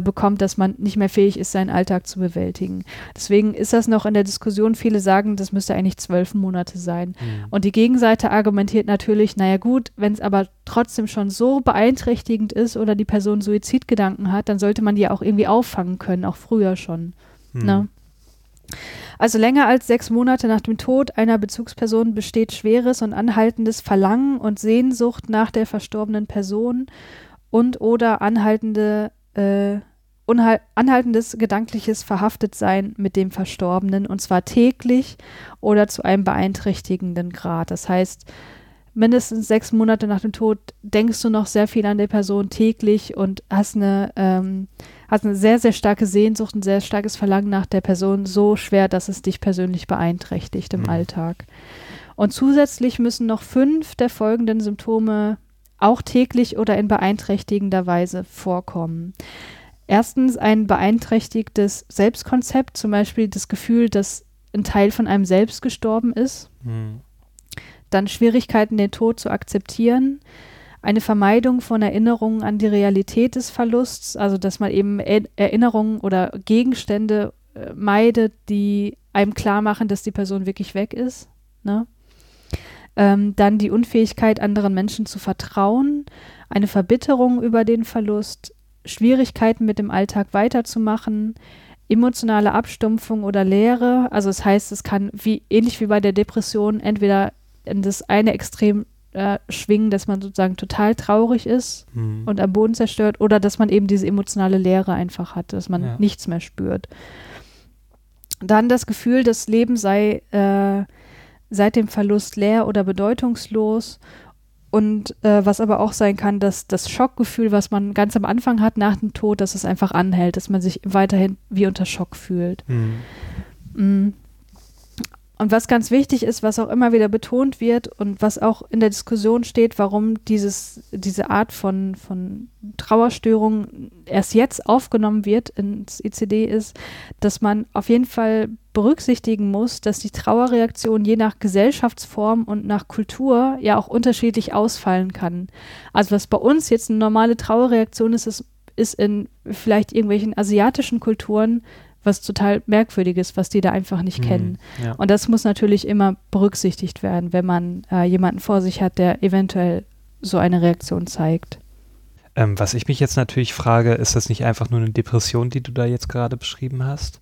bekommt, dass man nicht mehr fähig ist, seinen Alltag zu bewältigen. Deswegen ist das noch in der Diskussion. Viele sagen, das müsste eigentlich zwölf Monate sein. Hm. Und die Gegenseite argumentiert natürlich, naja gut, wenn es aber trotzdem schon so beeinträchtigend ist oder die Person Suizidgedanken hat, dann sollte man die auch irgendwie auffangen können, auch früher schon. Hm. Ne? Also länger als sechs Monate nach dem Tod einer Bezugsperson besteht schweres und anhaltendes Verlangen und Sehnsucht nach der verstorbenen Person und oder anhaltende äh, anhaltendes gedankliches Verhaftetsein mit dem Verstorbenen und zwar täglich oder zu einem beeinträchtigenden Grad. Das heißt, mindestens sechs Monate nach dem Tod denkst du noch sehr viel an die Person täglich und hast eine, ähm, hast eine sehr, sehr starke Sehnsucht, ein sehr starkes Verlangen nach der Person, so schwer, dass es dich persönlich beeinträchtigt im mhm. Alltag. Und zusätzlich müssen noch fünf der folgenden Symptome auch täglich oder in beeinträchtigender Weise vorkommen. Erstens ein beeinträchtigtes Selbstkonzept, zum Beispiel das Gefühl, dass ein Teil von einem selbst gestorben ist. Mhm. Dann Schwierigkeiten, den Tod zu akzeptieren. Eine Vermeidung von Erinnerungen an die Realität des Verlusts, also dass man eben Erinnerungen oder Gegenstände äh, meidet, die einem klar machen, dass die Person wirklich weg ist. Ne? Ähm, dann die Unfähigkeit, anderen Menschen zu vertrauen, eine Verbitterung über den Verlust, Schwierigkeiten mit dem Alltag weiterzumachen, emotionale Abstumpfung oder Leere. Also das heißt, es kann wie ähnlich wie bei der Depression entweder in das eine Extrem äh, schwingen, dass man sozusagen total traurig ist mhm. und am Boden zerstört, oder dass man eben diese emotionale Leere einfach hat, dass man ja. nichts mehr spürt. Dann das Gefühl, das Leben sei äh, seit dem Verlust leer oder bedeutungslos und äh, was aber auch sein kann, dass das Schockgefühl, was man ganz am Anfang hat nach dem Tod, dass es einfach anhält, dass man sich weiterhin wie unter Schock fühlt. Mhm. Mhm. Und was ganz wichtig ist, was auch immer wieder betont wird und was auch in der Diskussion steht, warum dieses, diese Art von, von Trauerstörung erst jetzt aufgenommen wird ins ICD, ist, dass man auf jeden Fall berücksichtigen muss, dass die Trauerreaktion je nach Gesellschaftsform und nach Kultur ja auch unterschiedlich ausfallen kann. Also was bei uns jetzt eine normale Trauerreaktion ist, ist, ist in vielleicht irgendwelchen asiatischen Kulturen was total merkwürdiges, was die da einfach nicht mhm, kennen. Ja. Und das muss natürlich immer berücksichtigt werden, wenn man äh, jemanden vor sich hat, der eventuell so eine Reaktion zeigt. Ähm, was ich mich jetzt natürlich frage, ist das nicht einfach nur eine Depression, die du da jetzt gerade beschrieben hast?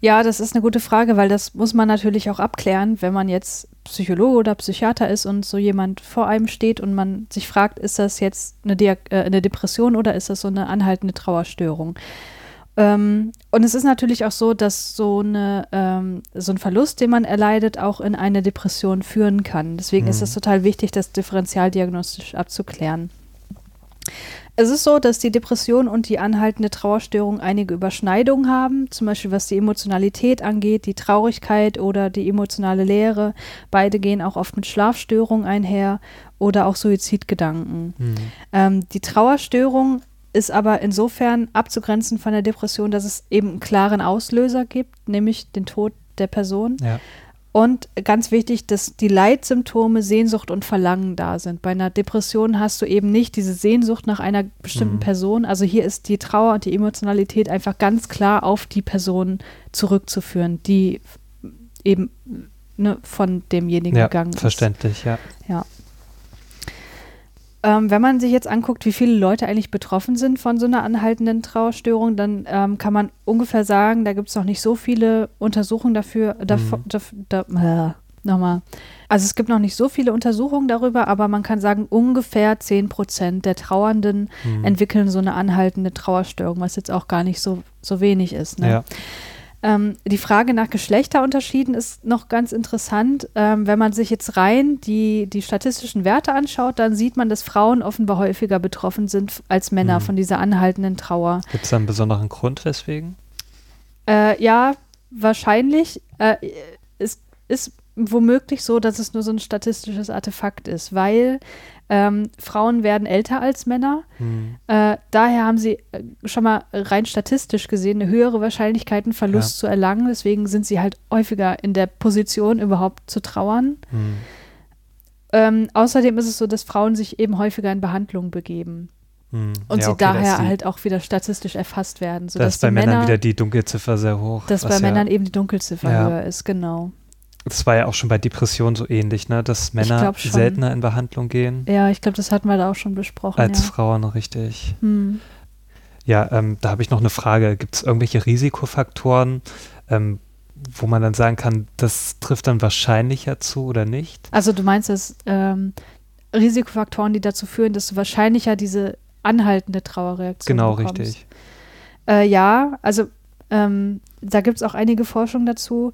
Ja, das ist eine gute Frage, weil das muss man natürlich auch abklären, wenn man jetzt Psychologe oder Psychiater ist und so jemand vor einem steht und man sich fragt, ist das jetzt eine, De äh, eine Depression oder ist das so eine anhaltende Trauerstörung? Ähm, und es ist natürlich auch so, dass so, eine, ähm, so ein Verlust, den man erleidet, auch in eine Depression führen kann. Deswegen mhm. ist es total wichtig, das differenzialdiagnostisch abzuklären. Es ist so, dass die Depression und die anhaltende Trauerstörung einige Überschneidungen haben, zum Beispiel was die Emotionalität angeht, die Traurigkeit oder die emotionale Leere. Beide gehen auch oft mit Schlafstörungen einher oder auch Suizidgedanken. Mhm. Ähm, die Trauerstörung ist aber insofern abzugrenzen von der Depression, dass es eben einen klaren Auslöser gibt, nämlich den Tod der Person. Ja. Und ganz wichtig, dass die Leitsymptome Sehnsucht und Verlangen da sind. Bei einer Depression hast du eben nicht diese Sehnsucht nach einer bestimmten mhm. Person. Also hier ist die Trauer und die Emotionalität einfach ganz klar auf die Person zurückzuführen, die eben ne, von demjenigen ja, gegangen ist. Verständlich, ja. Ja. Ähm, wenn man sich jetzt anguckt, wie viele Leute eigentlich betroffen sind von so einer anhaltenden Trauerstörung, dann ähm, kann man ungefähr sagen, da gibt es noch nicht so viele Untersuchungen dafür. Davor, mhm. da, da, äh, nochmal. Also es gibt noch nicht so viele Untersuchungen darüber, aber man kann sagen, ungefähr 10 Prozent der Trauernden mhm. entwickeln so eine anhaltende Trauerstörung, was jetzt auch gar nicht so, so wenig ist. Ne? Ja. Ähm, die Frage nach Geschlechterunterschieden ist noch ganz interessant. Ähm, wenn man sich jetzt rein die, die statistischen Werte anschaut, dann sieht man, dass Frauen offenbar häufiger betroffen sind als Männer mhm. von dieser anhaltenden Trauer. Gibt es da einen besonderen Grund weswegen? Äh, ja, wahrscheinlich. Äh, es ist womöglich so, dass es nur so ein statistisches Artefakt ist, weil ähm, Frauen werden älter als Männer. Hm. Äh, daher haben sie äh, schon mal rein statistisch gesehen eine höhere Wahrscheinlichkeit, einen Verlust ja. zu erlangen. Deswegen sind sie halt häufiger in der Position, überhaupt zu trauern. Hm. Ähm, außerdem ist es so, dass Frauen sich eben häufiger in Behandlung begeben. Hm. Und ja, sie okay, daher halt auch wieder statistisch erfasst werden. Sodass dass bei Männern Männer, wieder die Dunkelziffer sehr hoch Dass bei ja Männern eben die Dunkelziffer ja. höher ist, genau. Das war ja auch schon bei Depressionen so ähnlich, ne? dass Männer seltener in Behandlung gehen. Ja, ich glaube, das hatten wir da auch schon besprochen. Als ja. Frauen, richtig. Hm. Ja, ähm, da habe ich noch eine Frage. Gibt es irgendwelche Risikofaktoren, ähm, wo man dann sagen kann, das trifft dann wahrscheinlicher zu oder nicht? Also du meinst, dass ähm, Risikofaktoren, die dazu führen, dass du wahrscheinlicher diese anhaltende Trauerreaktion genau, bekommst. Genau, richtig. Äh, ja, also ähm, da gibt es auch einige Forschung dazu.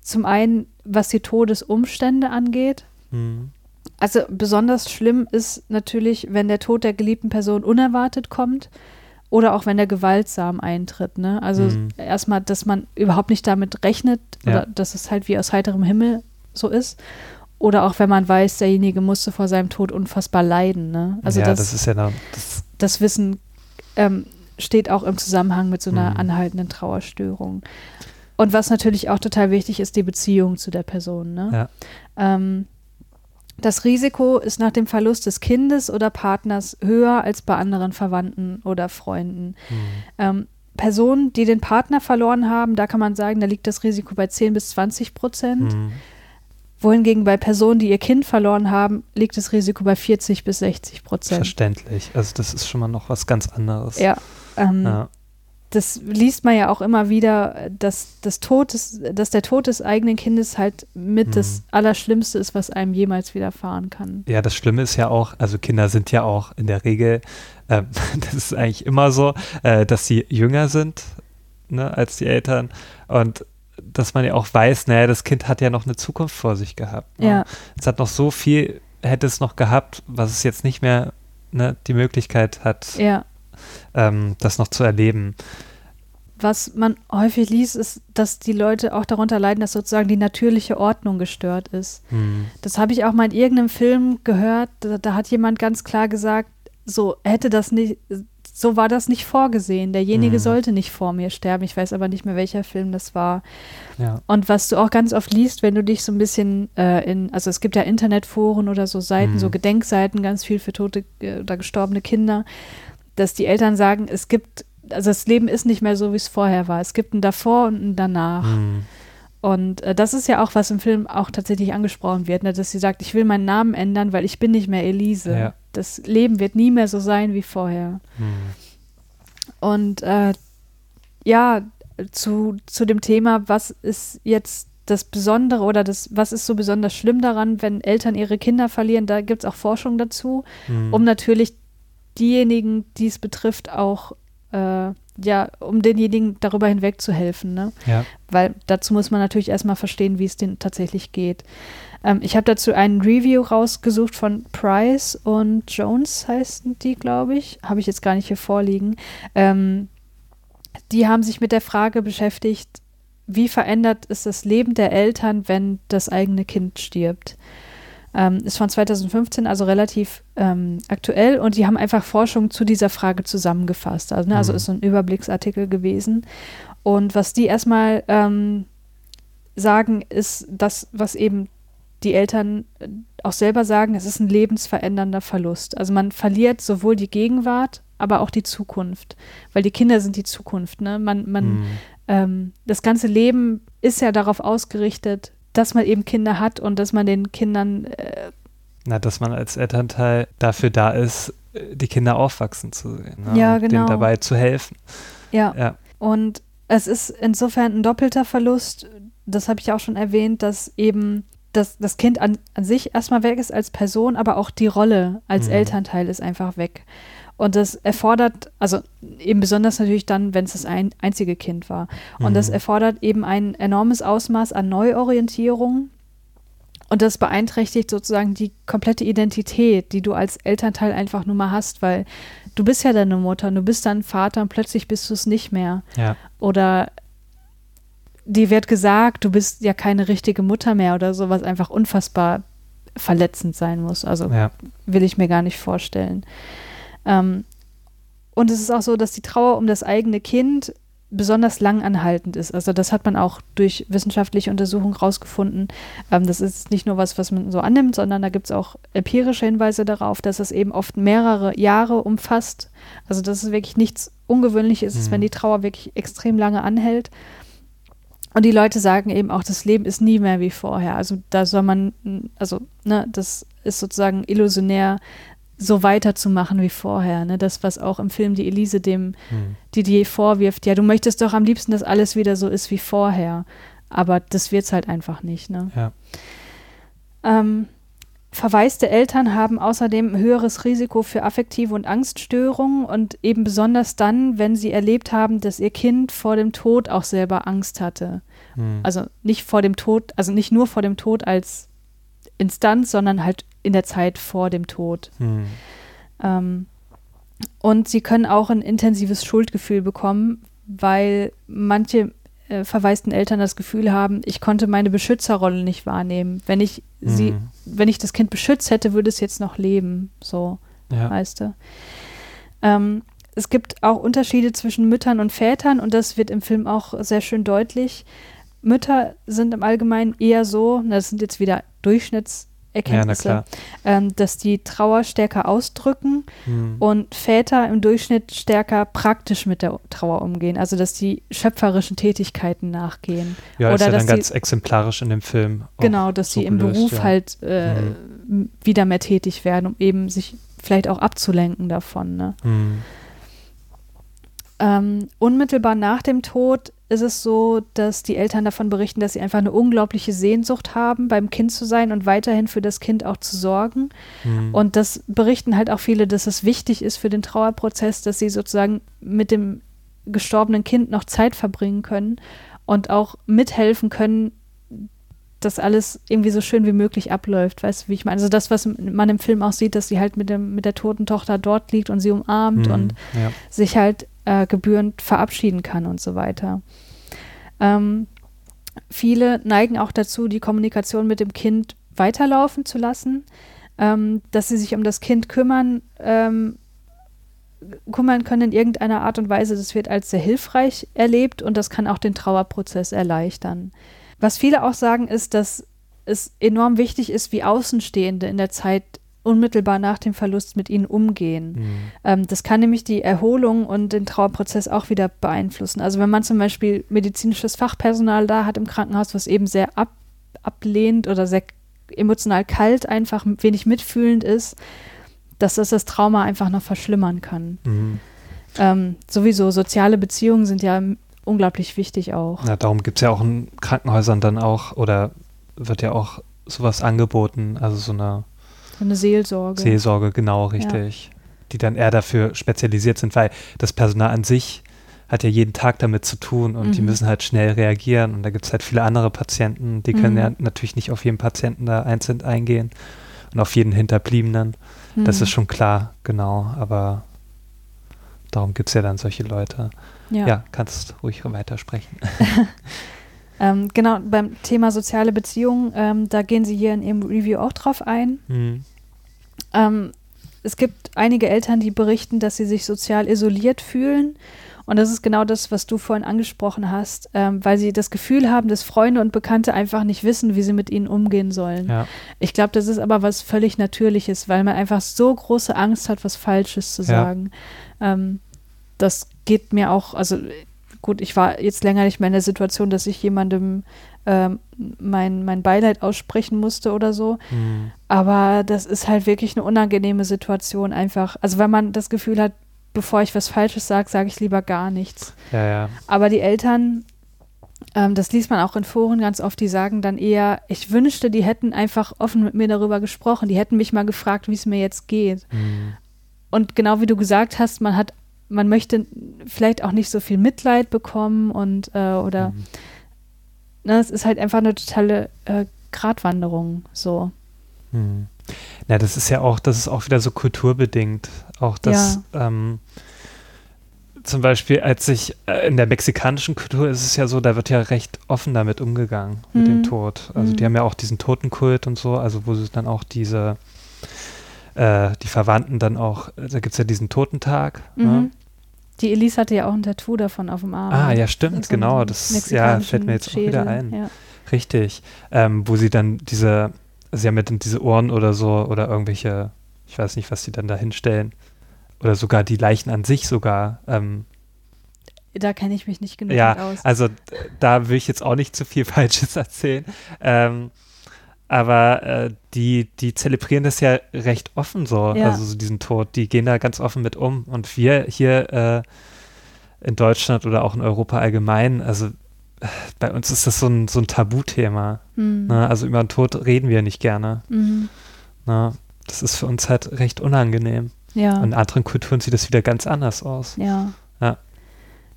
Zum einen, was die Todesumstände angeht. Mhm. Also besonders schlimm ist natürlich, wenn der Tod der geliebten Person unerwartet kommt oder auch wenn der gewaltsam eintritt. Ne? Also Mhm. erstmal, dass man überhaupt nicht damit rechnet Ja. oder dass es halt wie aus heiterem Himmel so ist. Oder auch wenn man weiß, derjenige musste vor seinem Tod unfassbar leiden. Ne? Also ja, das, das, ist ja dann, das, das Wissen ähm, steht auch im Zusammenhang mit so einer Mhm. anhaltenden Trauerstörung. Und was natürlich auch total wichtig ist, die Beziehung zu der Person. Ne? Ja. Ähm, das Risiko ist nach dem Verlust des Kindes oder Partners höher als bei anderen Verwandten oder Freunden. mhm. Ähm, Personen, die den Partner verloren haben, da kann man sagen, da liegt das Risiko bei 10 bis 20 Prozent. Mhm. Wohingegen bei Personen, die ihr Kind verloren haben, liegt das Risiko bei 40 bis 60 Prozent. verständlich. Also das ist schon mal noch was ganz anderes. Ja, ähm, Ja. Das liest man ja auch immer wieder, dass, das Tod des, dass der Tod des eigenen Kindes halt mit Mhm. das Allerschlimmste ist, was einem jemals widerfahren kann. Ja, das Schlimme ist ja auch, also Kinder sind ja auch in der Regel, ähm, das ist eigentlich immer so, äh, dass sie jünger sind ne, als die Eltern und dass man ja auch weiß, naja, das Kind hat ja noch eine Zukunft vor sich gehabt. Ne? Ja, Es hat noch so viel, hätte es noch gehabt, was es jetzt nicht mehr ne, die Möglichkeit hat, ja. Ähm, das noch zu erleben. Was man häufig liest, ist, dass die Leute auch darunter leiden, dass sozusagen die natürliche Ordnung gestört ist. Hm. Das habe ich auch mal in irgendeinem Film gehört. Da, da hat jemand ganz klar gesagt, so hätte das nicht, so war das nicht vorgesehen. Derjenige Mhm. sollte nicht vor mir sterben. Ich weiß aber nicht mehr, welcher Film das war. Ja. Und was du auch ganz oft liest, wenn du dich so ein bisschen äh, in, also es gibt ja Internetforen oder so Seiten, Mhm. so Gedenkseiten, ganz viel für tote äh, oder gestorbene Kinder, dass die Eltern sagen, es gibt, also das Leben ist nicht mehr so, wie es vorher war. Es gibt ein davor und ein danach. Hm. Und äh, das ist ja auch, was im Film auch tatsächlich angesprochen wird, ne? dass sie sagt, ich will meinen Namen ändern, weil ich bin nicht mehr Elise. Ja. Das Leben wird nie mehr so sein wie vorher. Hm. Und äh, ja, zu, zu dem Thema, was ist jetzt das Besondere oder das, was ist so besonders schlimm daran, wenn Eltern ihre Kinder verlieren, da gibt es auch Forschung dazu, Hm. um natürlich diejenigen, die es betrifft, auch äh, ja, um denjenigen darüber hinweg zu helfen, ne? ja. Weil dazu muss man natürlich erstmal verstehen, wie es denen tatsächlich geht. Ähm, ich habe dazu einen Review rausgesucht von Price und Jones heißen die, glaube ich. Habe ich jetzt gar nicht hier vorliegen. Ähm, die haben sich mit der Frage beschäftigt, wie verändert ist das Leben der Eltern, wenn das eigene Kind stirbt. Ähm, ist von 2015, also relativ ähm, aktuell und die haben einfach Forschung zu dieser Frage zusammengefasst. Also, ne, also Mhm. ist so ein Überblicksartikel gewesen. Und was die erstmal ähm, sagen, ist das, was eben die Eltern äh, auch selber sagen, es ist ein lebensverändernder Verlust. Also man verliert sowohl die Gegenwart, aber auch die Zukunft, weil die Kinder sind die Zukunft. Ne? Man, man, Hm. ähm, das ganze Leben ist ja darauf ausgerichtet, dass man eben Kinder hat und dass man den Kindern äh, Na, dass man als Elternteil dafür da ist, äh, die Kinder aufwachsen zu sehen. Ne? Ja, und genau. Denen dabei zu helfen. ja, Ja. Und es ist insofern ein doppelter Verlust, das habe ich auch schon erwähnt, dass eben das, das Kind an, an sich erstmal weg ist als Person, aber auch die Rolle als Mhm. Elternteil ist einfach weg. Und das erfordert, also eben besonders natürlich dann, wenn es das ein, einzige Kind war. Und das Mhm. erfordert eben ein enormes Ausmaß an Neuorientierung. Und das beeinträchtigt sozusagen die komplette Identität, die du als Elternteil einfach nur mal hast, weil du bist ja deine Mutter, und du bist dein Vater und plötzlich bist du es nicht mehr. Ja. Oder dir wird gesagt, du bist ja keine richtige Mutter mehr oder so, was einfach unfassbar verletzend sein muss. Also Ja. will ich mir gar nicht vorstellen. Ähm, und es ist auch so, dass die Trauer um das eigene Kind besonders lang anhaltend ist. Also das hat man auch durch wissenschaftliche Untersuchungen rausgefunden. Ähm, das ist nicht nur was, was man so annimmt, sondern da gibt es auch empirische Hinweise darauf, dass es eben oft mehrere Jahre umfasst. Also dass es wirklich nichts Ungewöhnliches ist, Mhm. wenn die Trauer wirklich extrem lange anhält. Und die Leute sagen eben auch, das Leben ist nie mehr wie vorher. Also da soll man, also ne, das ist sozusagen illusionär, so weiterzumachen wie vorher. Ne? Das, was auch im Film die Elise dem Hm. Didier vorwirft, ja, du möchtest doch am liebsten, dass alles wieder so ist wie vorher. Aber das wird es halt einfach nicht. Ne? Ja. Ähm, Verwaiste Eltern haben außerdem ein höheres Risiko für affektive und Angststörungen und eben besonders dann, wenn sie erlebt haben, dass ihr Kind vor dem Tod auch selber Angst hatte. Hm. Also nicht vor dem Tod, also nicht nur vor dem Tod als Instanz, sondern halt in der Zeit vor dem Tod. Hm. Ähm, und sie können auch ein intensives Schuldgefühl bekommen, weil manche äh, verwaisten Eltern das Gefühl haben, ich konnte meine Beschützerrolle nicht wahrnehmen. Wenn ich sie, Mhm. wenn ich das Kind beschützt hätte, würde es jetzt noch leben. So, Ja. weißt du. Ähm, es gibt auch Unterschiede zwischen Müttern und Vätern und das wird im Film auch sehr schön deutlich. Mütter sind im Allgemeinen eher so, das sind jetzt wieder ja, Durchschnittserkenntnisse, klar. ähm, dass die Trauer stärker ausdrücken Hm. und Väter im Durchschnitt stärker praktisch mit der Trauer umgehen, also dass die schöpferischen Tätigkeiten nachgehen. ja, ist oder ja dass dann die- ganz exemplarisch in dem Film. genau, dass so sie im gelöst, Beruf ja. halt äh, Mhm. m- wieder mehr tätig werden, um eben sich vielleicht auch abzulenken davon. Ne? Hm. Ähm, unmittelbar nach dem Tod ist es so, dass die Eltern davon berichten, dass sie einfach eine unglaubliche Sehnsucht haben, beim Kind zu sein und weiterhin für das Kind auch zu sorgen. Hm. Und das berichten halt auch viele, dass es wichtig ist für den Trauerprozess, dass sie sozusagen mit dem gestorbenen Kind noch Zeit verbringen können und auch mithelfen können, dass alles irgendwie so schön wie möglich abläuft. Weißt du, wie ich meine? Also das, was man im Film auch sieht, dass sie halt mit, dem, mit der toten Tochter dort liegt und sie umarmt Hm. und ja. sich halt äh, gebührend verabschieden kann und so weiter. Ähm, viele neigen auch dazu, die Kommunikation mit dem Kind weiterlaufen zu lassen, ähm, dass sie sich um das Kind kümmern, ähm, kümmern können in irgendeiner Art und Weise. Das wird als sehr hilfreich erlebt und das kann auch den Trauerprozess erleichtern. Was viele auch sagen, ist, dass es enorm wichtig ist, wie Außenstehende in der Zeit unmittelbar nach dem Verlust mit ihnen umgehen. Hm. Ähm, das kann nämlich die Erholung und den Trauerprozess auch wieder beeinflussen. Also wenn man zum Beispiel medizinisches Fachpersonal da hat im Krankenhaus, was eben sehr ab, ablehnt oder sehr emotional kalt, einfach wenig mitfühlend ist, dass das das Trauma einfach noch verschlimmern kann. Hm. Ähm, sowieso soziale Beziehungen sind ja unglaublich wichtig auch. Na, darum gibt es ja auch in Krankenhäusern dann auch, oder wird ja auch sowas angeboten, also so eine So eine Seelsorge. Seelsorge, genau, richtig. Die dann eher dafür spezialisiert sind, weil das Personal an sich hat ja jeden Tag damit zu tun und die Mhm. müssen halt schnell reagieren und da gibt es halt viele andere Patienten, die können Mhm. ja natürlich nicht auf jeden Patienten da einzeln eingehen und auf jeden Hinterbliebenen. Das Mhm. ist schon klar, genau, aber darum gibt es ja dann solche Leute. ja. Ja, kannst ruhig weitersprechen. Ähm, genau, beim Thema soziale Beziehungen, ähm, da gehen Sie hier in Ihrem Review auch drauf ein. Mhm. Ähm, es gibt einige Eltern, die berichten, dass sie sich sozial isoliert fühlen. Und das ist genau das, was du vorhin angesprochen hast, ähm, weil sie das Gefühl haben, dass Freunde und Bekannte einfach nicht wissen, wie sie mit ihnen umgehen sollen. Ja. Ich glaube, das ist aber was völlig Natürliches, weil man einfach so große Angst hat, was Falsches zu Ja. sagen. Ähm, das geht mir auch, also gut, ich war jetzt länger nicht mehr in der Situation, dass ich jemandem ähm, mein, mein Beileid aussprechen musste oder so. Mhm. Aber das ist halt wirklich eine unangenehme Situation einfach. Also wenn man das Gefühl hat, bevor ich was Falsches sage, sage ich lieber gar nichts. ja, ja. Aber die Eltern, ähm, das liest man auch in Foren ganz oft, die sagen dann eher, ich wünschte, die hätten einfach offen mit mir darüber gesprochen. Die hätten mich mal gefragt, wie es mir jetzt geht. Mhm. Und genau wie du gesagt hast, man hat, man möchte vielleicht auch nicht so viel Mitleid bekommen und äh, oder Mhm. ne, es ist halt einfach eine totale äh, Gratwanderung. So. Hm. Ja, das ist ja auch, das ist auch wieder so kulturbedingt. Auch das, ähm, zum Beispiel, als ich äh, in der mexikanischen Kultur ist es ja so, da wird ja recht offen damit umgegangen, mit dem Mhm. Tod. Also die Mhm. haben ja auch diesen Totenkult und so, also wo sie dann auch diese, äh, die Verwandten dann auch, äh, da gibt es ja diesen Totentag. Ne? Die Elise hatte ja auch ein Tattoo davon auf dem Arm. Ah, ja, stimmt, So genau. Das ja, fällt mir jetzt auch wieder ein. Schädel, Ja. Richtig. Ähm, wo sie dann diese, sie haben ja dann diese Ohren oder so oder irgendwelche, ich weiß nicht, was sie dann da hinstellen. Oder sogar die Leichen an sich sogar. Ähm, Da kenne ich mich nicht genug Ja, aus. also da will ich jetzt auch nicht zu viel Falsches erzählen. Ähm, aber äh, die, die zelebrieren das ja recht offen so, Ja. also so diesen Tod. Die gehen da ganz offen mit um. Und wir hier äh, in Deutschland oder auch in Europa allgemein, also äh, bei uns ist das so ein, so ein Tabuthema. Hm. Ne? Also über den Tod reden wir nicht gerne. Mhm. Na, das ist für uns halt recht unangenehm. Ja. Und in anderen Kulturen sieht das wieder ganz anders aus. Ja. Ja.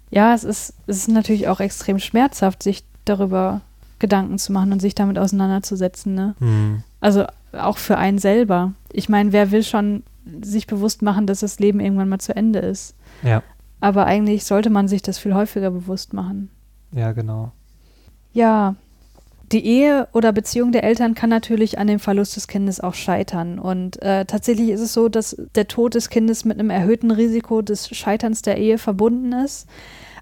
Ja, es ist, es ist natürlich auch extrem schmerzhaft, sich darüber Gedanken zu machen und sich damit auseinanderzusetzen. Ne? Hm. Also auch für einen selber. Ich meine, wer will schon sich bewusst machen, dass das Leben irgendwann mal zu Ende ist? Ja, Aber eigentlich sollte man sich das viel häufiger bewusst machen. ja, genau. Ja, die Ehe oder Beziehung der Eltern kann natürlich an dem Verlust des Kindes auch scheitern. Und äh, tatsächlich ist es so, dass der Tod des Kindes mit einem erhöhten Risiko des Scheiterns der Ehe verbunden ist.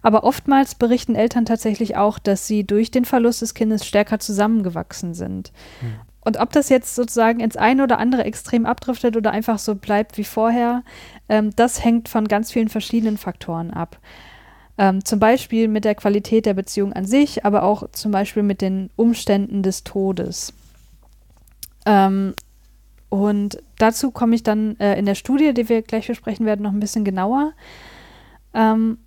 Aber oftmals berichten Eltern tatsächlich auch, dass sie durch den Verlust des Kindes stärker zusammengewachsen sind. Hm. Und ob das jetzt sozusagen ins eine oder andere Extrem abdriftet oder einfach so bleibt wie vorher, ähm, das hängt von ganz vielen verschiedenen Faktoren ab. Ähm, zum Beispiel mit der Qualität der Beziehung an sich, aber auch zum Beispiel mit den Umständen des Todes. Ähm, und dazu komme ich dann äh, in der Studie, die wir gleich besprechen werden, noch ein bisschen genauer. Ähm,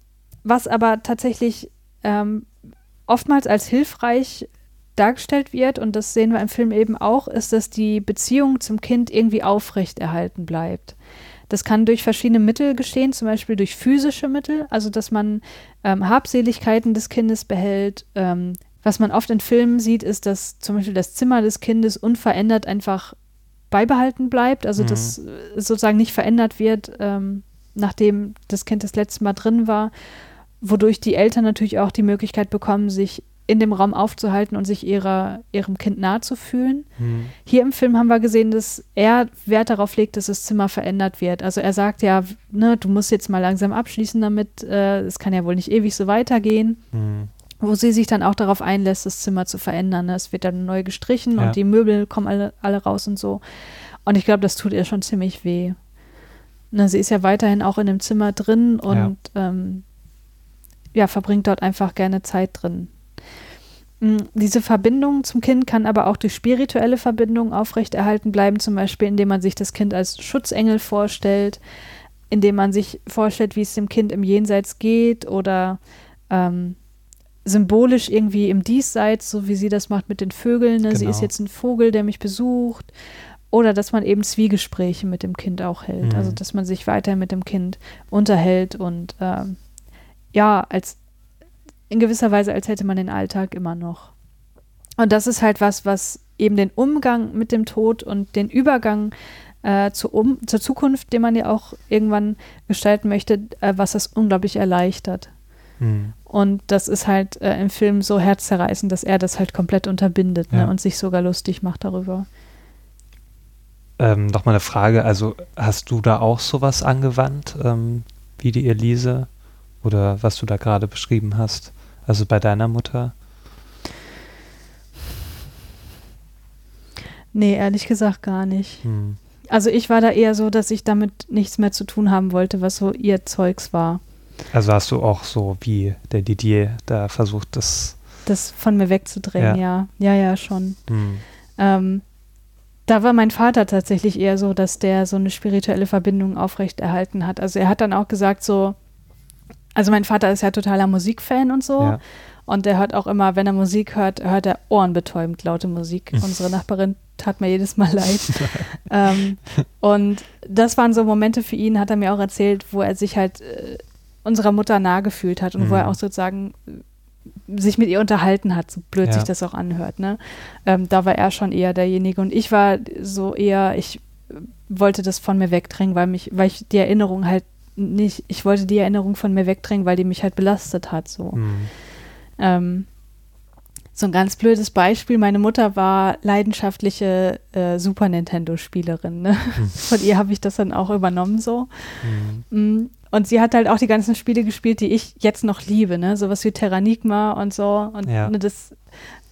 was aber tatsächlich ähm, oftmals als hilfreich dargestellt wird, und das sehen wir im Film eben auch, ist, dass die Beziehung zum Kind irgendwie aufrechterhalten bleibt. Das kann durch verschiedene Mittel geschehen, zum Beispiel durch physische Mittel, also dass man ähm, Habseligkeiten des Kindes behält. Ähm, was man oft in Filmen sieht, ist, dass zum Beispiel das Zimmer des Kindes unverändert einfach beibehalten bleibt, also Mhm. dass äh, sozusagen nicht verändert wird, ähm, nachdem das Kind das letzte Mal drin war, wodurch die Eltern natürlich auch die Möglichkeit bekommen, sich in dem Raum aufzuhalten und sich ihrer, ihrem Kind nahe zu fühlen. Hm. Hier im Film haben wir gesehen, dass er Wert darauf legt, dass das Zimmer verändert wird. Also er sagt ja, ne, du musst jetzt mal langsam abschließen damit, äh, es kann ja wohl nicht ewig so weitergehen. Hm. Wo sie sich dann auch darauf einlässt, das Zimmer zu verändern. ne? Es wird dann neu gestrichen Ja. und die Möbel kommen alle, alle raus und so. Und ich glaube, das tut ihr schon ziemlich weh. Na, sie ist ja weiterhin auch in dem Zimmer drin und ähm, ja, verbringt dort einfach gerne Zeit drin. Mm, Diese Verbindung zum Kind kann aber auch durch spirituelle Verbindungen aufrechterhalten bleiben, zum Beispiel indem man sich das Kind als Schutzengel vorstellt, indem man sich vorstellt, wie es dem Kind im Jenseits geht oder ähm, symbolisch irgendwie im Diesseits, so wie sie das macht mit den Vögeln. Ne? Sie Genau. ist jetzt ein Vogel, der mich besucht. Oder dass man eben Zwiegespräche mit dem Kind auch hält. Mhm. Also dass man sich weiter mit dem Kind unterhält und ähm, ja, als in gewisser Weise, als hätte man den Alltag immer noch. Und das ist halt was, was eben den Umgang mit dem Tod und den Übergang äh, zur, um zur Zukunft, den man ja auch irgendwann gestalten möchte, äh, was das unglaublich erleichtert. Hm. Und das ist halt äh, im Film so herzzerreißend, dass er das halt komplett unterbindet Ja. ne, und sich sogar lustig macht darüber. Ähm, noch mal eine Frage, also hast du da auch sowas angewandt, ähm, wie die Elise oder was du da gerade beschrieben hast? Also bei deiner Mutter? Nee, ehrlich gesagt gar nicht. Hm. Also ich war da eher so, dass ich damit nichts mehr zu tun haben wollte, was so ihr Zeugs war. Also hast du auch so wie der Didier da versucht, das. Das von mir wegzudrängen, ja. Ja, ja, schon. Hm. Ähm, da war mein Vater tatsächlich eher so, dass der so eine spirituelle Verbindung aufrechterhalten hat. Also er hat dann auch gesagt so, also mein Vater ist ja totaler Musikfan und so. Ja. Und der hört auch immer, wenn er Musik hört, hört er ohrenbetäubend laute Musik. Unsere Nachbarin tat mir jedes Mal leid. ähm, und das waren so Momente für ihn, hat er mir auch erzählt, wo er sich halt äh, unserer Mutter nahe gefühlt hat und wo Mhm. er auch sozusagen äh, sich mit ihr unterhalten hat, so blöd Ja. sich das auch anhört. Ne? Ähm, da war er schon eher derjenige und ich war so eher, ich äh, wollte das von mir wegdrängen, weil mich, weil ich die Erinnerung halt nicht, ich wollte die Erinnerung von mir wegdrängen, weil die mich halt belastet hat. So. Hm. Ähm, so ein ganz blödes Beispiel. Meine Mutter war leidenschaftliche äh, Super Nintendo-Spielerin. Ne? Hm. Von ihr habe ich das dann auch übernommen so. Hm. Mm, Und sie hat halt auch die ganzen Spiele gespielt, die ich jetzt noch liebe. Ne? Sowas wie Terranigma und so. Und Ja. ne, das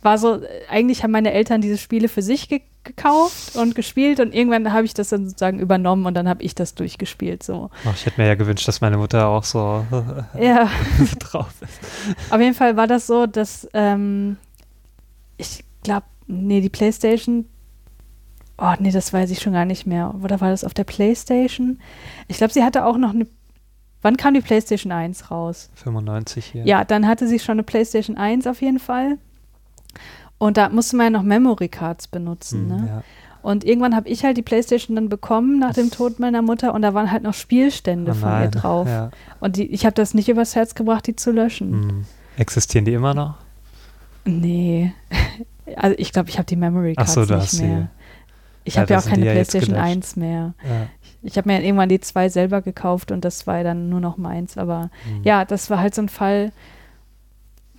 war so, eigentlich haben meine Eltern diese Spiele für sich ge gekauft und gespielt und irgendwann habe ich das dann sozusagen übernommen und dann habe ich das durchgespielt. So. Ach, ich hätte mir ja gewünscht, dass meine Mutter auch so Ja. drauf ist. Auf jeden Fall war das so, dass ähm, ich glaube, nee, die Playstation, oh nee, das weiß ich schon gar nicht mehr. Oder war das auf der Playstation? Ich glaube, sie hatte auch noch eine, wann kam die Playstation 1 raus? 95 hier. Ja, dann hatte sie schon eine Playstation 1 auf jeden Fall. Und da musste man ja noch Memory Cards benutzen, Hm, ne? ja. Und irgendwann habe ich halt die Playstation dann bekommen nach dem Tod meiner Mutter und da waren halt noch Spielstände Oh von ihr nein, drauf. Ja. Und die, ich habe das nicht übers Herz gebracht, die zu löschen. Hm. Existieren die immer noch? Nee. Also ich glaube, ich habe die Memory Cards so, nicht mehr. Ich Ja, habe ja auch keine ja PlayStation gelöscht. 1 mehr. Ja. Ich habe mir irgendwann die zwei selber gekauft und das war dann nur noch meins. Aber Hm. ja, das war halt so ein Fall,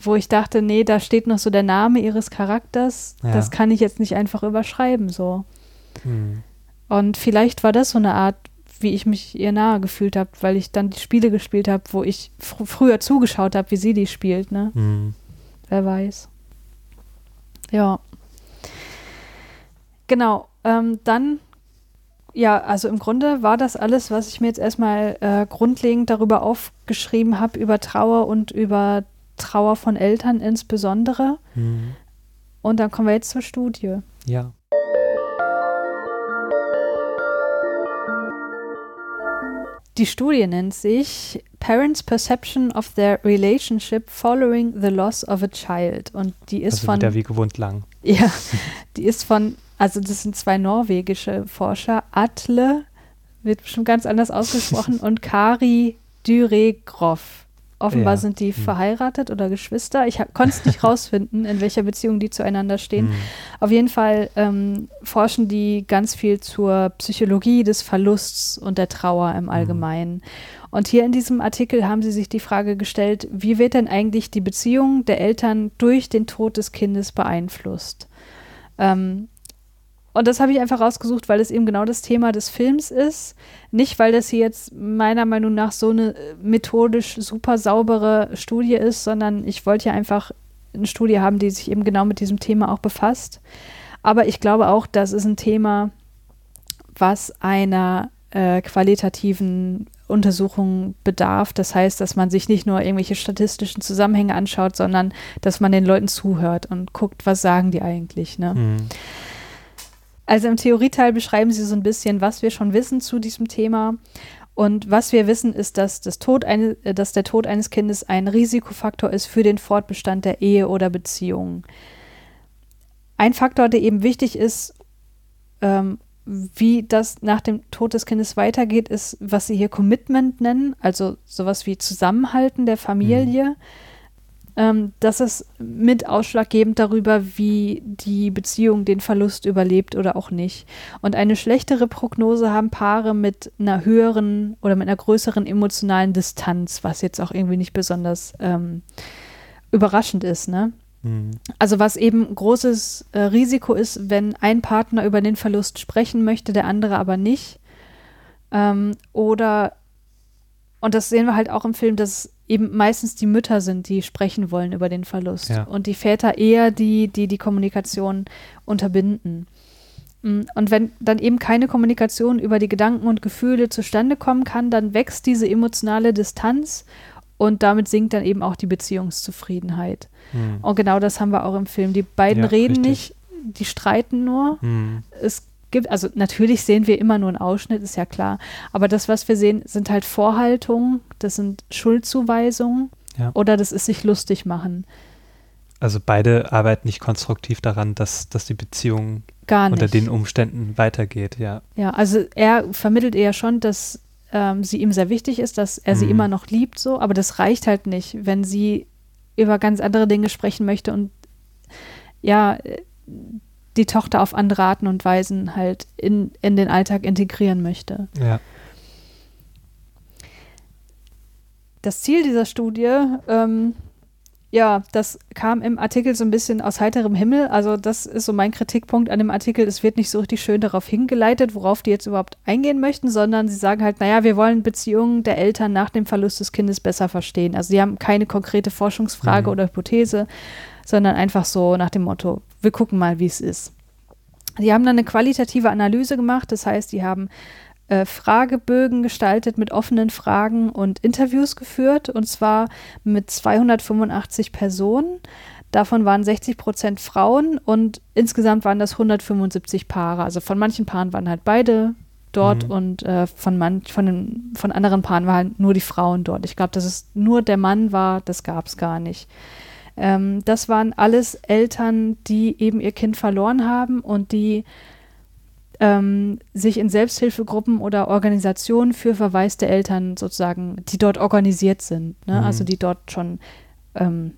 wo ich dachte, nee, da steht noch so der Name ihres Charakters. Ja. Das kann ich jetzt nicht einfach überschreiben so. Hm. Und vielleicht war das so eine Art, wie ich mich ihr nahe gefühlt habe, weil ich dann die Spiele gespielt habe, wo ich fr früher zugeschaut habe, wie sie die spielt, ne? Hm. Wer weiß. Ja. Genau. Ähm, dann, ja, also im Grunde war das alles, was ich mir jetzt erstmal äh, grundlegend darüber aufgeschrieben habe, über Trauer und über Trauer von Eltern insbesondere. Hm. Und dann kommen wir jetzt zur Studie. Ja. Die Studie nennt sich Parents Perception of Their Relationship Following the Loss of a Child. Und die ist Also von. wieder wie gewohnt lang. Ja, die ist von, also das sind zwei norwegische Forscher, Atle, wird bestimmt ganz anders ausgesprochen, und Kari Dyregroff. Offenbar Ja, sind die hm. verheiratet oder Geschwister. Ich konnte es nicht rausfinden, in welcher Beziehung die zueinander stehen. Hm. Auf jeden Fall ähm, forschen die ganz viel zur Psychologie des Verlusts und der Trauer im Allgemeinen. Und hier in diesem Artikel haben sie sich die Frage gestellt, wie wird denn eigentlich die Beziehung der Eltern durch den Tod des Kindes beeinflusst? Ähm, und das habe ich einfach rausgesucht, weil es eben genau das Thema des Films ist. Nicht, weil das hier jetzt meiner Meinung nach so eine äh, methodisch super saubere Studie ist, sondern ich wollte ja einfach eine Studie haben, die sich eben genau mit diesem Thema auch befasst. Aber ich glaube auch, das ist ein Thema, was einer äh, qualitativen Untersuchung bedarf. Das heißt, dass man sich nicht nur irgendwelche statistischen Zusammenhänge anschaut, sondern dass man den Leuten zuhört und guckt, was sagen die eigentlich. Ne? Hm. Also im Theorieteil beschreiben sie so ein bisschen, was wir schon wissen zu diesem Thema. Und was wir wissen, ist, dass, das Tod eine, äh, dass der Tod eines Kindes ein Risikofaktor ist für den Fortbestand der Ehe oder Beziehung. Ein Faktor, der eben wichtig ist, ähm, wie das nach dem Tod des Kindes weitergeht, ist, was sie hier Commitment nennen, also sowas wie Zusammenhalten der Familie. Ähm, das ist mit ausschlaggebend darüber, wie die Beziehung den Verlust überlebt oder auch nicht. Und eine schlechtere Prognose haben Paare mit einer höheren oder mit einer größeren emotionalen Distanz, was jetzt auch irgendwie nicht besonders ähm, überraschend ist, ne? Hm. Also was eben großes äh, Risiko ist, wenn ein Partner über den Verlust sprechen möchte, der andere aber nicht. Ähm, oder, und das sehen wir halt auch im Film, dass eben meistens die Mütter sind, die sprechen wollen über den Verlust. Ja. Und die Väter eher die, die die Kommunikation unterbinden. Mm, Und wenn dann eben keine Kommunikation über die Gedanken und Gefühle zustande kommen kann, dann wächst diese emotionale Distanz und damit sinkt dann eben auch die Beziehungszufriedenheit. Hm. Und genau das haben wir auch im Film. Die beiden Ja, reden richtig. nicht, die streiten nur. Hm. Es gibt, also natürlich sehen wir immer nur einen Ausschnitt, ist ja klar. Aber das, was wir sehen, sind halt Vorhaltungen, das sind Schuldzuweisungen Ja. oder das ist sich lustig machen. Also beide arbeiten nicht konstruktiv daran, dass, dass die Beziehung unter den Umständen weitergeht, ja. Ja, also er vermittelt eher schon, dass ähm, sie ihm sehr wichtig ist, dass er sie Mhm. immer noch liebt, so, aber das reicht halt nicht, wenn sie über ganz andere Dinge sprechen möchte und ja, äh, die Tochter auf andere Arten und Weisen halt in, in den Alltag integrieren möchte. Ja. Das Ziel dieser Studie, ähm, ja, das kam im Artikel so ein bisschen aus heiterem Himmel. Also das ist so mein Kritikpunkt an dem Artikel. Es wird nicht so richtig schön darauf hingeleitet, worauf die jetzt überhaupt eingehen möchten, sondern sie sagen halt, naja, wir wollen Beziehungen der Eltern nach dem Verlust des Kindes besser verstehen. Also sie haben keine konkrete Forschungsfrage Mhm. oder Hypothese, sondern einfach so nach dem Motto, wir gucken mal, wie es ist. Die haben dann eine qualitative Analyse gemacht, das heißt, die haben äh, Fragebögen gestaltet mit offenen Fragen und Interviews geführt, und zwar mit 285 Personen. Davon waren 60 Prozent Frauen und insgesamt waren das 175 Paare. Also von manchen Paaren waren halt beide dort Mhm. und äh, von, man, von, den, von anderen Paaren waren halt nur die Frauen dort. Ich glaube, dass es nur der Mann war, das gab es gar nicht. Ähm, das waren alles Eltern, die eben ihr Kind verloren haben und die ähm, sich in Selbsthilfegruppen oder Organisationen für verwaiste Eltern sozusagen, die dort organisiert sind, ne? Mhm. also die dort schon ähm,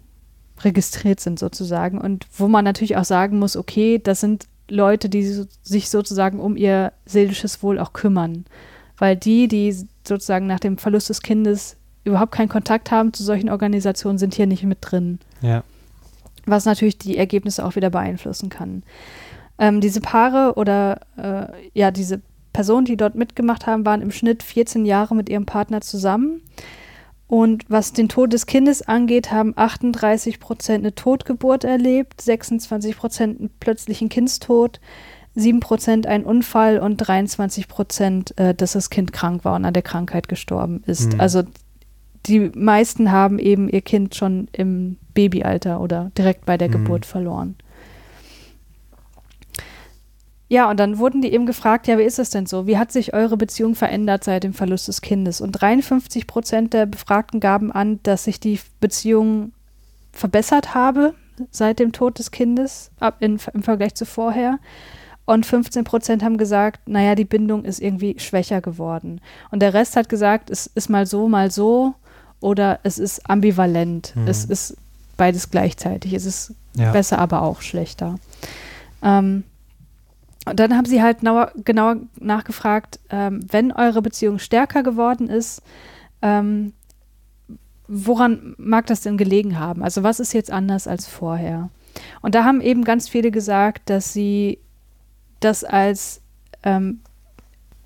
registriert sind sozusagen und wo man natürlich auch sagen muss, okay, das sind Leute, die so, sich sozusagen um ihr seelisches Wohl auch kümmern, weil die, die sozusagen nach dem Verlust des Kindes überhaupt keinen Kontakt haben zu solchen Organisationen, sind hier nicht mit drin. Ja. Was natürlich die Ergebnisse auch wieder beeinflussen kann. Ähm, diese Paare oder äh, ja, diese Personen, die dort mitgemacht haben, waren im Schnitt 14 Jahre mit ihrem Partner zusammen. Und was den Tod des Kindes angeht, haben 38 Prozent eine Totgeburt erlebt, 26 Prozent einen plötzlichen Kindstod, 7 Prozent einen Unfall und 23 Prozent, äh, dass das Kind krank war und an der Krankheit gestorben ist. Mhm. Also die meisten haben eben ihr Kind schon im Babyalter oder direkt bei der Mhm. Geburt verloren. Ja, und dann wurden die eben gefragt, ja, wie ist es denn so? Wie hat sich eure Beziehung verändert seit dem Verlust des Kindes? Und 53 Prozent der Befragten gaben an, dass sich die Beziehung verbessert habe seit dem Tod des Kindes ab in, im Vergleich zu vorher. Und 15 Prozent haben gesagt, naja, die Bindung ist irgendwie schwächer geworden. Und der Rest hat gesagt, es ist mal so, mal so oder es ist ambivalent. Mhm. Es ist beides gleichzeitig. Es ist Ja. besser, aber auch schlechter. Ähm, und dann haben sie halt genauer, genauer nachgefragt, ähm, wenn eure Beziehung stärker geworden ist, ähm, woran mag das denn gelegen haben? Also was ist jetzt anders als vorher? Und da haben eben ganz viele gesagt, dass sie das als ähm,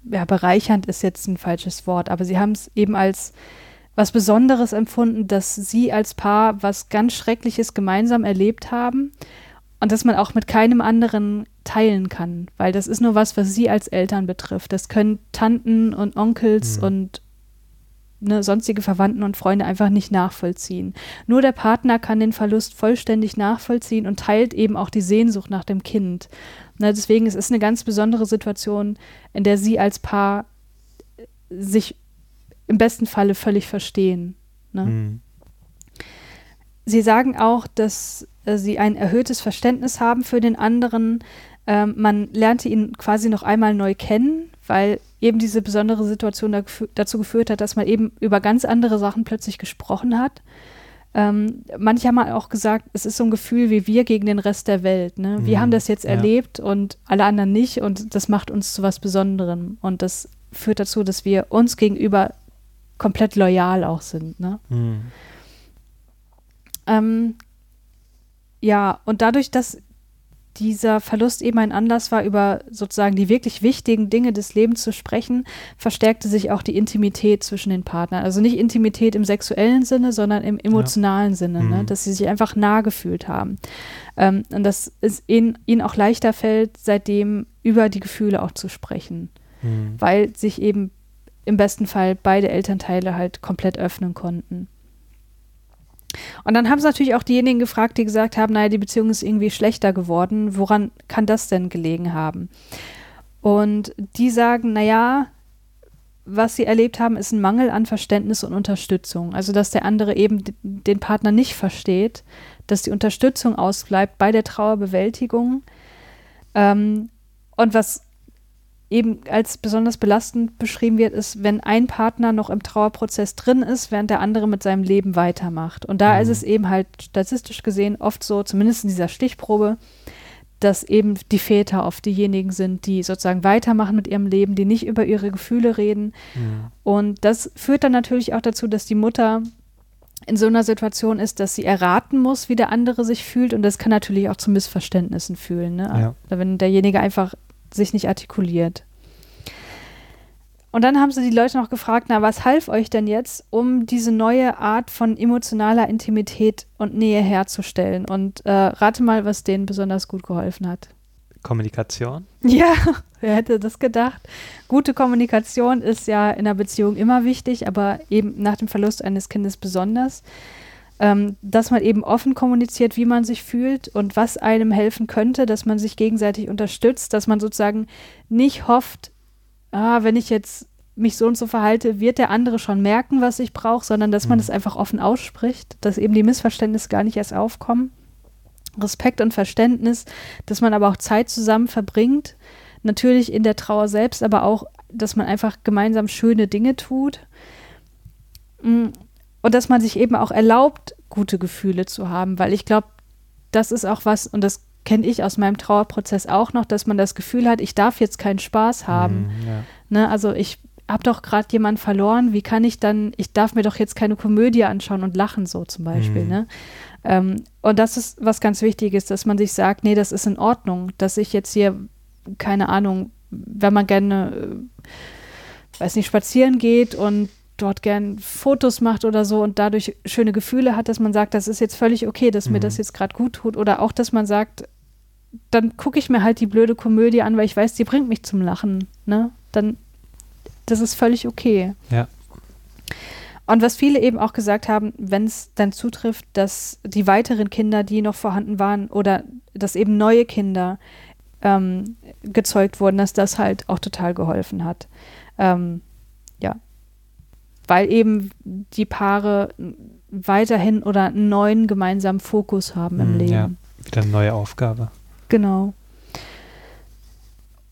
ja, bereichernd ist jetzt ein falsches Wort, aber sie haben es eben als was Besonderes empfunden, dass sie als Paar was ganz Schreckliches gemeinsam erlebt haben und dass man auch mit keinem anderen teilen kann, weil das ist nur was, was sie als Eltern betrifft. Das können Tanten und Onkels Mhm. und ne, sonstige Verwandten und Freunde einfach nicht nachvollziehen. Nur der Partner kann den Verlust vollständig nachvollziehen und teilt eben auch die Sehnsucht nach dem Kind. Ne, deswegen es ist es eine ganz besondere Situation, in der sie als Paar sich im besten Falle völlig verstehen. Ne? Mhm. Sie sagen auch, dass äh, sie ein erhöhtes Verständnis haben für den anderen. Ähm, man lernte ihn quasi noch einmal neu kennen, weil eben diese besondere Situation da, dazu geführt hat, dass man eben über ganz andere Sachen plötzlich gesprochen hat. Ähm, manche haben auch gesagt, es ist so ein Gefühl wie wir gegen den Rest der Welt. Ne? Wir Mhm, haben das jetzt ja. erlebt und alle anderen nicht und das macht uns zu was Besonderem. Und das führt dazu, dass wir uns gegenüber komplett loyal auch sind. Ne? Mhm. Ähm, ja, und dadurch, dass dieser Verlust eben ein Anlass war, über sozusagen die wirklich wichtigen Dinge des Lebens zu sprechen, verstärkte sich auch die Intimität zwischen den Partnern. Also nicht Intimität im sexuellen Sinne, sondern im emotionalen Sinne, ne? Mhm. dass sie sich einfach nah gefühlt haben. Ähm, und dass es ihnen, ihnen auch leichter fällt, seitdem über die Gefühle auch zu sprechen, Mhm. weil sich eben im besten Fall beide Elternteile halt komplett öffnen konnten. Und dann haben sie natürlich auch diejenigen gefragt, die gesagt haben, naja, die Beziehung ist irgendwie schlechter geworden. Woran kann das denn gelegen haben? Und die sagen, naja, was sie erlebt haben, ist ein Mangel an Verständnis und Unterstützung. Also, dass der andere eben den Partner nicht versteht, dass die Unterstützung ausbleibt bei der Trauerbewältigung. Ähm, und was eben als besonders belastend beschrieben wird, ist, wenn ein Partner noch im Trauerprozess drin ist, während der andere mit seinem Leben weitermacht. Und da Mhm. ist es eben halt statistisch gesehen oft so, zumindest in dieser Stichprobe, dass eben die Väter oft diejenigen sind, die sozusagen weitermachen mit ihrem Leben, die nicht über ihre Gefühle reden. Mhm. Und das führt dann natürlich auch dazu, dass die Mutter in so einer Situation ist, dass sie erraten muss, wie der andere sich fühlt. Und das kann natürlich auch zu Missverständnissen fühlen, ne? Ja. Wenn derjenige einfach sich nicht artikuliert. Und dann haben sie die Leute noch gefragt, na, was half euch denn jetzt, um diese neue Art von emotionaler Intimität und Nähe herzustellen? Und äh, rate mal, was denen besonders gut geholfen hat. Kommunikation. Ja, wer hätte das gedacht? Gute Kommunikation ist ja in einer Beziehung immer wichtig, aber eben nach dem Verlust eines Kindes besonders. Ähm, dass man eben offen kommuniziert, wie man sich fühlt und was einem helfen könnte, dass man sich gegenseitig unterstützt, dass man sozusagen nicht hofft, ah, wenn ich jetzt mich so und so verhalte, wird der andere schon merken, was ich brauche, sondern dass man Mhm. es einfach offen ausspricht, dass eben die Missverständnisse gar nicht erst aufkommen. Respekt und Verständnis, dass man aber auch Zeit zusammen verbringt, natürlich in der Trauer selbst, aber auch, dass man einfach gemeinsam schöne Dinge tut. Und dass man sich eben auch erlaubt, gute Gefühle zu haben, weil ich glaube, das ist auch was, und das kenne ich aus meinem Trauerprozess auch noch, dass man das Gefühl hat, ich darf jetzt keinen Spaß haben. Mm, ja. Ne, also ich habe doch gerade jemanden verloren, wie kann ich dann, ich darf mir doch jetzt keine Komödie anschauen und lachen, so zum Beispiel. Mhm. Ne? Ähm, und das ist was ganz Wichtiges, dass man sich sagt, nee, das ist in Ordnung, dass ich jetzt hier, keine Ahnung, wenn man gerne, äh, weiß nicht, spazieren geht und dort gern Fotos macht oder so und dadurch schöne Gefühle hat, dass man sagt, das ist jetzt völlig okay, dass mir Mhm. das jetzt gerade gut tut. Oder auch, dass man sagt, dann gucke ich mir halt die blöde Komödie an, weil ich weiß, die bringt mich zum Lachen. Ne? Dann, das ist völlig okay. Ja. Und was viele eben auch gesagt haben, wenn es dann zutrifft, dass die weiteren Kinder, die noch vorhanden waren, oder dass eben neue Kinder ähm, gezeugt wurden, dass das halt auch total geholfen hat. Ähm. Weil eben die Paare weiterhin oder einen neuen gemeinsamen Fokus haben im Mm, Leben. Ja, wieder eine neue Aufgabe. Genau.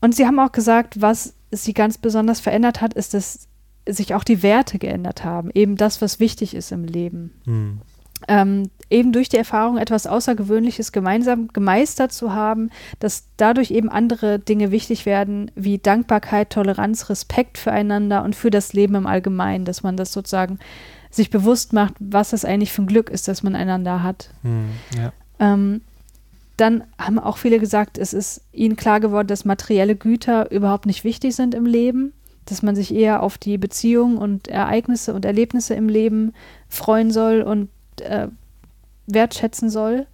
Und sie haben auch gesagt, was sie ganz besonders verändert hat, ist, dass sich auch die Werte geändert haben. Eben das, was wichtig ist im Leben. Mm, Ähm, eben durch die Erfahrung, etwas Außergewöhnliches gemeinsam gemeistert zu haben, dass dadurch eben andere Dinge wichtig werden, wie Dankbarkeit, Toleranz, Respekt füreinander und für das Leben im Allgemeinen, dass man das sozusagen sich bewusst macht, was es eigentlich für ein Glück ist, dass man einander hat. mm, ja. Ähm, dann haben auch viele gesagt, es ist ihnen klar geworden, dass materielle Güter überhaupt nicht wichtig sind im Leben, dass man sich eher auf die Beziehungen und Ereignisse und Erlebnisse im Leben freuen soll und äh, wertschätzen soll.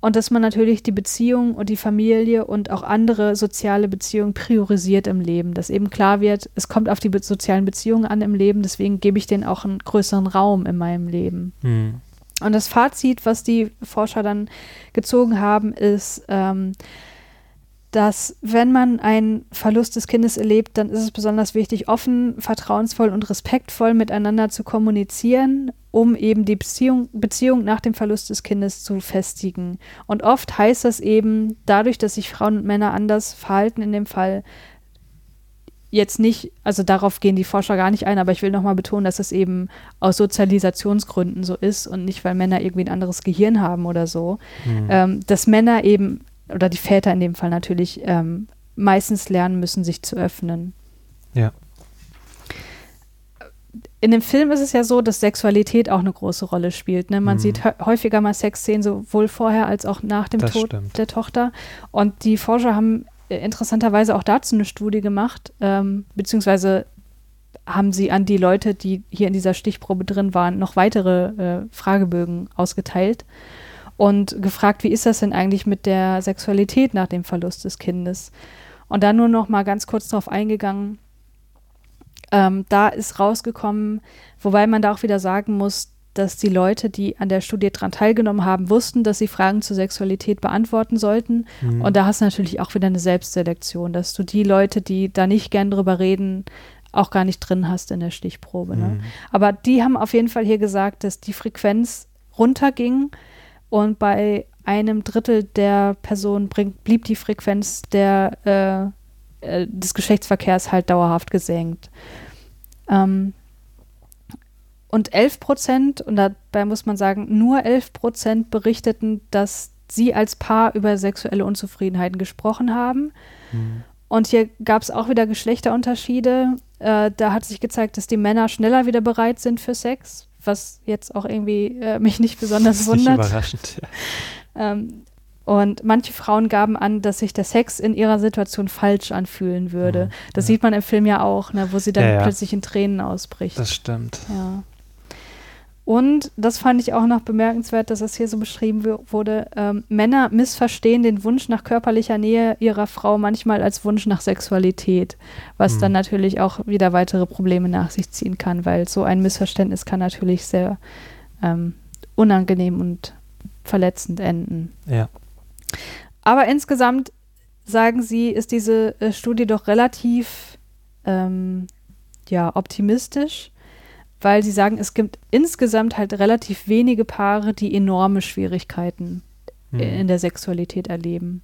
Und dass man natürlich die Beziehung und die Familie und auch andere soziale Beziehungen priorisiert im Leben. Dass eben klar wird, es kommt auf die be sozialen Beziehungen an im Leben, deswegen gebe ich denen auch einen größeren Raum in meinem Leben. Mm, Und das Fazit, was die Forscher dann gezogen haben, ist, ähm, dass wenn man einen Verlust des Kindes erlebt, dann ist es besonders wichtig, offen, vertrauensvoll und respektvoll miteinander zu kommunizieren, um eben die Beziehung, Beziehung nach dem Verlust des Kindes zu festigen. Und oft heißt das eben, dadurch, dass sich Frauen und Männer anders verhalten in dem Fall, jetzt nicht, also darauf gehen die Forscher gar nicht ein, aber ich will nochmal betonen, dass es eben aus Sozialisationsgründen so ist und nicht, weil Männer irgendwie ein anderes Gehirn haben oder so, mm, ähm, dass Männer eben, oder die Väter in dem Fall natürlich, ähm, meistens lernen müssen, sich zu öffnen. Ja. In dem Film ist es ja so, dass Sexualität auch eine große Rolle spielt. Ne? Man Mhm. sieht hä- häufiger mal Sexszenen sowohl vorher als auch nach dem Das Tod stimmt. der Tochter. Und die Forscher haben äh, interessanterweise auch dazu eine Studie gemacht, ähm, beziehungsweise haben sie an die Leute, die hier in dieser Stichprobe drin waren, noch weitere äh, Fragebögen ausgeteilt und gefragt, wie ist das denn eigentlich mit der Sexualität nach dem Verlust des Kindes? Und dann nur noch mal ganz kurz darauf eingegangen. Ähm, da ist rausgekommen, wobei man da auch wieder sagen muss, dass die Leute, die an der Studie dran teilgenommen haben, wussten, dass sie Fragen zur Sexualität beantworten sollten. mm, Und da hast du natürlich auch wieder eine Selbstselektion, dass du die Leute, die da nicht gern drüber reden, auch gar nicht drin hast in der Stichprobe. Ne? mm, Aber die haben auf jeden Fall hier gesagt, dass die Frequenz runterging und bei einem Drittel der Personen blieb die Frequenz der, äh, äh, des Geschlechtsverkehrs halt dauerhaft gesenkt. Ähm, und 11 Prozent, und dabei muss man sagen, nur 11 Prozent berichteten, dass sie als Paar über sexuelle Unzufriedenheiten gesprochen haben. mm, Und hier gab es auch wieder Geschlechterunterschiede. Äh, da hat sich gezeigt, dass die Männer schneller wieder bereit sind für Sex, was jetzt auch irgendwie äh, mich nicht besonders das ist nicht wundert. überraschend. Ja. Ähm, und manche Frauen gaben an, dass sich der Sex in ihrer Situation falsch anfühlen würde. Mhm, Das ja. sieht man im Film ja auch, ne, wo sie dann ja. plötzlich in Tränen ausbricht. Das stimmt. Ja. Und das fand ich auch noch bemerkenswert, dass es hier so beschrieben wu- wurde. Ähm, Männer missverstehen den Wunsch nach körperlicher Nähe ihrer Frau manchmal als Wunsch nach Sexualität, was Hm. dann natürlich auch wieder weitere Probleme nach sich ziehen kann, weil so ein Missverständnis kann natürlich sehr ähm, unangenehm und verletzend enden. Ja. Aber insgesamt sagen Sie, ist diese äh, Studie doch relativ ähm, ja, optimistisch, weil Sie sagen, es gibt insgesamt halt relativ wenige Paare, die enorme Schwierigkeiten Mm. in der Sexualität erleben.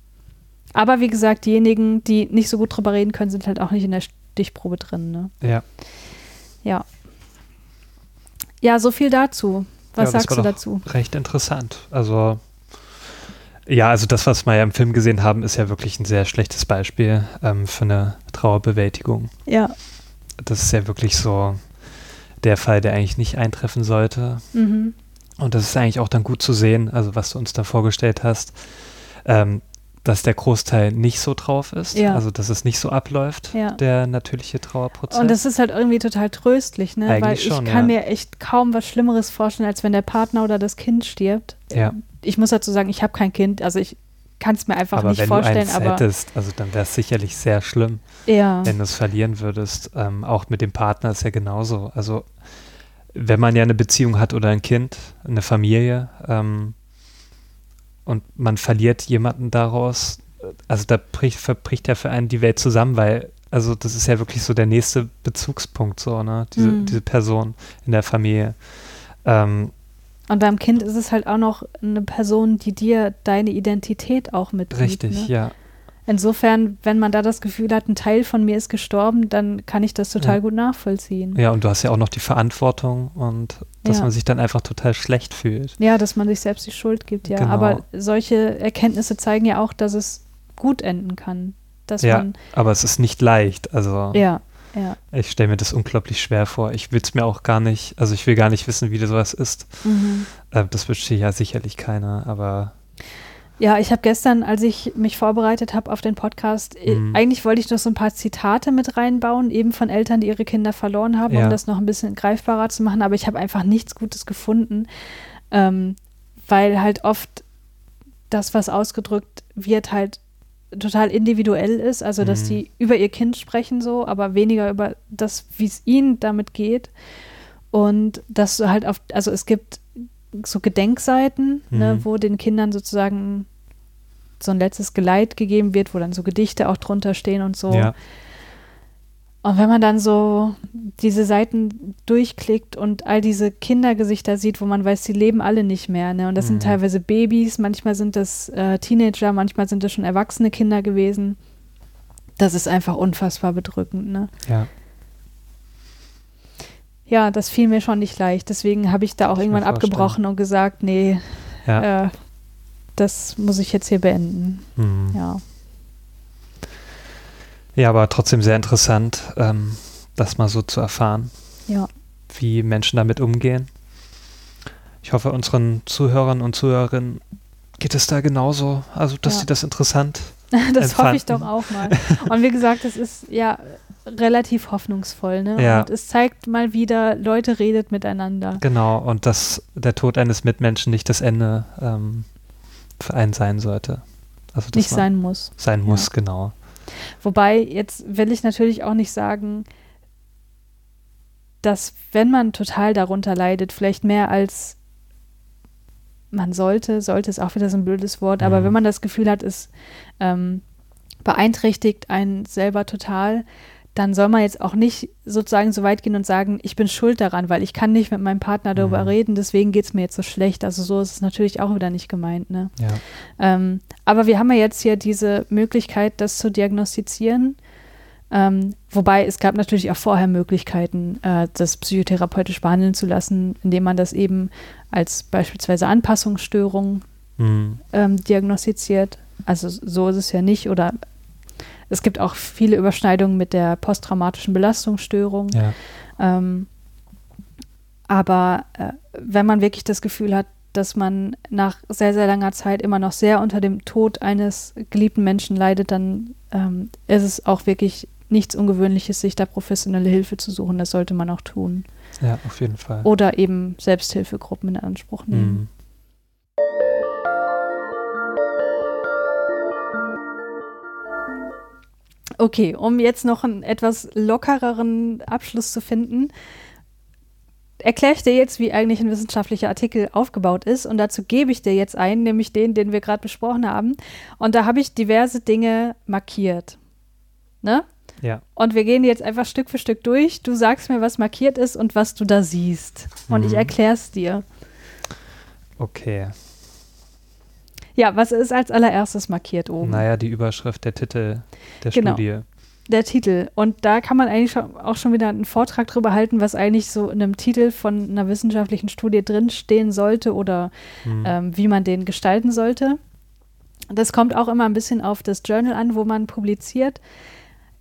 Aber wie gesagt, diejenigen, die nicht so gut drüber reden können, sind halt auch nicht in der Stichprobe drin. Ne? Ja. Ja. Ja, so viel dazu. Was ja, sagst du dazu? Recht interessant. Also, ja, also das, was wir ja im Film gesehen haben, ist ja wirklich ein sehr schlechtes Beispiel ähm, für eine Trauerbewältigung. Ja. Das ist ja wirklich so der Fall, der eigentlich nicht eintreffen sollte. Mhm. Und das ist eigentlich auch dann gut zu sehen, also was du uns da vorgestellt hast, ähm, dass der Großteil nicht so drauf ist, Ja. also dass es nicht so abläuft, Ja. der natürliche Trauerprozess. Und das ist halt irgendwie total tröstlich, ne? Eigentlich Weil ich schon, kann ja. mir echt kaum was Schlimmeres vorstellen, als wenn der Partner oder das Kind stirbt. Ja. Ich muss dazu sagen, ich habe kein Kind, also ich kann es mir einfach aber nicht wenn vorstellen, du eins aber hättest, also dann wäre es sicherlich sehr schlimm, ja. wenn du es verlieren würdest. Ähm, auch mit dem Partner ist ja genauso. Also wenn man ja eine Beziehung hat oder ein Kind, eine Familie ähm, und man verliert jemanden daraus, also da bricht, verbricht ja für einen die Welt zusammen, weil also das ist ja wirklich so der nächste Bezugspunkt, so, ne? Diese, Mhm. diese Person in der Familie. Ähm, Und beim Kind ist es halt auch noch eine Person, die dir deine Identität auch mitgibt. richtig, Ne? ja. Insofern, wenn man da das Gefühl hat, ein Teil von mir ist gestorben, dann kann ich das total Ja. gut nachvollziehen. Ja, und du hast ja auch noch die Verantwortung und dass Ja. man sich dann einfach total schlecht fühlt. Ja, dass man sich selbst die Schuld gibt, ja. Genau. Aber solche Erkenntnisse zeigen ja auch, dass es gut enden kann. Dass Ja, man, aber es ist nicht leicht. Also ja, ja. ich stelle mir das unglaublich schwer vor. Ich will es mir auch gar nicht, also ich will gar nicht wissen, wie das sowas ist. Mhm. Äh, das wünscht sich ja sicherlich keiner, aber Ja, ich habe gestern, als ich mich vorbereitet habe auf den Podcast, Mhm. eigentlich wollte ich noch so ein paar Zitate mit reinbauen, eben von Eltern, die ihre Kinder verloren haben, Ja. um das noch ein bisschen greifbarer zu machen, aber ich habe einfach nichts Gutes gefunden, ähm, weil halt oft das, was ausgedrückt wird, halt total individuell ist, also dass Mhm. die über ihr Kind sprechen so, aber weniger über das, wie es ihnen damit geht und dass du halt auf, also es gibt so Gedenkseiten, ne, Mhm. wo den Kindern sozusagen so ein letztes Geleit gegeben wird, wo dann so Gedichte auch drunter stehen und so. ja, Und wenn man dann so diese Seiten durchklickt und all diese Kindergesichter sieht, wo man weiß, sie leben alle nicht mehr, ne? Und das Mhm. sind teilweise Babys, manchmal sind das äh, Teenager, manchmal sind das schon erwachsene Kinder gewesen. Das ist einfach unfassbar bedrückend, ne? ja. Ja, das fiel mir schon nicht leicht. Deswegen habe ich da auch ich irgendwann abgebrochen und gesagt, nee, ja. äh, das muss ich jetzt hier beenden. Mhm. Ja. Ja, aber trotzdem sehr interessant, ähm, das mal so zu erfahren, Ja. wie Menschen damit umgehen. Ich hoffe, unseren Zuhörern und Zuhörerinnen geht es da genauso, also dass Ja. sie das interessant. Das hoffe ich doch Empfanden. auch mal. Und wie gesagt, es ist ja relativ hoffnungsvoll, ne? Ja. Und es zeigt mal wieder, Leute redet miteinander. Genau, und dass der Tod eines Mitmenschen nicht das Ende ähm, für einen sein sollte. Also Nicht sein muss. sein Ja. muss, genau. Wobei, jetzt will ich natürlich auch nicht sagen, dass wenn man total darunter leidet, vielleicht mehr als man sollte, sollte ist auch wieder so ein blödes Wort, aber Mhm. wenn man das Gefühl hat, es ähm, beeinträchtigt einen selber total, dann soll man jetzt auch nicht sozusagen so weit gehen und sagen, ich bin schuld daran, weil ich kann nicht mit meinem Partner darüber Mhm. reden, deswegen geht es mir jetzt so schlecht. Also so ist es natürlich auch wieder nicht gemeint. Ne? Ja. Ähm, aber wir haben ja jetzt hier diese Möglichkeit, das zu diagnostizieren. Ähm, wobei es gab natürlich auch vorher Möglichkeiten, äh, das psychotherapeutisch behandeln zu lassen, indem man das eben als beispielsweise Anpassungsstörung Mhm. ähm, diagnostiziert. Also so ist es ja nicht. Oder es gibt auch viele Überschneidungen mit der posttraumatischen Belastungsstörung. ja. Ähm, aber äh, wenn man wirklich das Gefühl hat, dass man nach sehr, sehr langer Zeit immer noch sehr unter dem Tod eines geliebten Menschen leidet, dann ähm, ist es auch wirklich nichts Ungewöhnliches, sich da professionelle Hilfe zu suchen. Das sollte man auch tun. ja, auf jeden Fall. Oder eben Selbsthilfegruppen in Anspruch nehmen. Mhm. Okay, um jetzt noch einen etwas lockereren Abschluss zu finden, erkläre ich dir jetzt, wie eigentlich ein wissenschaftlicher Artikel aufgebaut ist. Und dazu gebe ich dir jetzt einen, nämlich den, den wir gerade besprochen haben. Und da habe ich diverse Dinge markiert. Ne? Ja. Und wir gehen jetzt einfach Stück für Stück durch. Du sagst mir, was markiert ist und was du da siehst. Und ich Mhm. erkläre es dir. Okay. Ja, was ist als allererstes markiert oben? Naja, die Überschrift, der Titel der Genau. Studie. Der Titel. Und da kann man eigentlich auch schon wieder einen Vortrag drüber halten, was eigentlich so in einem Titel von einer wissenschaftlichen Studie drinstehen sollte oder Hm. ähm, wie man den gestalten sollte. Das kommt auch immer ein bisschen auf das Journal an, wo man publiziert.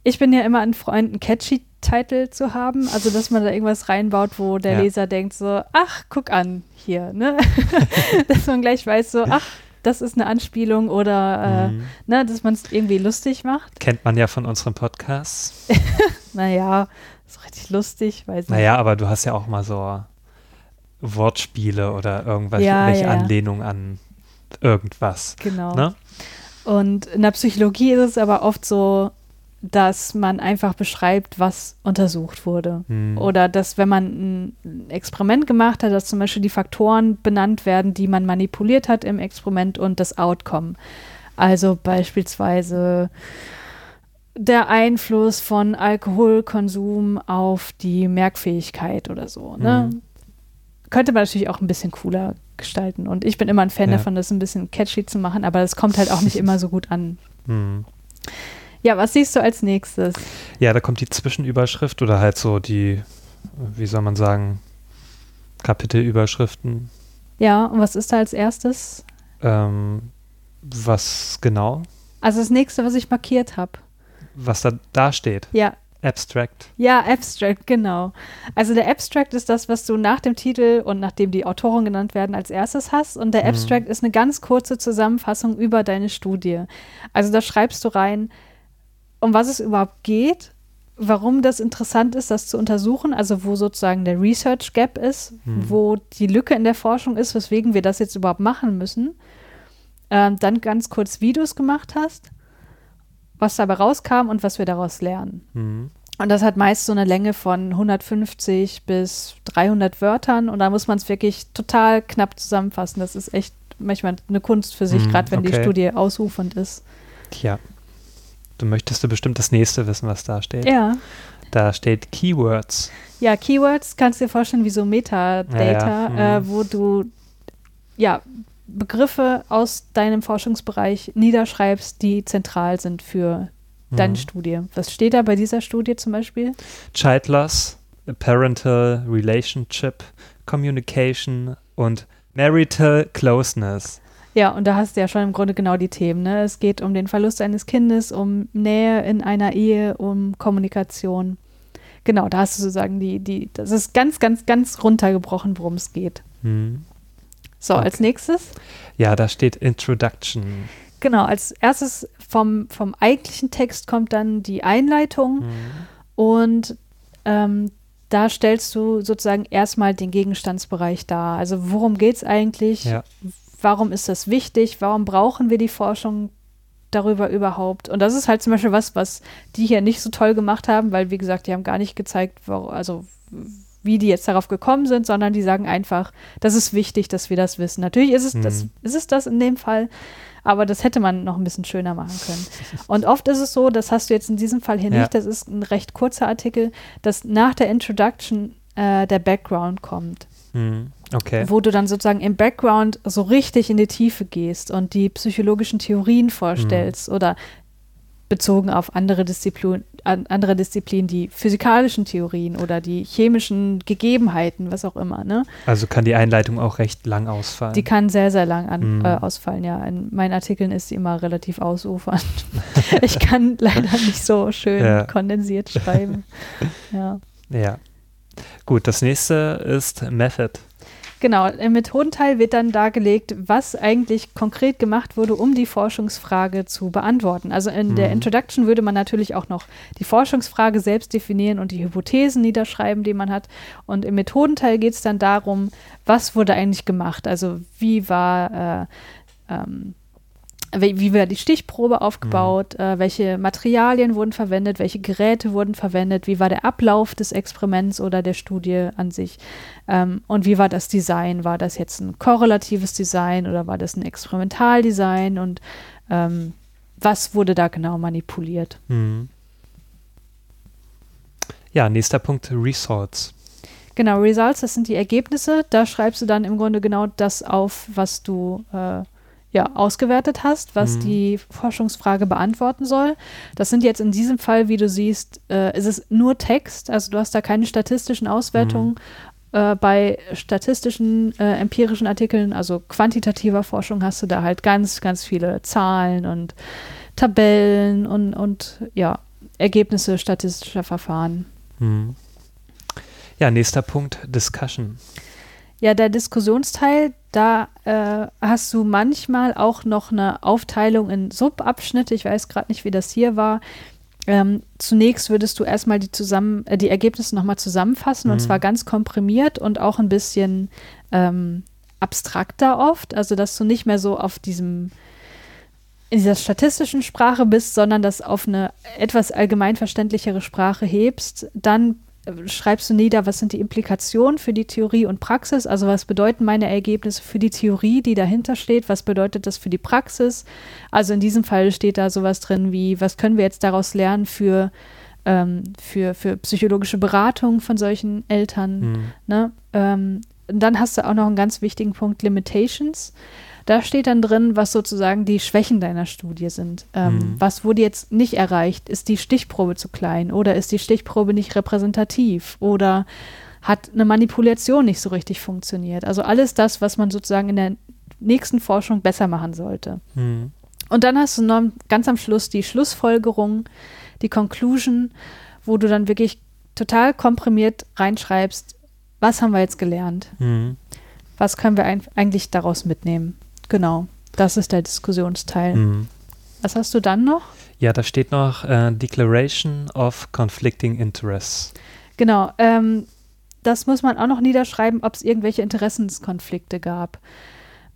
Ich bin ja immer ein Freund, einen catchy Titel zu haben, also dass man da irgendwas reinbaut, wo der Ja. Leser denkt so, ach, guck an hier, ne? dass man gleich weiß so, ach, das ist eine Anspielung oder äh, Hm. ne, dass man es irgendwie lustig macht. Kennt man ja von unseren Podcasts. Naja, ist richtig lustig, weiß nicht. Naja, aber du hast ja auch mal so Wortspiele oder irgendwelche Ja, welche ja, ja. Anlehnung an irgendwas. Genau. Ne? Und in der Psychologie ist es aber oft so, dass man einfach beschreibt, was untersucht wurde. Hm. Oder dass, wenn man ein Experiment gemacht hat, dass zum Beispiel die Faktoren benannt werden, die man manipuliert hat im Experiment und das Outcome. Also beispielsweise der Einfluss von Alkoholkonsum auf die Merkfähigkeit oder so. Ne? Mhm. Könnte man natürlich auch ein bisschen cooler gestalten. Und ich bin immer ein Fan Ja. davon, das ein bisschen catchy zu machen, aber das kommt halt auch nicht immer so gut an. Hm. Ja, was siehst du als nächstes? Ja, da kommt die Zwischenüberschrift oder halt so die, wie soll man sagen, Kapitelüberschriften. Ja, und was ist da als erstes? Ähm, was genau? Also das nächste, was ich markiert habe. Was da, da steht. Ja, Abstract. ja, Abstract, genau. Also der Abstract ist das, was du nach dem Titel und nachdem die Autoren genannt werden, als erstes hast. Und der Mhm. Abstract ist eine ganz kurze Zusammenfassung über deine Studie. Also da schreibst du rein, um was es überhaupt geht, warum das interessant ist, das zu untersuchen, also wo sozusagen der Research Gap ist, Mhm. wo die Lücke in der Forschung ist, weswegen wir das jetzt überhaupt machen müssen. Ähm, dann ganz kurz, wie du es gemacht hast, was dabei rauskam und was wir daraus lernen. Hm. Und das hat meist so eine Länge von 150 bis 300 Wörtern und da muss man es wirklich total knapp zusammenfassen. Das ist echt manchmal eine Kunst für sich, Hm, gerade wenn die okay. Studie ausufernd ist. Tja. Du möchtest du bestimmt das nächste wissen, was da steht. Ja. Da steht Keywords. Ja, Keywords kannst du dir vorstellen wie so Metadata, Ja, ja. äh, Mhm. wo du ja Begriffe aus deinem Forschungsbereich niederschreibst, die zentral sind für deine Hm. Studie. Was steht da bei dieser Studie zum Beispiel? Child Loss, Parental Relationship, Communication und Marital Closeness. Ja, und da hast du ja schon im Grunde genau die Themen. Ne? Es geht um den Verlust eines Kindes, um Nähe in einer Ehe, um Kommunikation. Genau, da hast du sozusagen die, die, das ist ganz, ganz, ganz runtergebrochen, worum es geht. Hm. So, Okay. als nächstes, Ja, da steht Introduction. genau, als erstes vom, vom eigentlichen Text kommt dann die Einleitung Hm. und ähm, da stellst du sozusagen erstmal den Gegenstandsbereich dar. Also worum geht es eigentlich? Ja. Warum ist das wichtig, warum brauchen wir die Forschung darüber überhaupt? Und das ist halt zum Beispiel was, was die hier nicht so toll gemacht haben, weil, wie gesagt, die haben gar nicht gezeigt, wo, also wie die jetzt darauf gekommen sind, sondern die sagen einfach, das ist wichtig, dass wir das wissen. Natürlich ist es, das, Mhm. ist es das in dem Fall, aber das hätte man noch ein bisschen schöner machen können. Und oft ist es so, das hast du jetzt in diesem Fall hier Ja. nicht, das ist ein recht kurzer Artikel, dass nach der Introduction äh, der Background kommt Hm. Okay. wo du dann sozusagen im Background so richtig in die Tiefe gehst und die psychologischen Theorien vorstellst Mhm. oder bezogen auf andere, Disziplin, an, andere Disziplinen, die physikalischen Theorien oder die chemischen Gegebenheiten, was auch immer. Ne? Also kann die Einleitung auch recht lang ausfallen. Die kann sehr, sehr lang an, Mhm. äh, ausfallen, ja. In meinen Artikeln ist sie immer relativ ausufernd. ich kann leider nicht so schön Ja. kondensiert schreiben. Ja. ja. Gut, das nächste ist Method. Genau, im Methodenteil wird dann dargelegt, was eigentlich konkret gemacht wurde, um die Forschungsfrage zu beantworten. Also in der Mhm. Introduction würde man natürlich auch noch die Forschungsfrage selbst definieren und die Hypothesen niederschreiben, die man hat. Und im Methodenteil geht es dann darum, was wurde eigentlich gemacht? Also wie war äh, ähm, wie, wie war die Stichprobe aufgebaut, äh, welche Materialien wurden verwendet, welche Geräte wurden verwendet, wie war der Ablauf des Experiments oder der Studie an sich ähm, und wie war das Design? War das jetzt ein korrelatives Design oder war das ein Experimentaldesign und ähm, was wurde da genau manipuliert? Mhm. Ja, nächster Punkt, Results. Genau, Results, das sind die Ergebnisse. Da schreibst du dann im Grunde genau das auf, was du äh, ja, ausgewertet hast, was Mhm. die Forschungsfrage beantworten soll. Das sind jetzt in diesem Fall, wie du siehst, äh, ist es nur Text, also du hast da keine statistischen Auswertungen. Äh, bei statistischen, äh, empirischen Artikeln, also quantitativer Forschung, hast du da halt ganz, ganz viele Zahlen und Tabellen und, und ja, Ergebnisse statistischer Verfahren. Hm. Ja, nächster Punkt, Discussion. Ja, der Diskussionsteil, da äh, hast du manchmal auch noch eine Aufteilung in Subabschnitte. Ich weiß gerade nicht, wie das hier war. Ähm, zunächst würdest du erstmal die, zusammen, äh, die Ergebnisse nochmal zusammenfassen und Mhm. zwar ganz komprimiert und auch ein bisschen ähm, abstrakter oft. Also, dass du nicht mehr so auf diesem in dieser statistischen Sprache bist, sondern das auf eine etwas allgemeinverständlichere Sprache hebst. Dann schreibst du nieder, was sind die Implikationen für die Theorie und Praxis, also was bedeuten meine Ergebnisse für die Theorie, die dahinter steht, was bedeutet das für die Praxis. Also in diesem Fall steht da sowas drin wie, was können wir jetzt daraus lernen für, ähm, für, für psychologische Beratung von solchen Eltern. Hm. Ne? Ähm, und dann hast du auch noch einen ganz wichtigen Punkt, Limitations. Da steht dann drin, was sozusagen die Schwächen deiner Studie sind. Ähm, Mhm. Was wurde jetzt nicht erreicht? Ist die Stichprobe zu klein oder ist die Stichprobe nicht repräsentativ oder hat eine Manipulation nicht so richtig funktioniert? Also alles das, was man sozusagen in der nächsten Forschung besser machen sollte. Hm. Und dann hast du noch ganz am Schluss die Schlussfolgerung, die Conclusion, wo du dann wirklich total komprimiert reinschreibst, was haben wir jetzt gelernt? Hm. Was können wir eigentlich daraus mitnehmen? Genau, das ist der Diskussionsteil. Hm. Was hast du dann noch? Ja, da steht noch äh, Declaration of Conflicting Interests. Genau, ähm, das muss man auch noch niederschreiben, ob es irgendwelche Interessenskonflikte gab.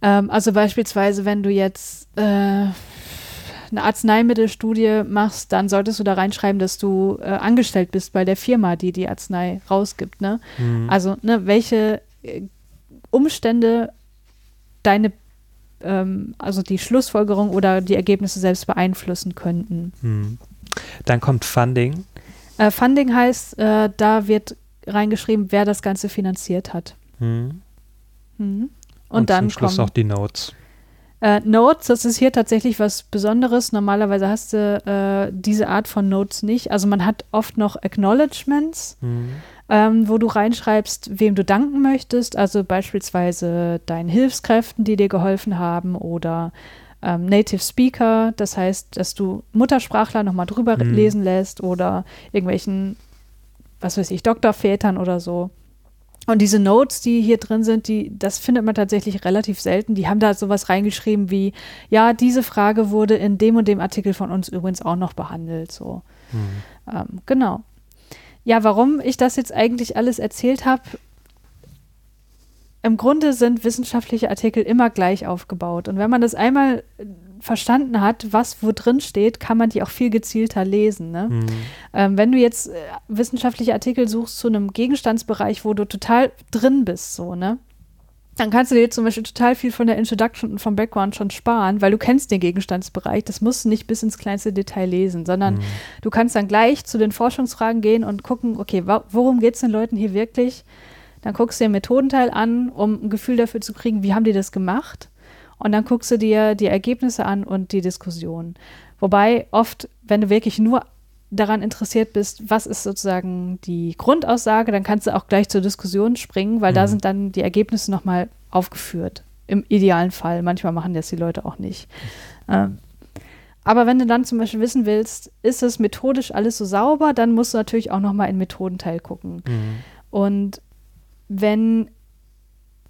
Ähm, also beispielsweise, wenn du jetzt äh, eine Arzneimittelstudie machst, dann solltest du da reinschreiben, dass du äh, angestellt bist bei der Firma, die die Arznei rausgibt. Ne? Hm. Also, ne, welche äh, Umstände deine, ähm, also die Schlussfolgerung oder die Ergebnisse selbst beeinflussen könnten. Hm. Dann kommt Funding. Äh, Funding heißt, äh, da wird reingeschrieben, wer das Ganze finanziert hat. Hm. Mhm. Und, dann zum Schluss kommen noch die Notes. äh, Notes. Das ist hier tatsächlich was Besonderes. Normalerweise hast du äh, diese Art von Notes nicht. Also man hat oft noch Acknowledgements. Hm. Ähm, wo du reinschreibst, wem du danken möchtest, also beispielsweise deinen Hilfskräften, die dir geholfen haben oder ähm, Native Speaker, das heißt, dass du Muttersprachler nochmal drüber Mhm. lesen lässt oder irgendwelchen, was weiß ich, Doktorvätern oder so. Und diese Notes, die hier drin sind, die, das findet man tatsächlich relativ selten. Die haben da sowas reingeschrieben wie, ja, diese Frage wurde in dem und dem Artikel von uns übrigens auch noch behandelt. So. Hm. Ähm, genau. Ja, warum ich das jetzt eigentlich alles erzählt habe, im Grunde sind wissenschaftliche Artikel immer gleich aufgebaut. Und wenn man das einmal äh, verstanden hat, was wo drin steht, kann man die auch viel gezielter lesen. Ne? Hm. Ähm, wenn du jetzt äh, wissenschaftliche Artikel suchst zu einem Gegenstandsbereich, wo du total drin bist, so, ne? Dann kannst du dir zum Beispiel total viel von der Introduction und vom Background schon sparen, weil du kennst den Gegenstandsbereich. Das musst du nicht bis ins kleinste Detail lesen, sondern Hm. du kannst dann gleich zu den Forschungsfragen gehen und gucken, okay, worum geht es den Leuten hier wirklich? Dann guckst du dir den Methodenteil an, um ein Gefühl dafür zu kriegen, wie haben die das gemacht? Und dann guckst du dir die Ergebnisse an und die Diskussion. Wobei oft, wenn du wirklich nur daran interessiert bist, was ist sozusagen die Grundaussage, dann kannst du auch gleich zur Diskussion springen, weil da Mhm. sind dann die Ergebnisse nochmal aufgeführt. Im idealen Fall. Manchmal machen das die Leute auch nicht. Ähm, aber wenn du dann zum Beispiel wissen willst, ist es methodisch alles so sauber, dann musst du natürlich auch nochmal in Methodenteil gucken. Hm. Und wenn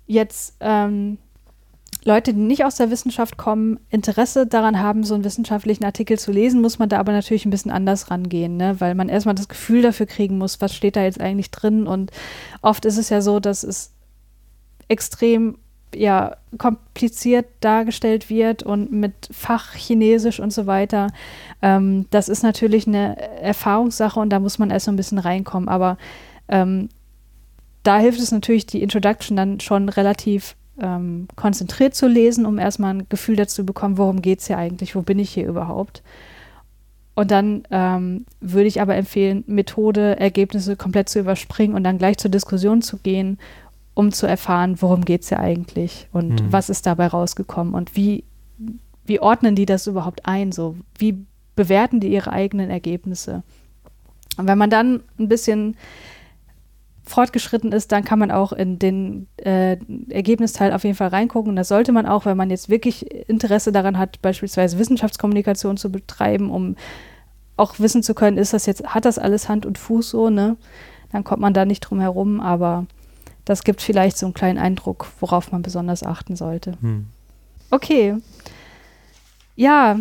jetzt ähm, Leute, die nicht aus der Wissenschaft kommen, Interesse daran haben, so einen wissenschaftlichen Artikel zu lesen, muss man da aber natürlich ein bisschen anders rangehen, ne? weil man erstmal das Gefühl dafür kriegen muss, was steht da jetzt eigentlich drin. Und oft ist es ja so, dass es extrem ja, kompliziert dargestellt wird und mit Fachchinesisch und so weiter. Ähm, das ist natürlich eine Erfahrungssache und da muss man erst so ein bisschen reinkommen. Aber ähm, da hilft es natürlich, die Introduction dann schon relativ ähm, konzentriert zu lesen, um erstmal ein Gefühl dazu zu bekommen, worum geht es hier eigentlich, wo bin ich hier überhaupt. Und dann ähm, würde ich aber empfehlen, Methode, Ergebnisse komplett zu überspringen und dann gleich zur Diskussion zu gehen, um zu erfahren, worum geht es hier eigentlich und Mhm. was ist dabei rausgekommen und wie wie ordnen die das überhaupt ein? So, wie bewerten die ihre eigenen Ergebnisse? Und wenn man dann ein bisschen fortgeschritten ist, dann kann man auch in den äh, Ergebnisteil auf jeden Fall reingucken. Und das sollte man auch, wenn man jetzt wirklich Interesse daran hat, beispielsweise Wissenschaftskommunikation zu betreiben, um auch wissen zu können, ist das jetzt, hat das alles Hand und Fuß so, ne? Dann kommt man da nicht drum herum, aber das gibt vielleicht so einen kleinen Eindruck, worauf man besonders achten sollte. Hm. Okay. Ja,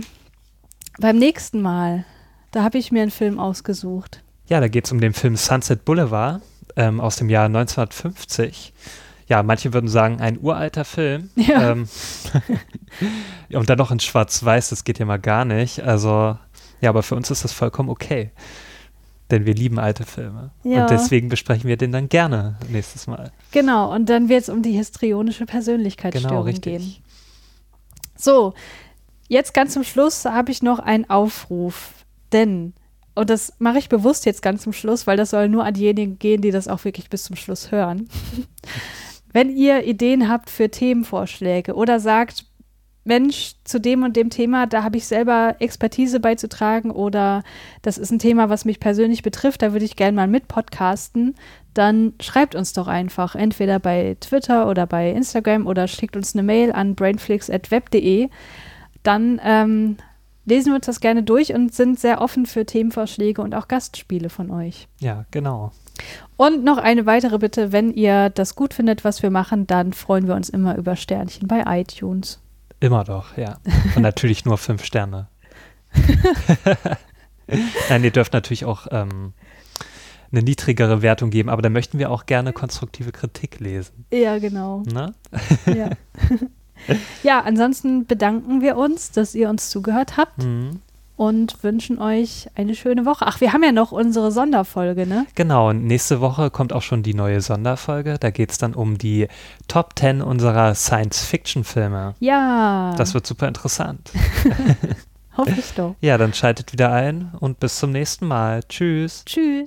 beim nächsten Mal, da habe ich mir einen Film ausgesucht. Ja, da geht es um den Film Sunset Boulevard ähm, aus dem Jahr 1950. Ja, manche würden sagen, ein uralter Film. Ja. Ähm, und dann noch in Schwarz-Weiß, das geht ja mal gar nicht. Also, ja, aber für uns ist das vollkommen okay. Denn wir lieben alte Filme. Ja. Und deswegen besprechen wir den dann gerne nächstes Mal. Genau, und dann wird es um die histrionische Persönlichkeitsstörung genau, gehen. So, jetzt ganz zum Schluss habe ich noch einen Aufruf. Denn und das mache ich bewusst jetzt ganz zum Schluss, weil das soll nur an diejenigen gehen, die das auch wirklich bis zum Schluss hören. Wenn ihr Ideen habt für Themenvorschläge oder sagt, Mensch, zu dem und dem Thema, da habe ich selber Expertise beizutragen oder das ist ein Thema, was mich persönlich betrifft, da würde ich gerne mal mit podcasten, dann schreibt uns doch einfach entweder bei Twitter oder bei Instagram oder schickt uns eine Mail an brainflix.web.de. Dann ähm, lesen wir uns das gerne durch und sind sehr offen für Themenvorschläge und auch Gastspiele von euch. Ja, genau. Und noch eine weitere Bitte, wenn ihr das gut findet, was wir machen, dann freuen wir uns immer über Sternchen bei iTunes. Immer doch, ja. Und natürlich nur fünf Sterne. Nein, ihr dürft natürlich auch ähm, eine niedrigere Wertung geben, aber da möchten wir auch gerne konstruktive Kritik lesen. Ja, genau. Na? Ja. ja, ansonsten bedanken wir uns, dass ihr uns zugehört habt. Mhm. Und wünschen euch eine schöne Woche. Ach, wir haben ja noch unsere Sonderfolge, ne? Genau, und nächste Woche kommt auch schon die neue Sonderfolge. Da geht es dann um die Top 10 unserer Science-Fiction-Filme. Ja. Das wird super interessant. Hoffe ich doch. Ja, dann schaltet wieder ein und bis zum nächsten Mal. Tschüss. Tschüss.